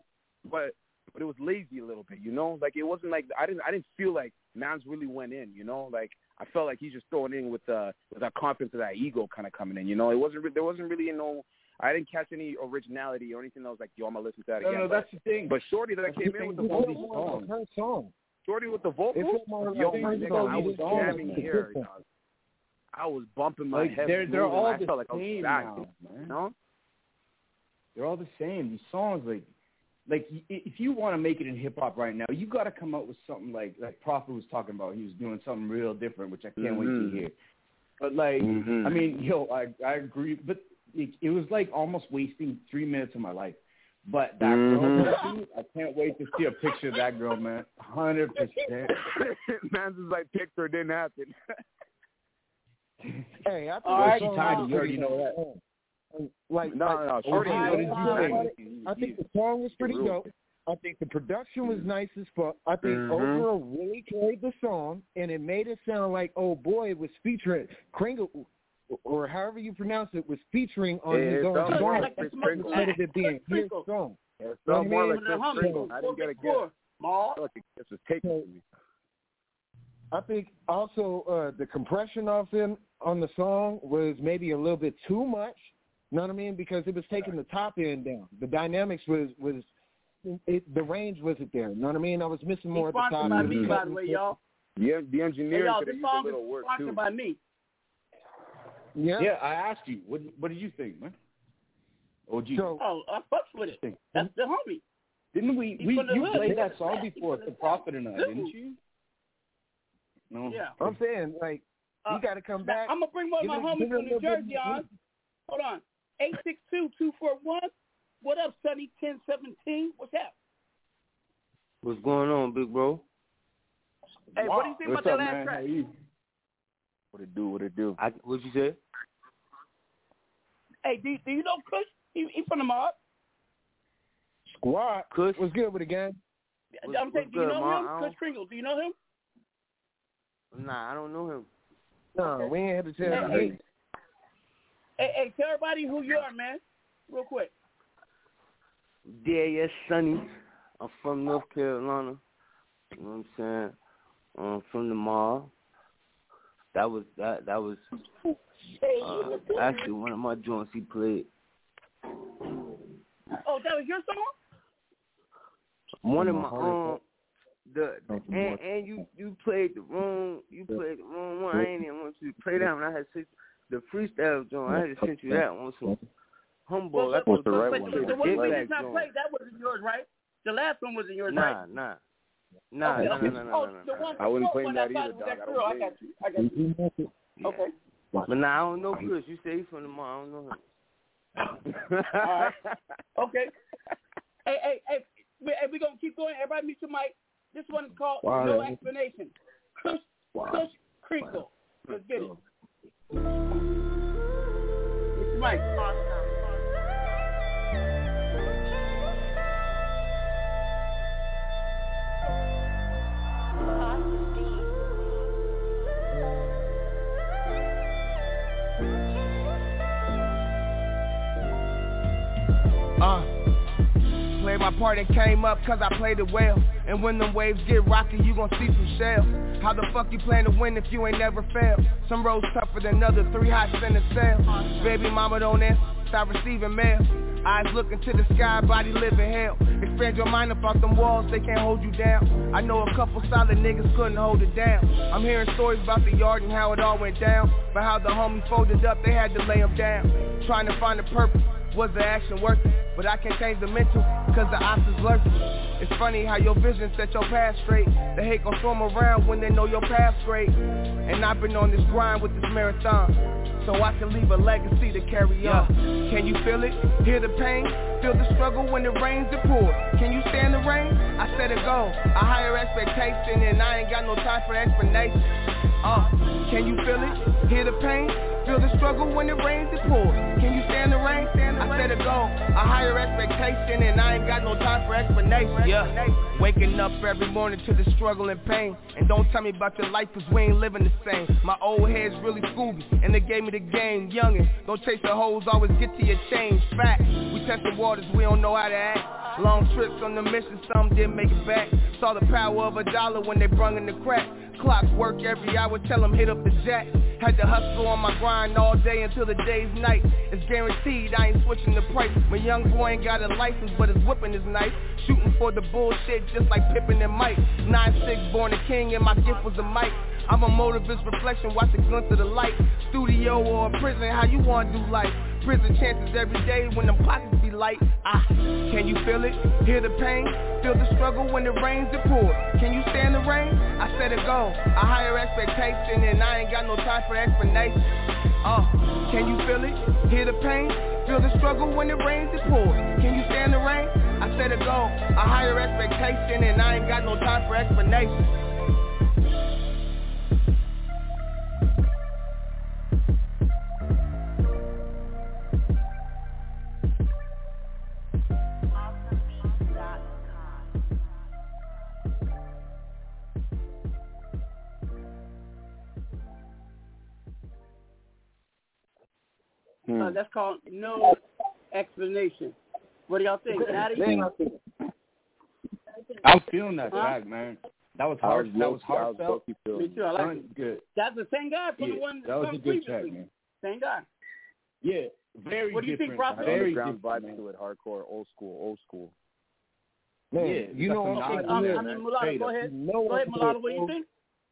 But but it was lazy a little bit, you know. Like it wasn't like I didn't I didn't feel like Mans really went in, you know. Like I felt like he's just throwing in with uh with that confidence of that ego kind of coming in, you know. It wasn't re- there wasn't really no. I didn't catch any originality or anything that was like, yo, I'm gonna listen to that No, again. no, but, that's the thing. but Shorty that That's came in with the vocals, these. Her song. Shorty with the vocals, yo, my song. nigga, I was jamming here, different. dog. I was bumping my Like head. they're they're all I the felt like I was same now, man. you know? They're all the same. These songs, like, like if you want to make it in hip hop right now, you got to come up with something like like Prophet was talking about. He was doing something real different, which I can't wait to Mhm. hear. But like, Mhm. I mean, yo, I I agree, but it, it was like almost wasting three minutes of my life. But that Mhm. girl, dude, I can't wait to see a picture of that girl, man. Hundred percent. Mans is like picture didn't happen. Hey, I think All right, song Tiny, you already know that. Dope. Like, No, like, no, no, Shorty, I, what did you think? I think the song was pretty Real. dope. I think the production was nice as fuck. I think Mhm. overall really carried the song, and it made it sound like, oh boy, it was featuring Kringle, or however you pronounce it, was featuring on Yeah, his it own sounds more song like instead of it being his song. Yeah, it You know more I like? Chris Humble. Kringle. I didn't get a guess. Four. I felt like this was taken from me. I think also uh, the compression of him on the song was maybe a little bit too much. You know what I mean? Because it was taking the top end down. The dynamics was was it, the range wasn't there. You know what I mean? I was missing more He's at the top. sponsored by me, by the cutting- way, y'all. Yeah, the Hey, y'all, could have this a song is little work sponsored too. by me. Yeah. Yeah, I asked you. What what did you think, man? OG. So Oh, I fucks with it. That's the homie. Didn't we He's we you hood. played that song before, He's The from the Prophet and I, didn't you? No. Yeah. I'm saying like Uh, you got to come back. I'm gonna bring one of my homies give it a from New Jersey more- on. Hold on. Eight six two two four one. What up, Sonny? Ten seventeen. What's up? What's going on, big bro? Hey, what do you think What's about up, that last man? How track? are you? What it do? What it do? I, what you say? Hey, do, do you know Kush? He, he from the mob. Squad. Kush. What's good with the gang? What's- I'm saying, do you good, know Ma? him? I Kush don't- Kringle. Do you know him? Nah, I don't know him. No, we ain't had to tell Hey, you. hey, hey, hey, tell everybody who you are, man. Real quick. Yeah, yes, Sonny. I'm from North Carolina. You know what I'm saying? Um, from the mall. That was that. That was uh, actually one of my joints he played. Oh, that was your song? One of my my heart um the Nothing and, and you you played the wrong you played the wrong one. I ain't even want you to play that one. I had sent the freestyle joint. I had to send you that one. So humble. Well, I thought the right that one? was The, the one we get did not play, that wasn't yours, right? The last one wasn't yours, Nah, right? nah, nah, okay, nah, okay. nah, nah, oh, nah, the nah, nah. I wouldn't before claim that either, dog. that I don't. I got you. I got you. Yeah. Okay. But nah, I don't know Chris. You say he's from the mall. I don't know him. All right. Okay. hey, hey, hey, we, hey, we gonna keep going. Everybody meet your mic. This one is called Wow. No Explanation. Kush, Kush Kringle. Let's get it. Meet your my part and came up cause I played it well. And when them waves get rocky, you gon' see some shells. How the fuck you plan to win if you ain't never failed? Some roads tougher than others, three hot center cell. Baby mama don't answer, stop receiving mail. Eyes looking to the sky, body living hell. Expand your mind about them walls, they can't hold you down. I know a couple solid niggas couldn't hold it down. I'm hearing stories about the yard and how it all went down. But how the homies folded up, they had to lay them down. Trying to find a purpose. Was the action worth it? But I can't change the mental, cause the ops is lurking. It's funny how your vision set your path straight. The hate gon' swim around when they know your path's great. And I've been on this grind with this marathon. so I can leave a legacy to carry on. Can you feel it? Hear the pain? Feel the struggle when it rains and pours. Can you stand the rain? I set a goal, a higher expectation, and I ain't got no time for explanation. Uh, can you feel it? Hear the pain? Feel the struggle when it rains and pours. Can you stand the rain? I set a goal, a higher expectation, and I ain't got no time for explanation. Yeah, waking up every morning to the struggle and pain. And don't tell me about your life, cause we ain't living the same. My old head's really Scooby, and they gave me the game. Youngin', don't chase the hoes, always get to your change. Fact, we test the waters, we don't know how to act. Long trips on the mission, some didn't make it back. Saw the power of a dollar when they brung in the crack. Clocks work every hour, tell them hit up the jack. Had to hustle on my grind all day until the day's night. It's guaranteed I ain't switching the price. My young boy ain't got a license, but his whipping is nice. Shooting for the bullshit just like Pippen and Mike. 9-6 born a king and my gift was a mic. I'm a motivist reflection, watch the glint of the light. Studio or prison, how you wanna do life? Prison chances every day when them pockets be light. Ah, can you feel it? Hear the pain? Feel the struggle when it rains and pours. Can you stand the rain? I set a goal, a higher expectation, and I ain't got no time for explanation. Uh, can you feel it? Hear the pain? Feel the struggle when it rains and pours. Can you stand the rain? I set a goal, a higher expectation, and I ain't got no time for explanation. Hmm. Uh, that's called no explanation. What do y'all think, Natty? I'm feeling that huh? track, man. That was hard. That was heartfelt. Me too. I like it. Good. That's the same guy from yeah, the one that was a good previously. track, man. Same guy. Yeah, very. What do you think, Prophet? Very ground different, vibe to it, hardcore, old school, old school. Man, yeah, you know what I'm saying? I mean, Mulatto, go ahead. You know Go ahead, what Mulatto. I'm What do you think?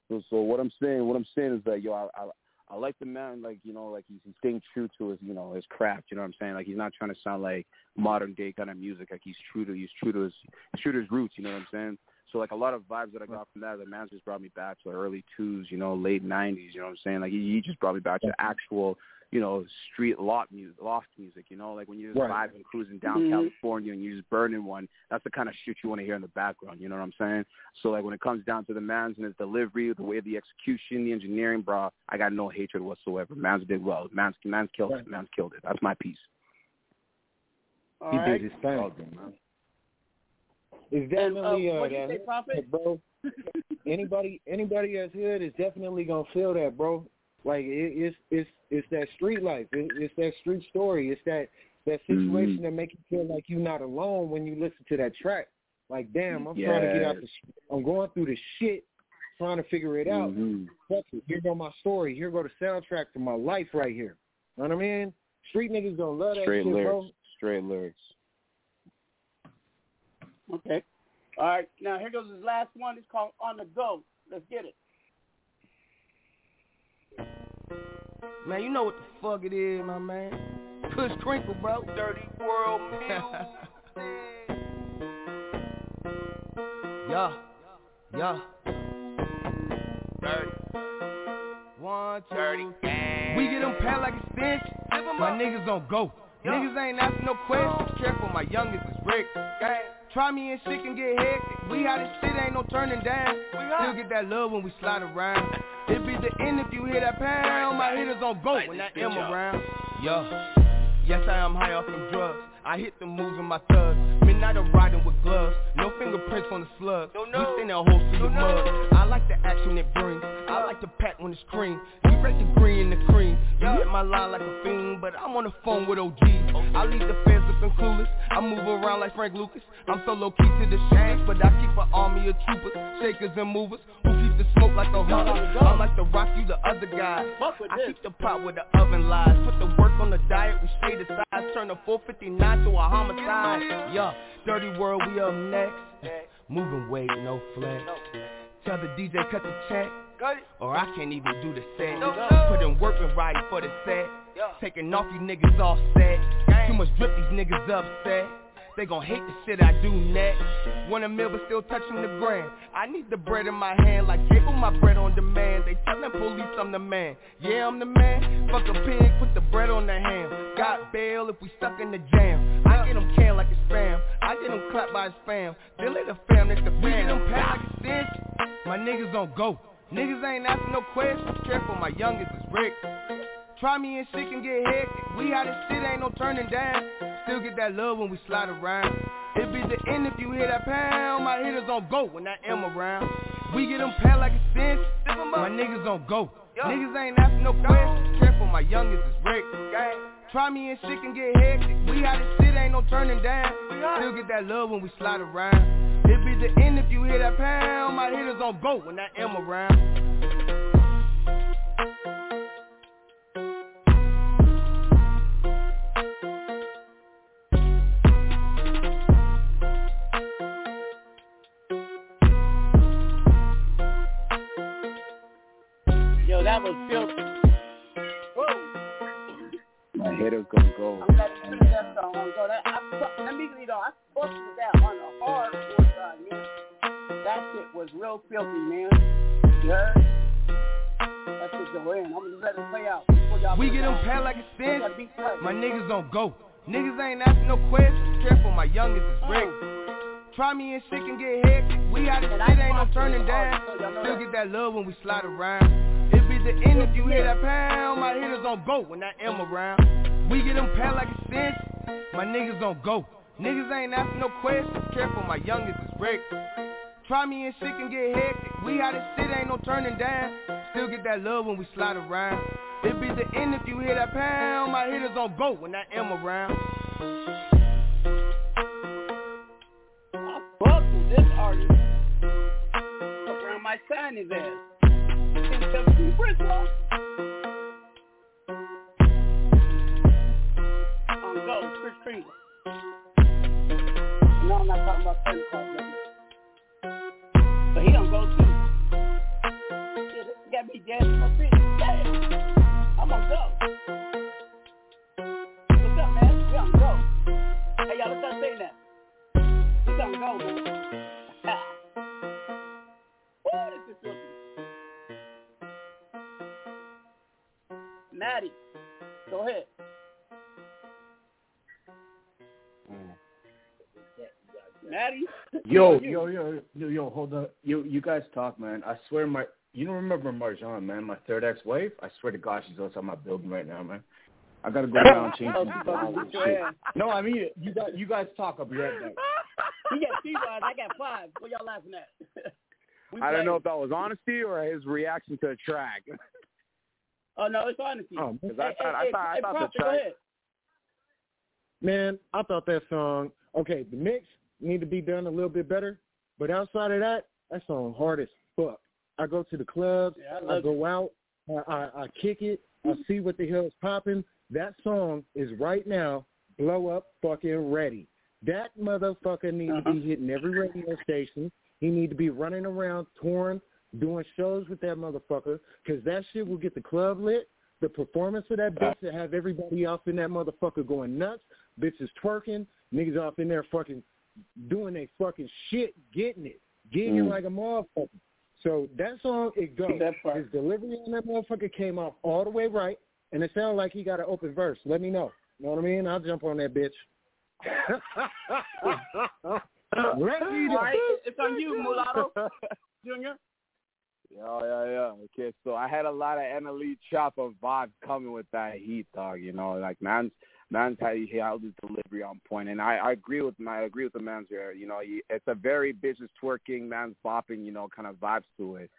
So, so what I'm saying, what I'm saying is that yo, I, I I like the man, like you know, like he's, he's staying true to his, you know, his craft. You know what I'm saying? Like he's not trying to sound like modern day kind of music. Like he's true to, he's true to his, he's true to his roots. You know what I'm saying? So like a lot of vibes that I got from that, the man just brought me back to the early twos, you know, late '90s. You know what I'm saying? Like he, he just brought me back to actual, you know, street lot music, loft music. You know, like when you're just Right. vibing, cruising down Mhm. California, and you're just burning one. That's the kind of shit you want to hear in the background. You know what I'm saying? So like when it comes down to the man's and his delivery, the way of the execution, the engineering, bro, I got no hatred whatsoever. Man's did well. Man's man's killed it. Man's killed it. That's my piece. All he right. did his thing. man. It's And, definitely uh, uh, what you that, say, Prophet? bro. anybody anybody that's hood is definitely gonna feel that, bro. Like it, it's it's it's that street life. It, it's that street story. It's that that situation Mhm. that make you feel like you're not alone when you listen to that track. Like, damn, I'm trying to get out the. sh- I'm going through the shit, trying to figure it out. Mhm. Fuck it. Here go my story. Here go the soundtrack to my life right here. You know what I mean? Street niggas gonna love that Straight shit, lyrics. bro. Straight lyrics. Okay. All right. Now here goes his last one. It's called On the Go. Let's get it. Man, you know what the fuck it is, my man. Kush Kringle, bro. Dirty World man. Yeah. Yeah. Dirty. One, two. Dirty. We get them pat like a stench. My niggas don't go. Niggas ain't asking no questions. Careful, my youngest is Rick. Try me and shit can get hectic. We how this shit ain't no turning down. Still get that love when we slide around. It be the end if you hear that pound. My hitters on go when that M around. Yeah. Yes, I am high off some drugs. I hit the moves in my thugs. Midnight I'm riding with gloves. No fingerprints on the slug. We send a host to the mud. I like the action it brings. I like the pat when it's cream. You break the green in the cream. You hit my line like a fiend, but I'm on the phone with OGs. I leave the feds looking clueless. I move around like Frank Lucas. I'm so low key to the shooters, but I keep an army of troopers, shakers and movers who keep the smoke like a hooker. I'm like the rock, you the other guy. I keep the pot with the oven lies. Put the work on the diet, we shade the size. Turn a 459 to a homicide. Yeah, dirty world, we up next. Moving weight, no flex. Tell the DJ cut the check. Or I can't even do the set. Put in work and riding for the set. Taking off you niggas off set. Too much drip, these niggas upset. They gon' hate the shit I do next. Want a meal but still touching the grand. I need the bread in my hand like cable, my bread on demand. They tellin' police I'm the man. Yeah, I'm the man. Fuck a pig, put the bread on the ham. Got bail if we stuck in the jam. I get them canned like it's spam. I get them clapped by his fam. Billy the fam, that's the fam. We get them packed like a cinch. My niggas don't go. Niggas ain't asking no questions. Careful, my youngest is Rick. Try me and shit can get hectic. We out of shit, ain't no turning down. Still get that love when we slide around. It be the end if you hear that pound. My hitters on go when I am around. We get them pat like a cinch. My niggas on go. Niggas ain't asking no questions. Careful, my youngest is Rick. Try me and shit can get hectic. We out of shit, ain't no turning down. Still get that love when we slide around. It be the end if you hear that pound. My hitters on go when I am around. Was filthy. Whoa. My hitters gonna go. I'm glad you put that song on. So that, I, let me lead on. I spoke to that on the hardcore side, man. That shit was real filthy, man. You heard? That shit go in. I'm gonna let it play out. We get them on. pat like a cinch. Gotta be quiet. My niggas don't go. Niggas ain't asking no questions. Careful, my youngest is Rick. Mm. Try me and shit can get hectic. We out of shit, ain't no turning down. Still get that love when we slide around. Be the end if you hear that pound. My hitters on go when I am around. We get them pat like a cinch. My niggas don't go. Niggas ain't asking no questions. Careful, my youngest is Rick. Try me and shit can get hectic. We out of shit, ain't no turning down. Still get that love when we slide around. It be the end if you hear that pound. My hitters on go when I am around. Fuck with this artist. Around my sign his ass. That's guys talk, man. I swear my you don't remember Marjan, man, my third ex wife? I swear to God she's outside my building right now, man. I gotta go around changing the dials and shit. No, I mean you guys you guys talk, I'll be right back. He got two eyes, I got five. What y'all laughing at? We I don't know if that was honesty or his reaction to the track. Oh no, it's honesty. Oh, Because I Hey, thought, I hey, thought, I hey, thought the track. Man, I thought that song. Okay, the mix need to be done a little bit better, but outside of that, that song hard as fuck. I go to the clubs, Yeah, I I, go out, I, I, I kick it, I see what the hell's popping. That song is right now blow up fucking ready. That motherfucker need to be uh-huh. hitting every radio station. He need to be running around touring, doing shows with that motherfucker, because that shit will get the club lit. The performance of that bitch to have everybody off in that motherfucker going nuts. Bitches twerking, niggas off in there fucking doing they fucking shit, getting it, getting it Mm. like a motherfucker. So that song, it goes. That part. His delivery on that motherfucker came off all the way right, and it sounded like he got an open verse. Let me know. You know what I mean? I'll jump on that bitch. Let me All right, it's on you, Mulatto Junior. Yeah, yeah, yeah. Okay, so I had a lot of NLE chopper vibes coming with that heat, dog. You know, like man's man's had he held his delivery on point, and I, I agree with my I agree with the man's here. You know, he, it's a very business twerking, man's bopping, you know, kind of vibes to it.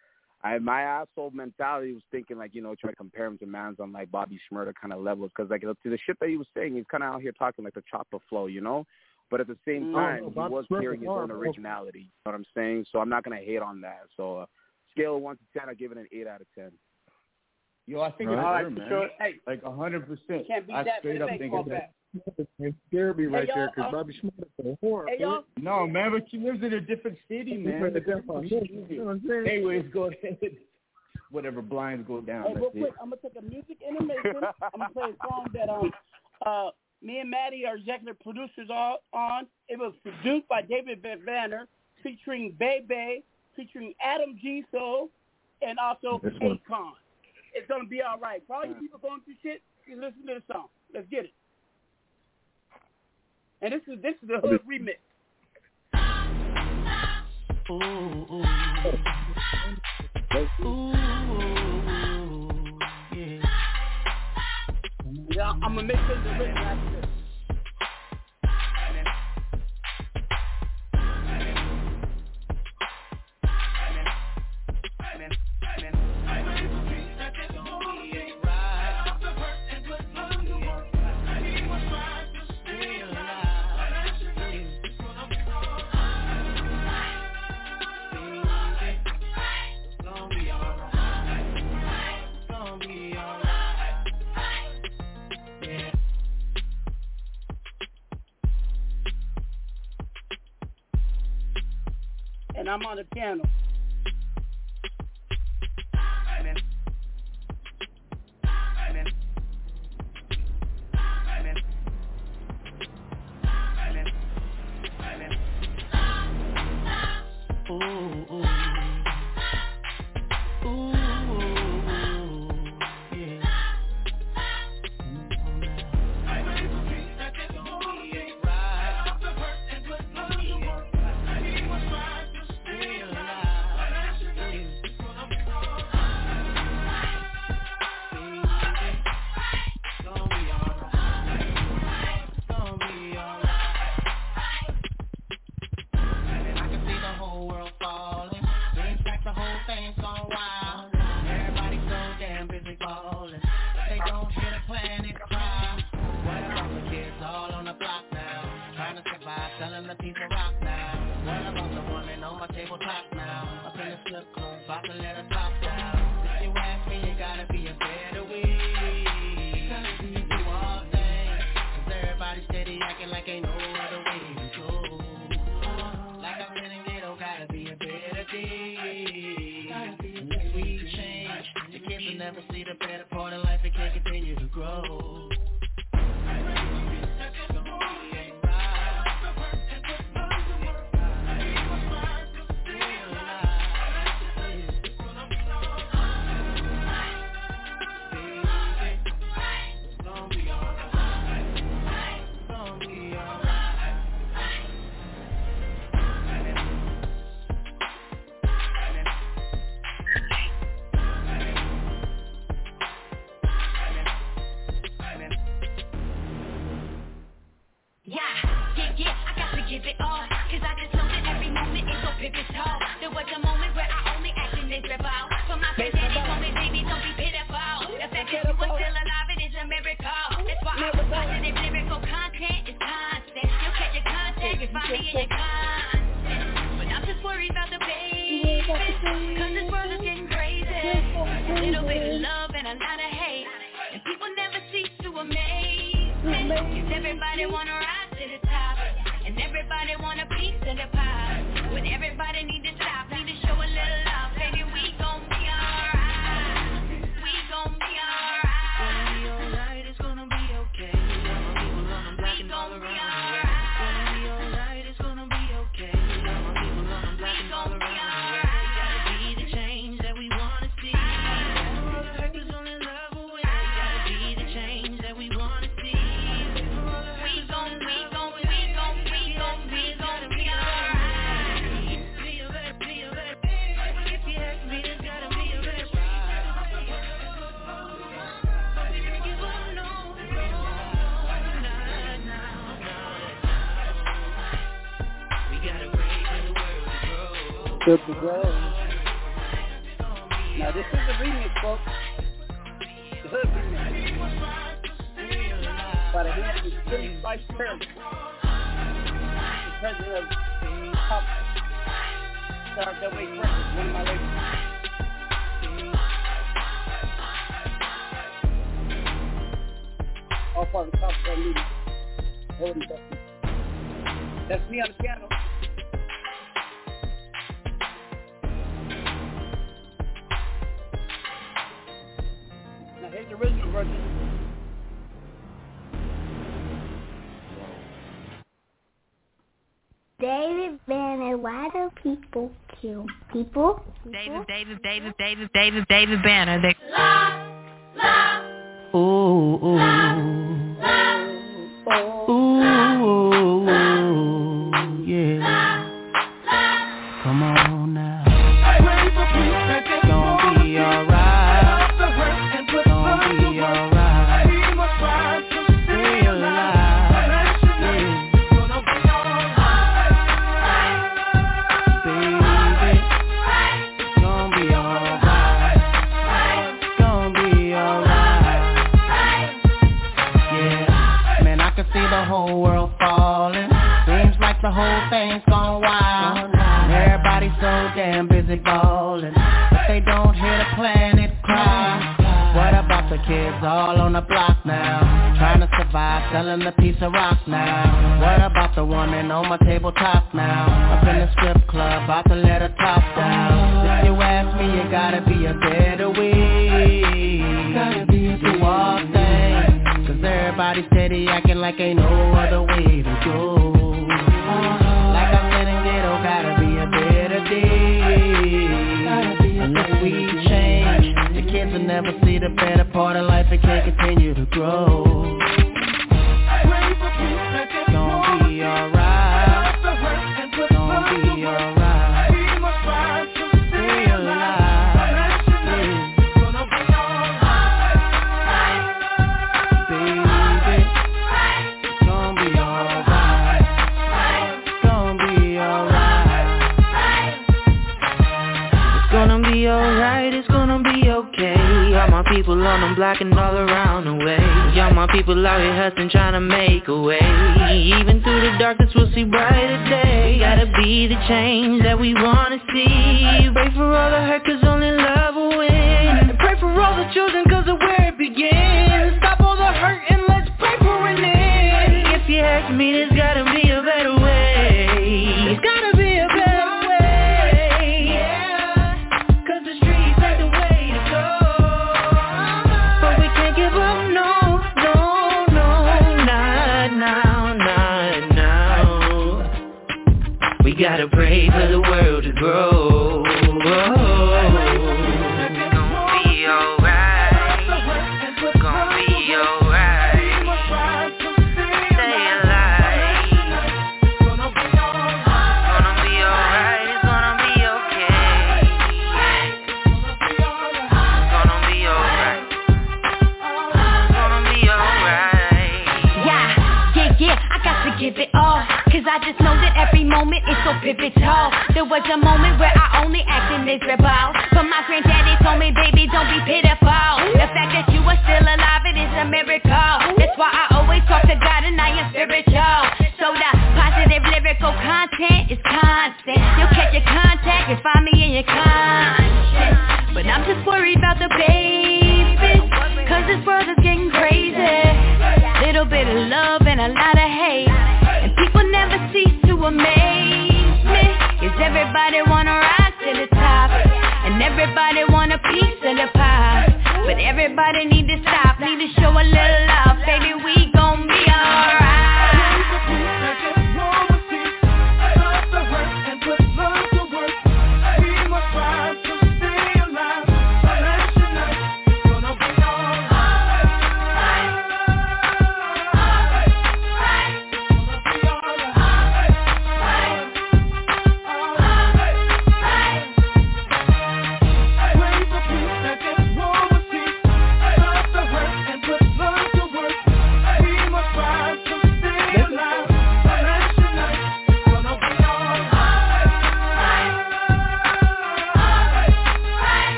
I my asshole mentality was thinking like you know trying to compare him to man's on like Bobby Shmurda kind of levels because like to the shit that he was saying, he's kind of out here talking like the chopper flow, you know. But at the same time, Oh, he was carrying his own originality. You know what I'm saying? So I'm not gonna hate on that. So uh, scale of one to ten, I give it an eight out of ten. Yo, I think right. it's there, sure. Hey, like hundred percent. Can't beat I that. straight up think it's that. It scared me right hey, there because uh, Bobby Schmidt is a whore. Hey. No, man, but she lives in a different city, man. Different city. Anyways, go ahead. Whatever blinds go down. Hey, real quick, it. I'm gonna take a music intermission. I'm gonna play a song that um uh me and Matty are executive producers all on. It was produced by David Van featuring Bebe, featuring Adam G. So, and also Akon. It's gonna be all right. For all you people going through shit, you listen to the song. Let's get it. And this is this is the hood remix. Ooh, ooh. Ooh, yeah. yeah I'm gonna make. I'm on the piano. Everybody steady acting like ain't no people people? David, David, David, David, David, David Banner. They... Ooh, ooh. Ooh, kids all on the block now? Trying to survive, selling a piece of rock now. What about the woman on my tabletop now? Up in the strip club, about to let her top down. If you ask me, it gotta be a better way. Gotta be a do all things. Cause everybody steady acting like ain't no other way to go. Uh-huh. Like I said in ghetto, gotta be a better day. Unless we kids will never see the better part of life and can't continue to grow. People on them block and all around the way. All my people out here hustling trying to make a way. Even through the darkness we'll see brighter day. Gotta be the change that we wanna see. Pray for all the hurt cause only love will win. And pray for all the children cause of where it begins. Stop all the hurt and let's pray for an end. If you ask me there's gotta pray for the world to grow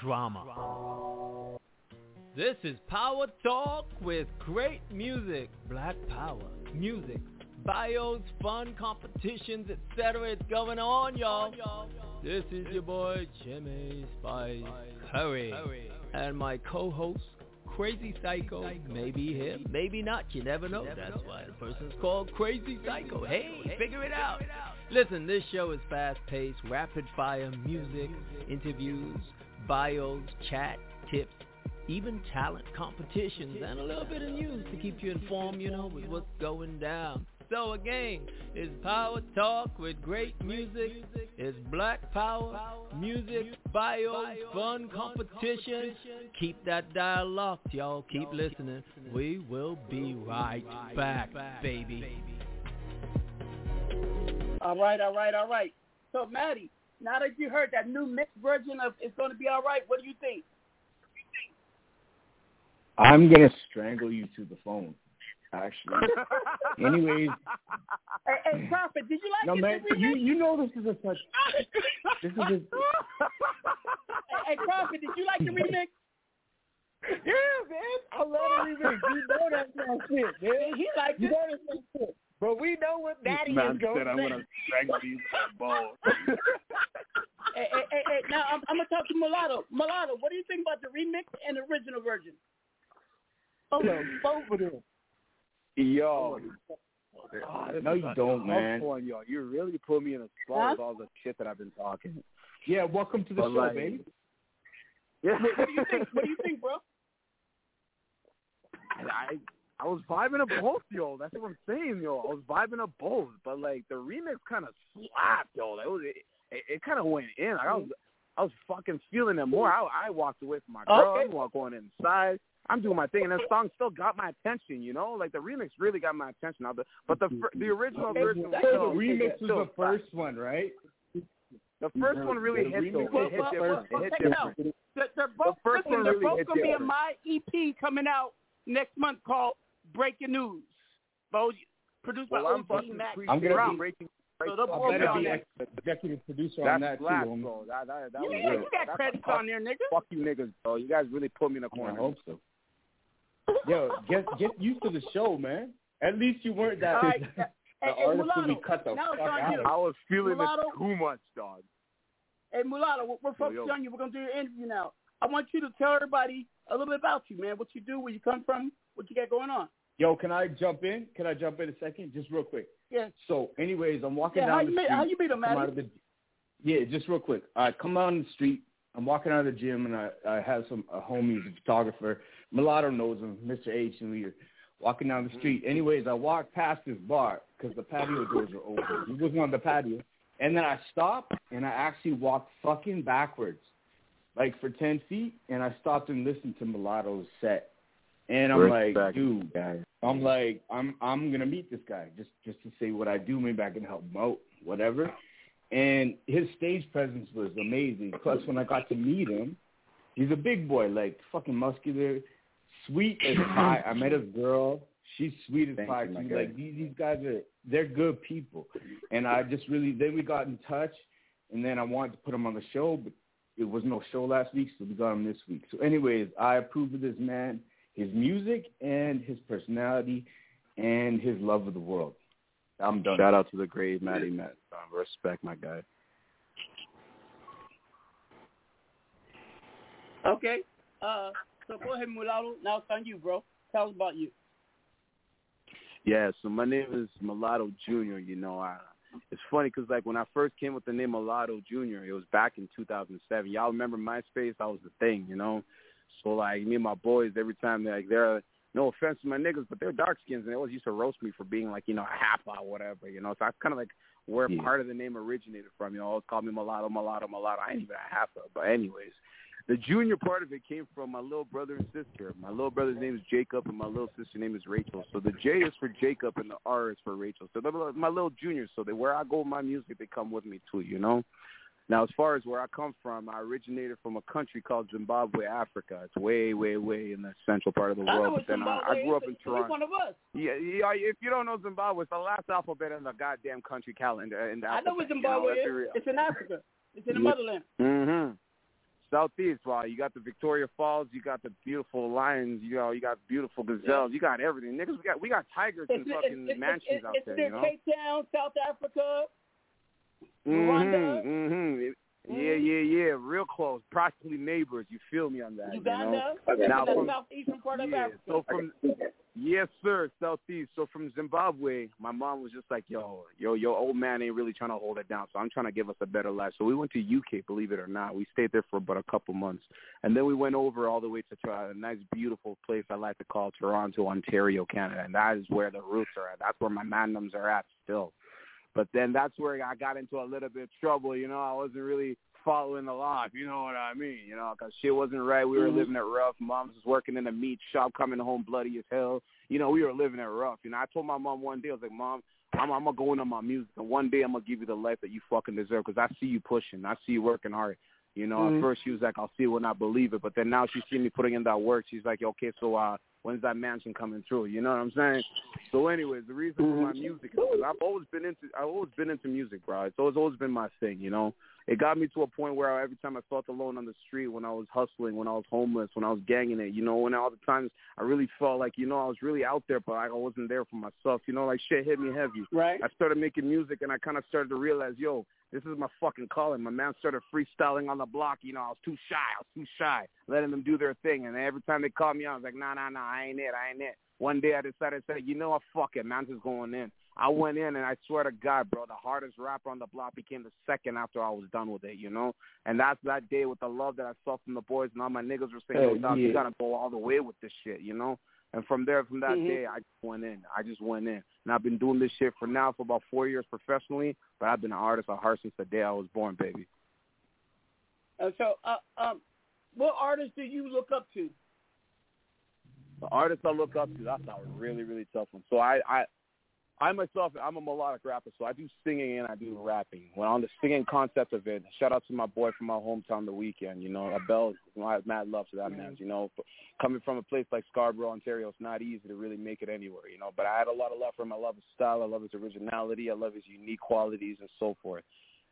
Drama. This is Power Talk with great music, black power, music, bios, fun competitions, etc. It's going on, y'all. This is your boy Jimmy Spice Curry and my co-host Crazy Psycho. Maybe him, maybe not. You never know. That's why the person's called Crazy Psycho. Hey, figure it out. Listen, this show is fast-paced, rapid-fire music, interviews, bios, chat, tips, even talent competitions, and a little bit of news to keep you informed, you know, with what's going down. So again, it's Power Talk with great music. It's Black Power, music, bios, fun competition. Keep that dial locked, y'all. Keep listening. We will be right back, baby. All right, all right, all right. So, Matty, now that you heard that new mixed version of "It's Gonna Be All Right," what do you think? I'm gonna strangle you to the phone. Actually. Anyways, Hey, hey, Prophet, did you like no it? man, the you remix? you know this is a such. This is a, hey, hey, Prophet, did you like the remix? Yeah, man. I love the remix. You know that's my shit, man. He liked you it. know that's my shit. But we know what Daddy Man is going said I'm to gonna strangle you to the hey, hey, hey, hey, now I'm, I'm gonna talk to Mulatto. Mulatto, what do you think about the remix and the original version? Oh, both of them. yo, Oh, No, you don't, tough man. One, yo. You really put me in a spot Huh? with all the shit that I've been talking. yeah, welcome to the But show, like- baby. Yeah. What, what do you think? What do you think, bro? I I was vibing up both, yo. That's what I'm saying, yo. I was vibing up both, but like the remix kind of slapped, yo. That was it. It, it kind of went in. Like, I was I was fucking feeling it more. I I walked away from my girl. Okay. I'm walk- going inside. I'm doing my thing, and that song still got my attention. You know, like the remix really got my attention. Now, the, but the the original Okay, version, so So the remix was still the first one, right? The first one really The hit remix though. was It hit the different. first It one. hit Check different. They're, they're both, first listen, one they're both hit gonna be in my EP coming out next month called Breaking News. Both produced by Well, I'm OG fucking Mack. I'm gonna Brown. be- breaking. So they'll I both be better be there. executive producer That's on that black, too. homie. bro. That, that, that You, was yeah, you got That's credits a fuck, on there, nigga. fuck you niggas, bro. You guys really put me in a I corner. I hope so. Yo, get get used to the show, man. At least you weren't that. All right. the Hey, hey, artist will Mulatto, cut the now fuck it's on out. you. I was feeling Mulatto? it too much, dog. Hey, Mulatto, we're, we're Yo, yo. on you. We're gonna do your interview now. I want you to tell everybody a little bit about you, man. What you do, where you come from, what you got going on. Yo, can I jump in? Can I jump in a second, just real quick? Yeah. So, anyways, I'm walking Yeah, down how the you meet- street. how you meet him, out of the, yeah, just real quick. I come on the street. I'm walking out of the gym, and I, I have some a homie, a photographer. Mulatto knows him, Mr. H, and we are walking down the mm-hmm. street. Anyways, I walk past this bar because the patio doors are open. He wasn't on the patio, and then I stopped, and I actually walked fucking backwards, like for ten feet, and I stopped and listened to Mulatto's set. And I'm like, dude, guys. I'm like, I'm I'm gonna meet this guy just just to say what I do. Maybe I can help him out, whatever. And his stage presence was amazing. Plus, when I got to meet him, he's a big boy, like fucking muscular, sweet as pie. I met his girl. She's sweet as Thank pie. you. Like these these guys are they're good people. And I just really then we got in touch, and then I wanted to put him on the show, but it was no show last week, so we got him this week. So, anyways, I approve of this man, his music and his personality, and his love of the world. I'm done. Shout out to the great Matty Matt. Um, respect, my guy. Okay. Uh, so go ahead, Mulatto. Now it's on you, bro. Tell us about you. Yeah, so my name is Mulatto Junior. You know, I, it's funny because like when I first came with the name Mulatto Junior, it was back in 2007. Y'all remember MySpace? That was the thing, you know. So like me and my boys, every time they like they're no offense to my niggas, but they're dark skins and they always used to roast me for being like you know a half or whatever, you know. So that's kind of like where Yeah. part of the name originated from. You know, always called me Mulatto, Mulatto, Mulatto. I ain't even a half but anyways. The junior part of it came from my little brother and sister. My little brother's name is Jacob, and my little sister's name is Rachel. So the J is for Jacob, and the R is for Rachel. So they're my little juniors. So they, where I go with my music, they come with me too. You know. Now, as far as where I come from, I originated from a country called Zimbabwe, Africa. It's way, way, way in the central part of the I world. But then I, Zimbabwe I grew up in Toronto. one of us. Yeah, yeah, if you don't know Zimbabwe, it's the last alphabet in the goddamn country calendar. In the I know what alphabet, you Zimbabwe is. It's in Africa. It's in the motherland. hmm Southeast, wow, you got the Victoria Falls, you got the beautiful lions, you know, you got beautiful gazelles, you got everything. Niggas, we got we got tigers and It's, fucking it's, mansions it's, out it's there, near you know. Cape Town, South Africa. Rwanda. Mm-hmm, mm-hmm. Yeah, yeah, yeah. Real close. Practically neighbors. You feel me on that? Uganda, You know? Now in the from southeastern part of yeah, Africa. so from yes, sir, southeast. So from Zimbabwe, my mom was just like, "Yo, yo, your old man ain't really trying to hold it down. So I'm trying to give us a better life." So we went to UK, believe it or not. We stayed there for about a couple months, and then we went over all the way to a nice, beautiful place I like to call Toronto, Ontario, Canada, and that is where the roots are at. That's where my mandoms are at still. But then that's where I got into a little bit of trouble. You know, I wasn't really following the law, if you know what I mean. You know, 'cause shit wasn't right. We were Mhm. living it rough. Mom's was working in a meat shop, coming home bloody as hell. You know, we were living it rough. You know, I told my mom one day, I was like, Mom, I'm, I'm gonna go into my music, and one day I'm gonna give you the life that you fucking deserve 'cause I see you pushing. I see you working hard. You know, Mhm. at first she was like, I'll see it when I believe it, but then now she's seen me putting in that work. She's like, okay, so uh, when's that mansion coming through? You know what I'm saying? So, anyways, the reason for my mm-hmm. music is because I've always been into I've always been into music, bro. It's always always been my thing. You know, it got me to a point where every time I felt alone on the street, when I was hustling, when I was homeless, when I was ganging it, you know, when all the times I really felt like you know I was really out there, but I wasn't there for myself. You know, like shit hit me heavy. Right. I started making music, and I kind of started to realize, yo, this is my fucking calling. My man started freestyling on the block. You know, I was too shy. I was too shy, letting them do their thing. And every time they called me I was like, nah, nah, nah, I ain't it. I ain't it. One day I decided to say, you know what, fuck it, man, just going in. I went in, and I swear to God, bro, the hardest rapper on the block became the second after I was done with it, you know? And that's that day with the love that I saw from the boys, and all my niggas were saying, yo, Hell dog, yeah. you got to go all the way with this shit, you know? And from there, from that Mhm. day, I just went in. I just went in. And I've been doing this shit for now for about four years professionally, but I've been an artist at heart since the day I was born, baby. Uh, so, uh, um, what artists do you look up to? The artists I look up to, that's a really, really tough one. So I, I, I myself, I'm a melodic rapper, so I do singing and I do rapping. When on the singing concept of it, shout out to my boy from my hometown, The Weeknd. You know, Abel, you know, I have mad love to that man. Mm. You know, coming from a place like Scarborough, Ontario, it's not easy to really make it anywhere. You know, but I had a lot of love for him. I love his style. I love his originality. I love his unique qualities and so forth.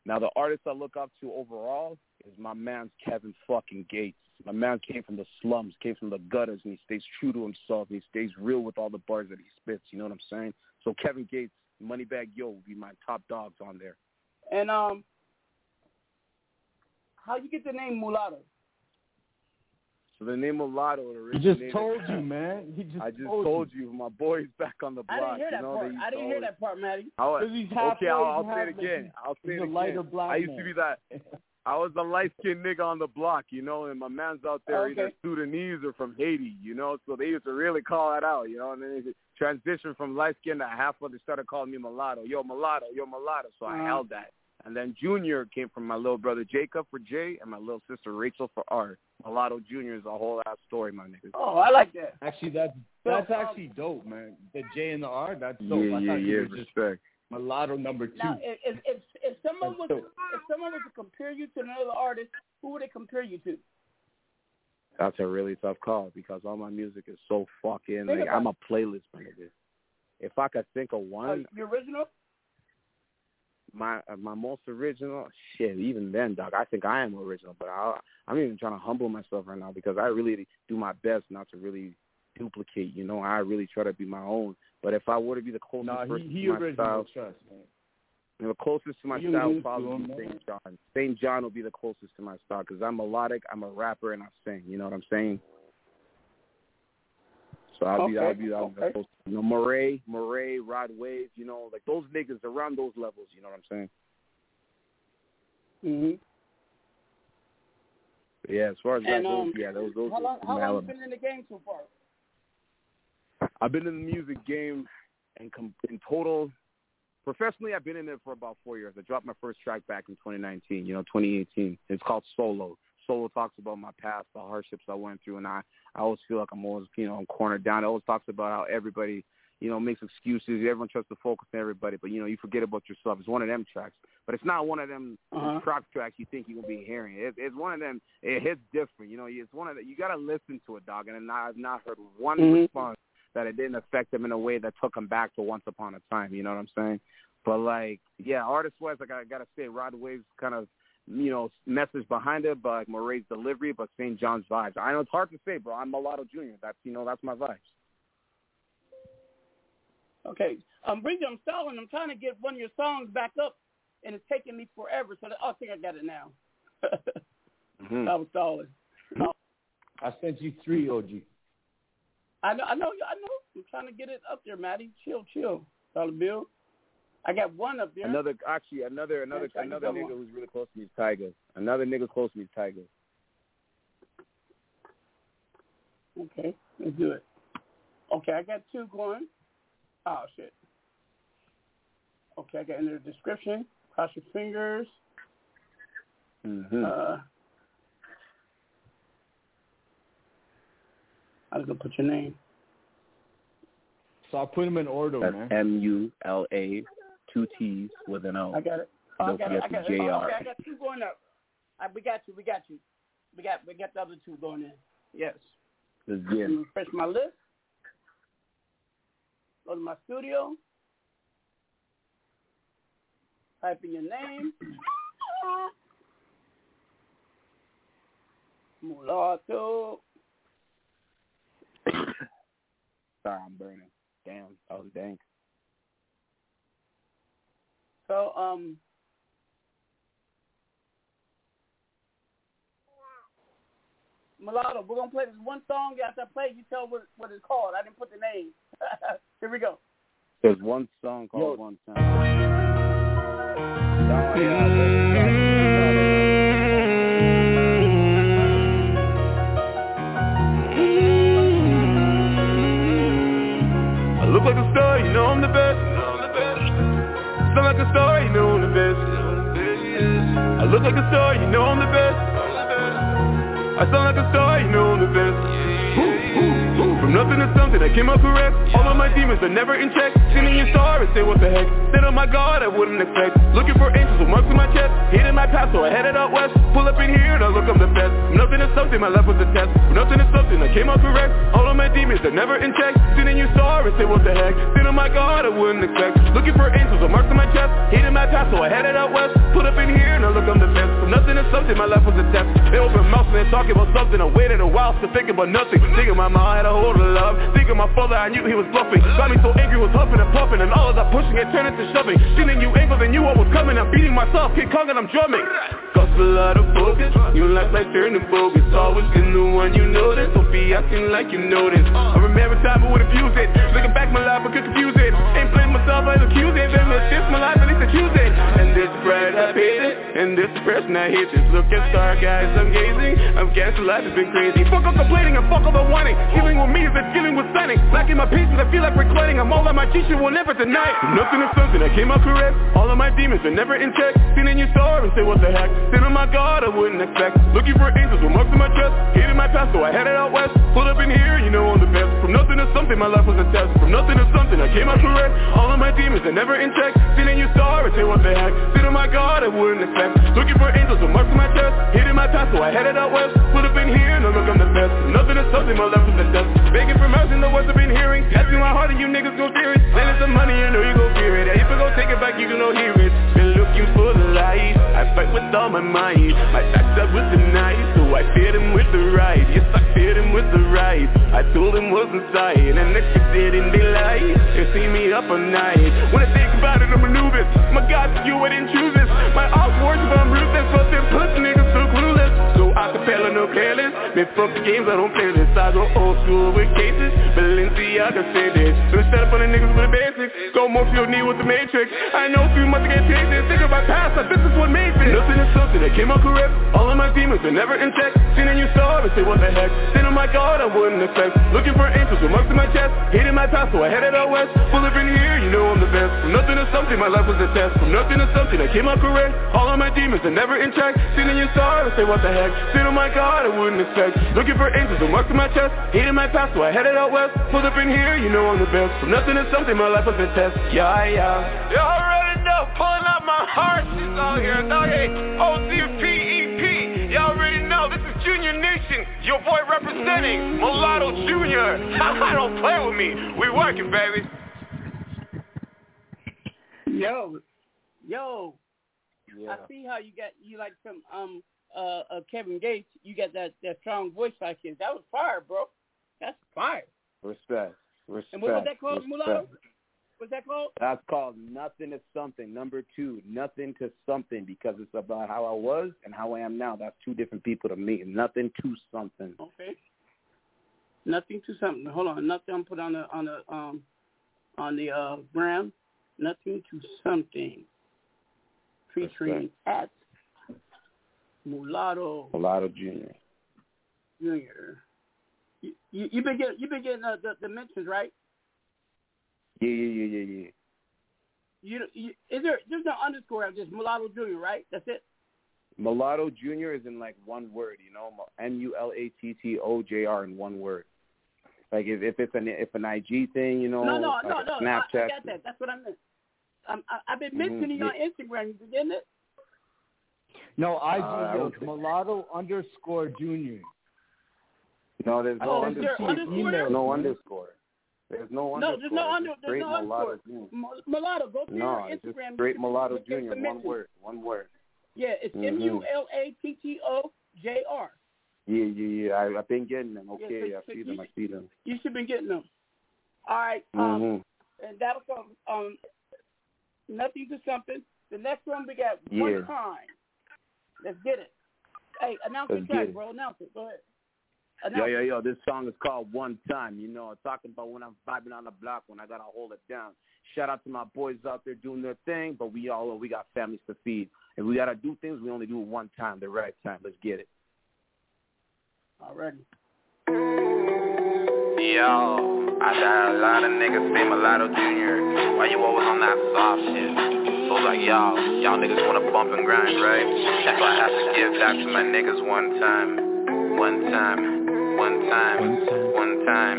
Now, the artist I look up to overall is my man's Kevin fucking Gates. My man came from the slums, came from the gutters, and he stays true to himself. He stays real with all the bars that he spits. You know what I'm saying? So Kevin Gates, Moneybagg Yo will be my top dogs on there. And um, how you get the name Mulatto? So the name Mulatto He just told you, man. He just I just told, told you. My boy's back on the block. I block. didn't hear you that know, part. I didn't hear that part, Matty. I was, 'Cause he's okay, halfway, I'll, I'll say it again. I'll say he's it a lighter again. black I used to man. be that. I was the light skinned nigga on the block, you know, and my man's out there Okay. either Sudanese or from Haiti, you know, so they used to really call that out, you know, and then it transitioned from light skinned to half of they started calling me mulatto, yo mulatto, yo mulatto, so I Uh-huh. held that. And then Junior came from my little brother Jacob for J and my little sister Rachel for R. Mulatto Junior is a whole ass story, my nigga. Oh, I like that. Actually, that's that's um, actually dope, man. The J and the R, that's dope. yeah, I yeah, yeah, were just respect. Mulatto number two. Now, if if if, someone was dope. if someone was to compare you to another artist, who would they compare you to? That's a really tough call because all my music is so fucking like I'm a playlist nigga. If I could think of Uh, one, your original? my uh, my most original shit. Even then, dog, I think I am original, but I I'm even trying to humble myself right now because I really do my best not to really duplicate. You know, I really try to be my own. But if I were to be the closest Nah, person he he to my style, Trust, man. you know, closest to my You style probably be. SAINt JHN. SAINt JHN will be the closest to my style because I'm melodic, I'm a rapper, and I sing. You know what I'm saying? So I'll be, I'll be, I'll be okay. You know, Morray, Morray, Rod Wave, you know, like those niggas around those levels. You know what I'm saying? Mm-hmm. Yeah, as far as that And goes, um, yeah, those those. how long how long you been in the game so far? I've been in the music game, and com- in total, professionally, I've been in it for about four years. I dropped my first track back in 2019. You know, 2018. It's called Solo. Solo talks about my past, the hardships I went through, and I, I always feel like I'm always, you know, I'm cornered down. It always talks about how everybody, you know, makes excuses. Everyone tries to focus on everybody, but you know, you forget about yourself. It's one of them tracks, but it's not one of them Uh-huh. crop tracks you think you're gonna be hearing. It, it's one of them. It hits different. You know, it's one of the, you gotta listen to it, dog. And I've not heard one Mhm. response that it didn't affect them in a way that took them back to once upon a time. You know what I'm saying? But like, yeah, artist wise, like I gotta say, Rod Wave's kind of you know, message behind it, but like Morray's delivery, but SAINt JHN's vibes. I know it's hard to say, bro. I'm Mulatto Junior. That's you know, that's my vibes. Okay. Um, Bridget, I'm stalling. I'm trying to get one of your songs back up, and it's taking me forever. So that, oh, I think I got it now. Mhm. I was stalling. I sent you three, OG. I know, I know, I know. I'm trying to get it up there, Matty. Chill, chill. Dollar Bill. I got one up there. Another actually another another to another nigga who's really close to me is Tiger. Another nigga close to me is Tiger. Okay, let's do it. Okay, I got two going. Oh shit. Okay, I got in the description. Cross your fingers. Mm-hmm. Uh, I was gonna put your name. So I put them in order, That's man. M U L A, two T's with an O. I got it. Oh, I Don't got it. I got it. Oh, JR. okay, I got two going up. I, we got you. We got you. We got we got the other two going in. Yes. Let's Let get me it. refresh my list. Go to my studio. Type in your name. Mulatto. Sorry, I'm burning. Damn, that was dank. So um. Mulatto, we're gonna play this one song. After I play, you tell what what it's called. I didn't put the name. Here we go. There's one song called One Time. Sound like a star, you know I'm the best. I look like a star, you know I'm the best. I sound like a star, you know I'm the best. From nothing to something, I came out correct. All of my demons are never in check. Sending your star and say what the heck. Said, oh my god, I wouldn't expect. Looking for angels with marks in my chest. Hitting my path, so I headed out west. Pull up in here and I look, I'm the best. From nothing to something, my life was a test. From nothing to something, I came out correct. All of my demons are never in check. Sending your star and say what the heck. Said, oh my god, I wouldn't expect. Looking for angels with marks in my chest. Hitting my path, so I headed out west. Pull up in here and I look, I'm the best. From nothing to something, my life was a test. They open mouth and talking about something. I waited a while, still thinking about nothing. Thinking my mom had a hold of love. Thinking my father, I knew he was bluffing. Got me so angry, was huffing and puffing. And all of that pushing it turned into shoving. Sending you angles and knew what was coming. I'm beating myself, King Kong and I'm drumming. Gospel out of focus. You like like turning bogus. Always been the one you this. Don't be acting like you this. I remember time I would abuse it. Looking back my life, I could confuse it. Ain't playing myself, I accuse it. Then let's my life, at least accuse it. And this pride I paid it. And this depression I hate this. Look at star guys, I'm gazing. I'm cancer life has been crazy. Fuck up complaining and fuck all the whining. Dealing with me is a dealing with stunning. Lacking my patience, I feel like reclining. I'm all on my teacher will never deny it. Nothing to something, I came out correct. All of my demons are never in check. Seen in your star and say what the heck. Sin oh my god, I wouldn't expect. Looking for angels with marks in my chest. Hated my past, so I headed out west. Pulled up in here, you know I'm the best. From nothing to something, my life was a test. From nothing to something, I came out correct. All of my demons are never in check. Your star and say what the heck. Oh my god, I wouldn't expect. Looking for angels with marks my chest. Hated my past, so I headed out west. Up in here, no look I'm the best. Nothing to something, my life was the test. Begging for mercy, the words I've been hearing. Asking my heart and you niggas gon' fear it. Spending some money, I know you gon' fear it. If I gon' take it back, you gon' hear it. Been looking for the light. I fight with all my might. My back's up with the knife, so I feared him with the right. Yes, I feared him with the right. I told him what's inside, and next you didn't daylight. They see me up all night. When I think about it, I'm maneuvers. My God, you didn't choose this. My off no careless. Man, fuck games, I don't play this. I go old school with cases. Balenciaga say this. So instead of on the niggas with the basics, go more to your knee with the matrix. I know a few months to get tasted. Think about past, like this is what made this. Nothing is something that came out correct. All of my demons are never in check. Seen in your star and say what the heck. Sin oh my god, I wouldn't expect. Looking for angels with marks in my chest. Hating my past, so I headed out west. Full up in here, you know I'm the best. From nothing to something, my life was a test. From nothing to something, I came out correct. All of my demons are never in check. Seen in your star and say what the heck. Sin oh my god, I wouldn't expect. Looking for angels with marks in my chest. Hating my past, so I headed out west. Full up in here, you know I'm the best. From nothing to something, my life was a test. Yeah, yeah. You already know, pulling out my heart, she's out here. Doggy, OCPEP. You already know, this is Junior Nation. Your boy representing Mulatto Junior. Don't play with me. We working, baby. Yo, yo, yeah. I see how you got you like some um uh, uh Kevin Gates. You got that that strong voice like his. That was fire, bro. That's fire. Respect. Respect. And what was that called, respect. Mulatto? What's that called? That's called Nothing to Something. Number two, Nothing to Something, because it's about how I was and how I am now. That's two different people to me. Nothing to something. Okay. Nothing to something. Hold on. Nothing. I'm put on the on the um on the uh. Nothing to something. Featuring at Mulatto Mulatto Junior. Junior. You you you been getting you been getting uh, the the mentions right? Yeah, yeah, yeah, yeah, yeah. You, you is there there's no underscore of just Mulatto Junior right? That's it. Mulatto Junior is in like one word, you know, M U L A T T O J R in one word. Like if if it's an if an IG thing, you know, no, no, like no, no. Snapchat. I, I got that. That's what I meant. Um, I, I've been Mhm, you on. Instagram. You getting it? No, I Uh, do don't Mulatto underscore Junior. No, there's no sent it to underscore. your there? No underscore. There's no No, underscore. there's no under. There's no Mulatto underscore. Junior. Mu- Mulatto, go to No, your it's just Instagram. straight Mulatto look at Junior. the One word. One word. Yeah, it's Mhm. M U L A T T O J R. Yeah, yeah, yeah. I, I've been getting them. Yeah, Okay, so- I so see you them. I see them. You should be getting them. All right. Um, Mhm. and that was um, um, nothing to something. The next one we got Yeah. one time. Let's get it. Hey, announce Let's the track, it. bro. Announce it. Go ahead. Yo, Announce yo, it. yo, this song is called One Time. You know, talking about when I'm vibing on the block, when I gotta hold it down. Shout out to my boys out there doing their thing, but we all we got families to feed. If we gotta do things, we only do it one time, the right time. Let's get it. Already. Yo, I got a lot of niggas say Mulatto Junior. Why you always on that soft shit? Like, y'all, y'all niggas wanna bump and grind, right? That's why I have to give back to my niggas one time. One time. One time. One time.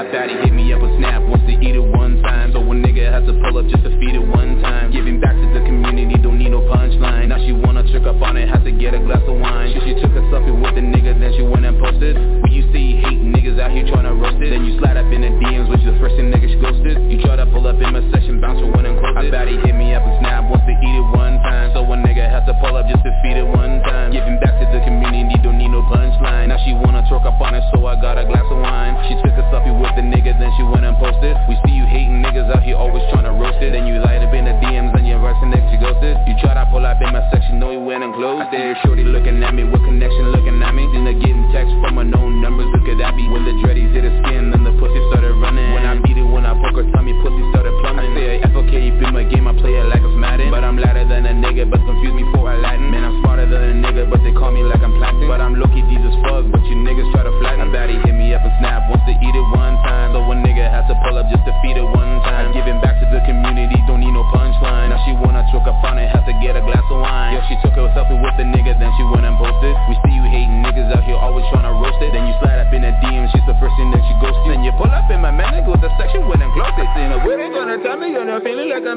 I thought he hit me up a snap, wants to eat it one time So a nigga has to pull up just to feed it one time Giving back to the community, don't need no punchline Now she wanna trick up on it, has to get a glass of wine She, she took a selfie with the nigga, then she went and posted We used to hate niggas out here tryna roast it. Then you slide up in the DMs, is the first thing nigga she ghosted You try to pull up in my session, bounce her went and close it. I bet he hit me up and snap, wants to eat it one time. So a nigga has to pull up just to feed it one time. Giving back to the community, don't need no punchline. Now she wanna twerk up on it, so I got a glass of wine. She took a selfie with the nigga, then she went and posted. We see you hating niggas out here always tryna roast it. Then you light up in the DMs and you rush the nigga, she ghosted You try to pull up in my section, know you went and closed it. Shorty looking at me, with connection looking at me. Then they getting texts from unknown numbers, look at that be When the dreadies hit her skin, then the pussy started running. When I beat it, when I poke her tummy, pussy started plumbing I say FOK, you be my game, I play it like it's Madden. But I'm louder than a nigga, but confuse me for a Latin Man, I'm smarter than a nigga, but they call me like I'm platinum But I'm low-key as fuck, but you niggas try to flatten. Bet he hit me up and snap, wants to eat it one time. So a nigga has to pull up just to feed it one time. Giving back to the community, don't need no punchline. Now she wanna choke up on it, has to get a glass of wine. Yo, she took selfie with the nigga, then she went and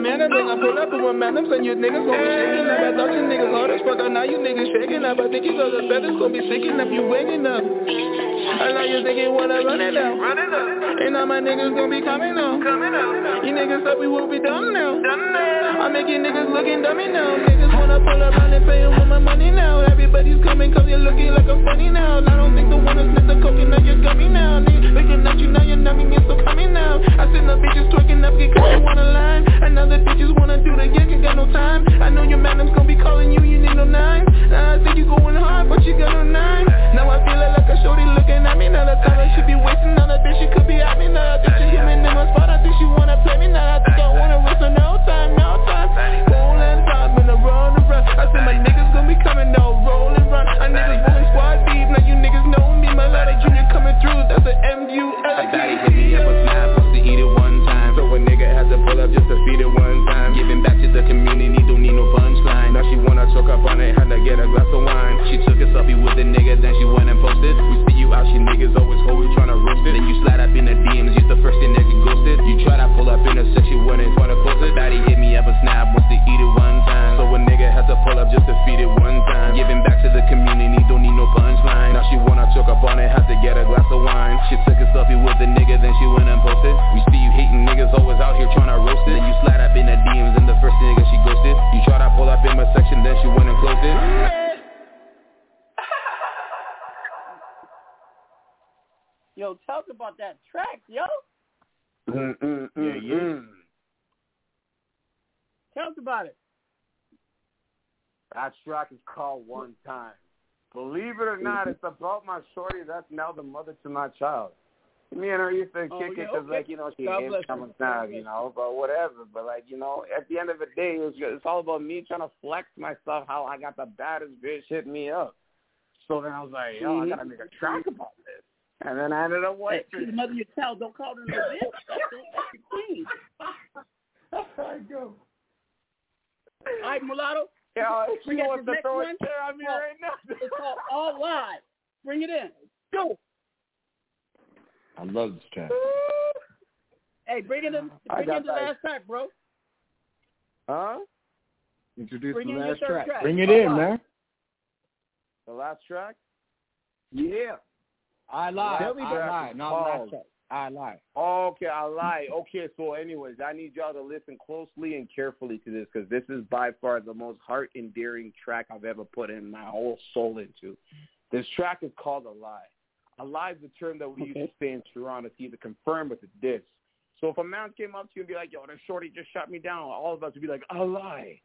not feeling like a I up I'm saying you niggas gon' be shaking up. I thought you niggas hard as fuck, now you niggas shaking up. I think you got the feathers gon' be shaking up, you waking up. I know you think you wanna run it And now my niggas gon' be coming out You niggas thought we would be done now. I make you niggas looking dummy now. Niggas wanna pull around and pay with my money now. Everybody's coming cause you're looking like I'm funny now. I don't think the one is Mr. Now you're gummy now. Niggas looking at you now you're numbing you're so coming now. I seen the bitches twerking up because you wanna line And other bitches wanna do the yank, you got no time. I know your madam's gonna be calling you, you need no nine. Now I think you going hard but you got no nine. Now I feel like a shorty looking at me. Now the time that she be wasting on a bitch she could be at me. Now I think she hit me in my spot. I think she wanna play me. Now I think I wanna her no time, no time. Roll and time in the run around I said my niggas gonna be coming now Roll and run. I niggas rolling squad deep Now you niggas know me. Mulatto junior coming through That's an M-U-L I bet he hit me up a snap Wants to eat it one time to pull up just to feed it one time. Giving back to the community Don't need no punchline. Now she wanna choke up on it Had to get a glass of wine. She took a selfie with the nigga Then she went and posted. We see you out She niggas always always tryna roast it. Then you slide up in the DMs You's the first thing that you ghosted. You try to pull up in a section When it's wanna close it Daddy hit me up a snap Wants to eat it one time. So a nigga has to pull up just to feed it one time. Giving back to the community Don't need no punchline. Now she wanna choke up on it Has to get a glass of wine. She took a selfie with the nigga Then she went and posted. We see you hating niggas Always out here tryna roast it Then you slide up in the DMs and the first nigga she ghosted You try to pull up in my section, then she went and closed it Yo, talk about that track, yo. Mm, mm, mm, yeah, yeah. Tell us about it. That track is called One Time. Believe it or not, mm-hmm. it's about my shorty that's now the mother to my child. Me and her used to Oh, kick yeah, it because, okay. like, you know, she bless coming down, you know, but whatever. But, like, you know, at the end of the day, it was it's all about me trying to flex myself, how I got the baddest bitch hit me up. So then I was like, yo, I Mhm. got to make a track about this. And then I ended up waiting. she's the mother of your child. Don't call her no bitch. That's your queen. That's how I go. All right, mulatto. Yeah, she wants to throw one. it there on me Oh, right now. It's called All Live. Bring it in. Go. I love this track. Hey, bring it in. I Bring got in the last track, bro. Huh? Introduce Bring the in last track. track. Bring it All in, right. man. The last track? Yeah. I lied. Tell me I that lied. is Not called- last track. I lied. Okay, I lied. Okay, so anyways, I need y'all to listen closely and carefully to this because this is by far the most heart endearing track I've ever put in my whole soul into. This track is called a lie. A lie is the term that we used to say in Toronto to either confirm or to diss. So if a man came up to you and be like, "Yo, that shorty just shot me down," all of us would be like, "A lie."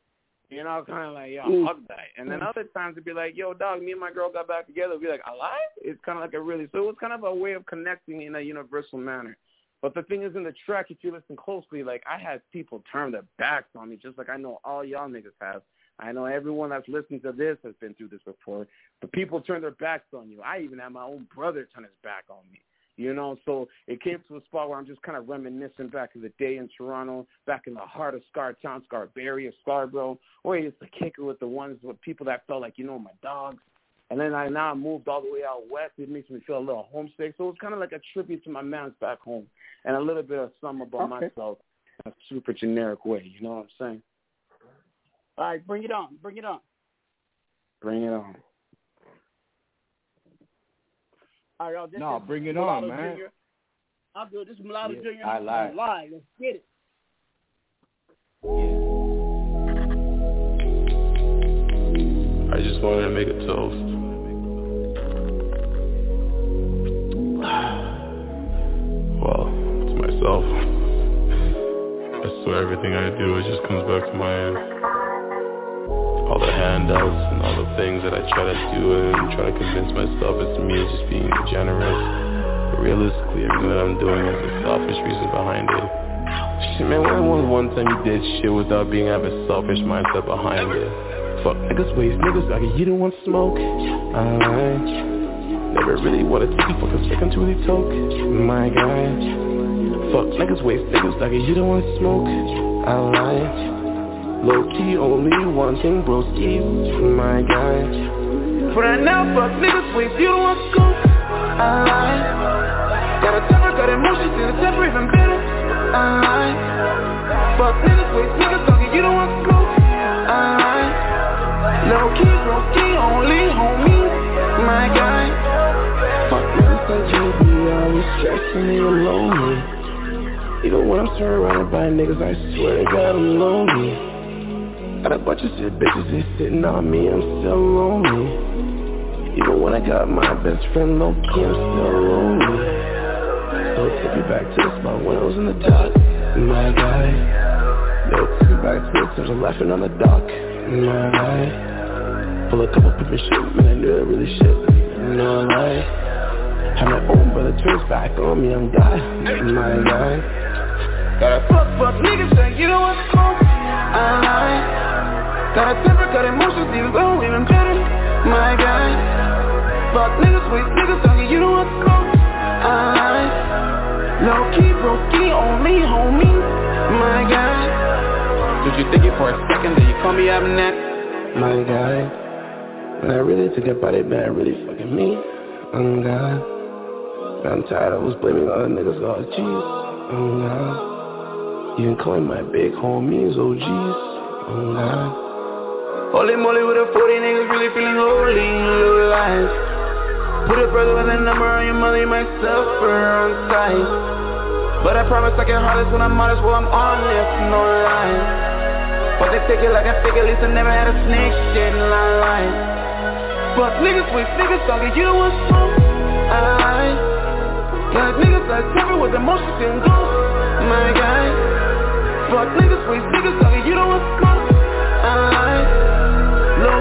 You know, kind of like, yo, Mm. hug that. And then other times it'd be like, yo, dog, me and my girl got back together. It'd be like, alive? It's kind of like a really, so it was kind of a way of connecting in a universal manner. But the thing is, in the track, if you listen closely, like I had people turn their backs on me, just like I know all y'all niggas have. I know everyone that's listening to this has been through this before. But people turn their backs on you. I even had my own brother turn his back on me. You know, so it came to a spot where I'm just kind of reminiscing back in the day in Toronto, back in the heart of Scar Town, Scarberry, Scarborough, where I the kicker with the ones with people that felt like, you know, my dogs. And then I now moved all the way out west. It makes me feel a little homesick. So it's kind of like a tribute to my man's back home and a little bit of something about Okay. myself in a super generic way. You know what I'm saying? All right, bring it on. Bring it on. Bring it on. All right, y'all. This No, bring it Mulatto on, man. Jr. I'll do it. This is Mulatto Yeah, Jr. I lied. Live. Let's get it. Yeah. I just wanted to make a toast. Well, to myself. I swear everything I do, it just comes back to my all the handouts and all the things that I try to do and try to convince myself it's me just being generous. But realistically, everything that I'm doing has a selfish reason behind it. Shit, man, when was one time you did shit without being have a selfish mindset behind it? Fuck niggas waste niggas like you don't want smoke. I never really wanted to be fucking second to really talk. My guy. Fuck niggas waste niggas like you don't want smoke. I lie. Low key only one thing broski. My guy. For right now, fuck niggas waste, you don't want scoop. I lie. Got a temper, got emotions, and a temper even better. I lie. Fuck niggas waste, niggas talking, you don't want scoop. I lie. Low key, low key, only homie. My guy. Fuck niggas like you be always stressing me and lonely. Even when I'm surrounded by niggas, I swear to God I'm lonely. Got a bunch of shit bitches, they sitting on me, I'm still lonely. Even when I got my best friend low key, I'm still lonely. So take me back to the spot when I was in the dark, my guy. Yo, take me back to the times of laughing on the dock, my guy. Pull a couple people shit, man, I knew that really shit, no lie. Have my own brother turns back on me, I'm God, my guy. Got a fuck, fuck niggas saying you don't want smoke. I lie. Got a temper, got emotions, even though even better. My guy. Fuck niggas, waste niggas talking, you don't want smoke. I lie. Low key, broke key, only homie. My guy. Did you think it for a second that you call me up next? my guy. When I really think about it, man, really fucking me. Oh God. I'm tired of was blaming other niggas, oh jeez. Oh God. Even calling my big homies OGs. Oh God. Holy moly with a 40 niggas really feeling holy in little life. Put a brother with a number on your mother, you might suffer on sight. But I promise I can hardest when I'm honest, well I'm honest, no lie. But they take it like I fake, at least I never had a snake shit in my life. Fuck niggas with niggas talking, you don't want smoke. I lie. deal with emotions and go My guy Fuck niggas, waste niggas, talking you don't want smoke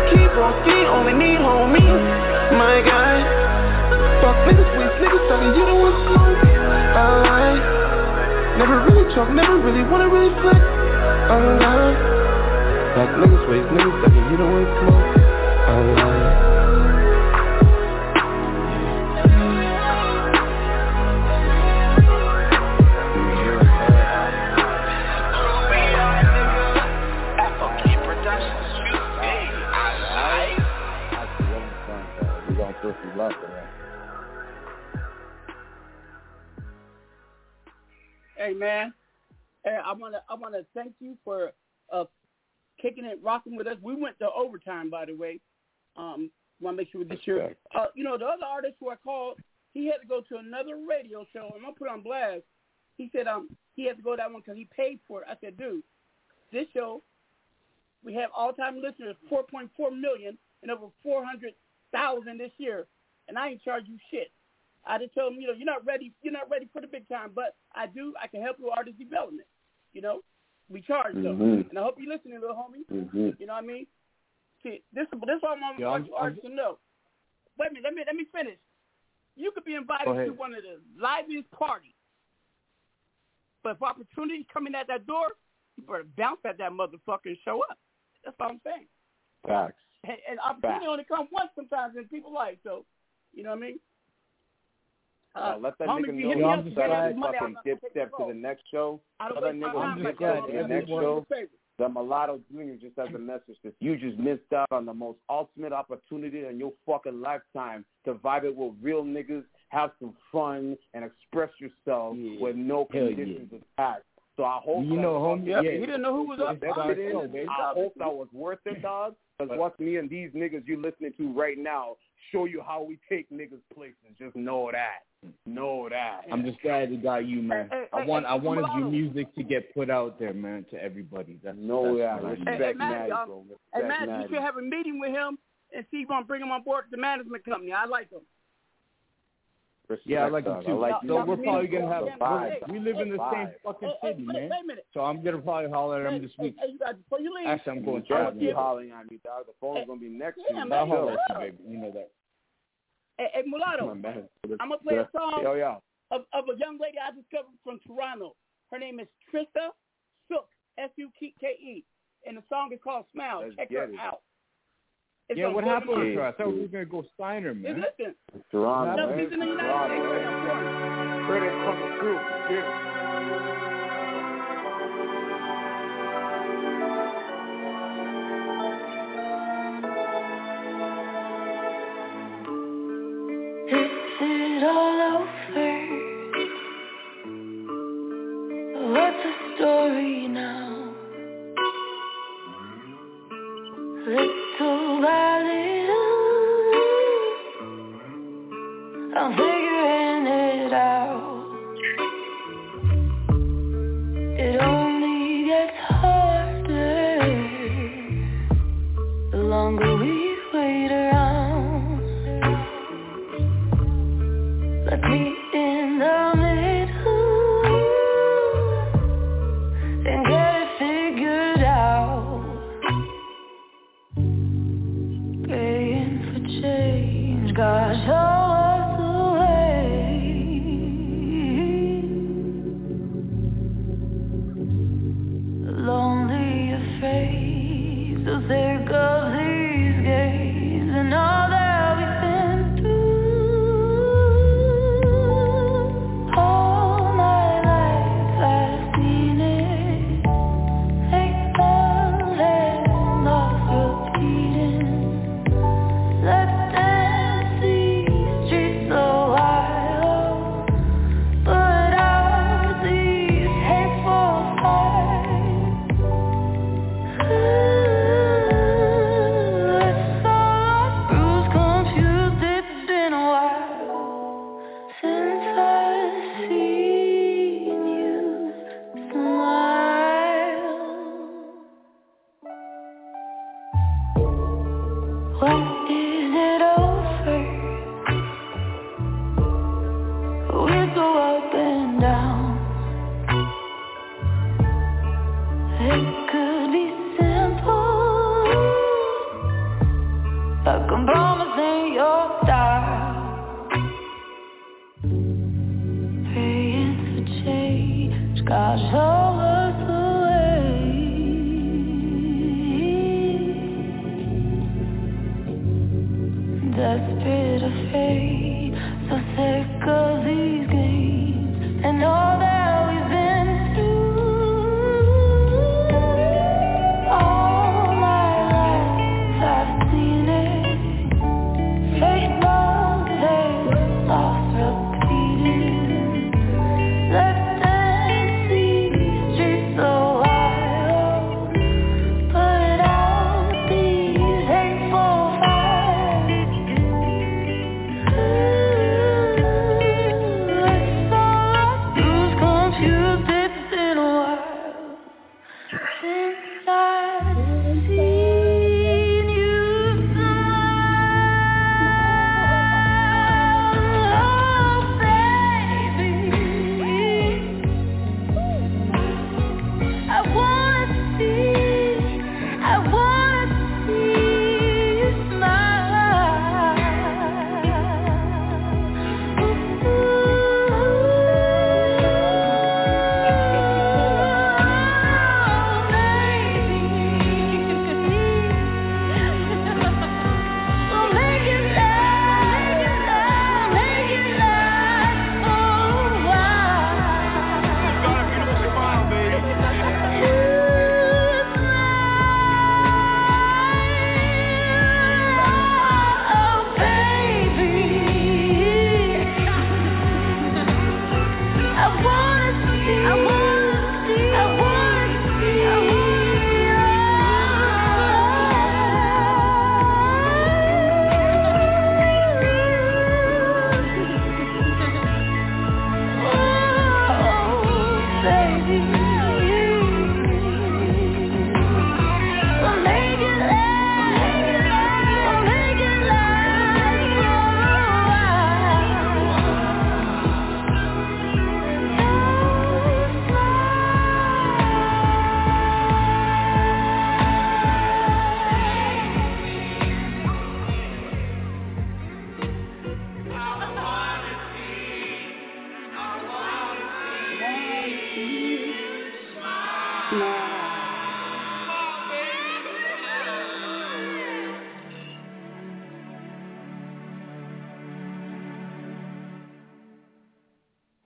Low key, boss only need homies My guy Fuck niggas, waste niggas, talking you don't want smoke I lie Never really talk, never really wanna really flex. I lie Fuck niggas, waste niggas, talking you don't want smoke I lie We gonna you left or right. Hey man, hey, I wanna I wanna thank you for uh kicking it, rocking with us. We went to overtime, by the way. Um, want to make sure we get your. Uh, you know, the other artist who I called, he had to go to another radio show. I'm gonna put on blast. He said um he had to go to that one because he paid for it. I said, dude, this show, we have all time listeners, 4.4 million, and over 400,000 this year, and I ain't charge you shit. I just told him, you know, you're not ready. You're not ready for the big time, but I do. I can help you with artist development. You know, we charge though, Mhm. and I hope you're listening, little homie. Mhm. You know what I mean? See, this is this is what I want Yeah, I'm- artists to know. Wait a minute, let me let me finish. You could be invited to one of the liveliest parties, but if opportunity coming at that door, you better bounce at that motherfucker and show up. That's all I'm saying. Facts. And, and opportunity Facts. only come once sometimes in people's life, so you know what I mean. Uh, let that homie, nigga if you know hit me you up, you start gotta that have money, I'm fucking not dip gonna step the to the next show. I don't Tell that my nigga time dip like step to the next show. The Mulatto Jr. just as a message that you just missed out on the most ultimate opportunity in your fucking lifetime to vibe it with real niggas, have some fun, and express yourself with no Hell yeah. conditions attached. So I hope You that know, homie, fucking- yeah. He didn't know who was up. Invested in Show, it. baby. I hope that was worth it, dog. Because what me and these niggas you listening to right now show you how we take niggas places. Just know that. Know that. I'm just glad it got you, man. Hey, hey, I want hey, I wanted your music to get put out there, man, to everybody. That's No, that's yeah, I respect need. Hey, hey, Matt, Natty, y'all- Hey, Respect man, you should have a meeting with him and see if you want to bring him on board the management company. I like him. Yeah, I like dog. it too. I like so you. we're probably gonna have The vibe. we live in the same fucking Hey, hey, city, wait, man. wait a minute. So I'm gonna probably holler at him this week. hey, you before you leave, Actually, I'm going Don't traveling. keep hollering at me, dog. The phone's gonna be next to yeah, you. I'll holler at you, baby. You know that. hey, hey, Mulatto, on, man. I'm gonna play a song Yo, yo. of, of a young lady I discovered from Toronto. Her name is Trista Sook, S-U-K-E, and the song is called Smile. Let's Check get her it. out. It's yeah, what happened with Mile. her? I thought we were gonna go Steiner, Hey, man. listen, Toronto, no, man. he's in the United States right man. Credit coming through. Yeah.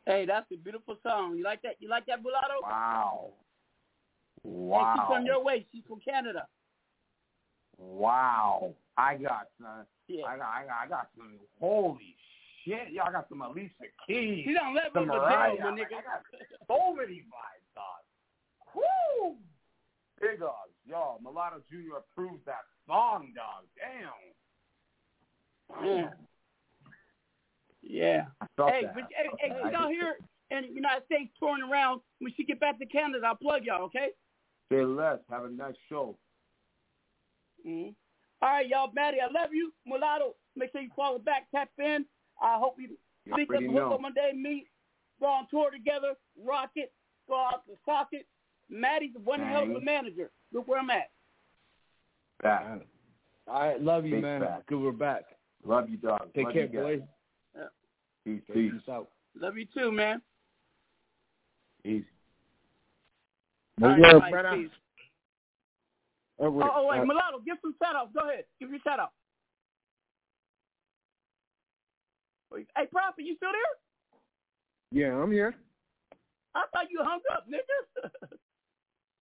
Hey, that's a beautiful song. You like that? You like that, Mulatto? Wow. Hey, she's Wow. from your way. She's from Canada. Wow. I got some. Yeah. I got, I got, I got some. Holy shit! y'all got some Alicia Keys. She done left some with Mariah. My nigga. I got so many vibes, dog. Woo! Big dogs. Yo, Mulatto Jr. approved that song, dog. Damn. Yeah. Yeah. Hey, that. but hey, hey, I she's out just- here in the United States touring around. When she get back to Canada, I'll plug y'all, okay? Say less. Have a nice show. Mm-hmm. All right, y'all. Matty, I love you. Mulatto, make sure you follow back, tap in. I hope you You speak up already hook know. up one day, meet, go on tour together, rock it, go out the socket. Matty's the one hell of a Bang. manager. Look where I'm at. Back. All right, love you, Big man. fact. Good, we're back. Love you, dog. Take Love care, you guys. boys. Yeah. Peace, Okay, peace. peace out. Love you too, man. Easy. All What's right, up, bye. brother? Peace. Oh, wait, Oh, oh, wait, uh, Mulatto, give some shout outs. Go ahead. Give your shout out. Hey, Prophet, you still there? yeah, I'm here. I thought you hung up, nigga.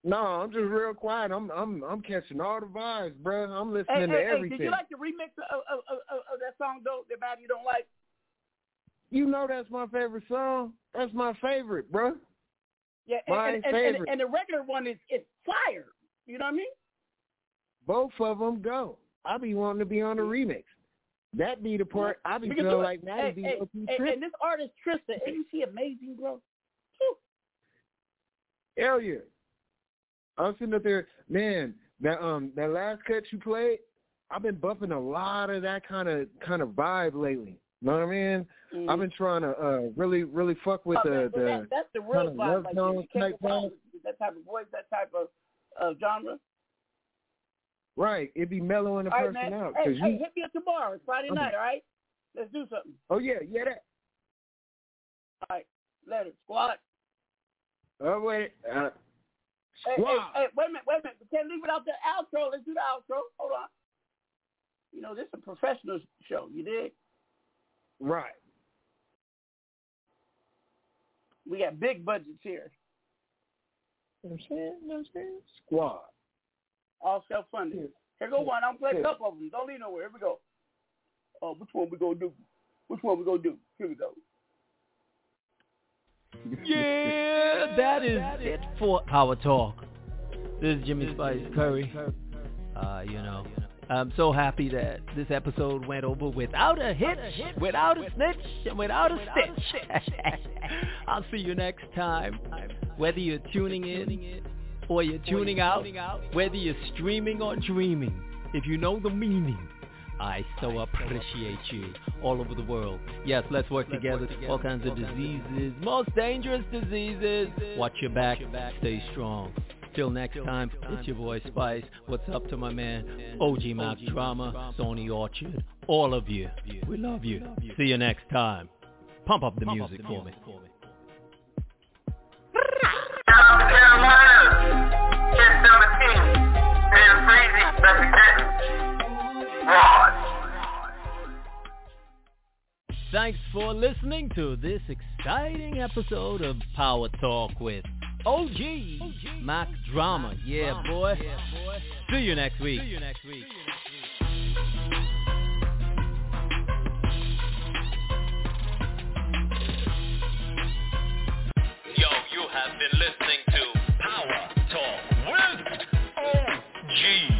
No, I'm just real quiet. I'm I'm I'm catching all the vibes, bro. I'm listening hey, to hey, everything. did you like the remix of, of, of, of, of that song, though, that Matty don't like? You know that's my favorite song. That's my favorite, bro. Yeah, and, and, and, favorite. and the regular one is, is fire. You know what I mean? Both of them go. I be wanting to be on the remix. That be the part I be We can do feeling like Matty hey, be hey, hey, and this artist Trista, isn't she amazing, bro? Hell yeah. I'm sitting up there, man. That um that last cut you played, I've been bumping a lot of that kind of kind of vibe lately. Know what I mean? I've been trying to uh really really fuck with Oh, the the that, that's the real kinda vibe. love Like, you type vibe. that type of voice, that type of uh, genre. right. it'd be mellowing the all person out Hey, because hey, you. hit me up tomorrow. It's Friday Okay. night, all right? Let's do something. Oh yeah, yeah that. All right. Later, squad. Oh wait. Uh, Hey, hey, hey, wait a minute, wait a minute. We can't leave it out the outro. Let's do the outro. Hold on. You know, this is a professional show. You did? Right. We got big budgets here. You know what I'm saying? You know what I'm saying? Squad. All self-funded. Here go one. I'm playing a couple of them. Don't leave nowhere. Here we go. Oh, which one we gonna do? Which one we gonna do? Here we go. Yeah, that is it for our talk. This is Jimmy Spice Curry. Uh, you know, I'm so happy that this episode went over without a hitch, without a snitch, and without a stitch. I'll see you next time. Whether you're tuning in or you're tuning out, whether you're streaming or dreaming, if you know the meaning, I so appreciate you all over the world. Yes, let's work together. All kinds of diseases, most dangerous diseases. Watch your back, stay strong. Till next time, it's your boy Spice. What's up to my man, OG Mack Drama, Sony Orchard, all of you. We love you. See you next time. Pump up the music for me. Thanks for listening to this exciting episode of Power Talk with OG, Mack Drama. Yeah, boy. See you next week. Yo, you have been listening to Power Talk with OG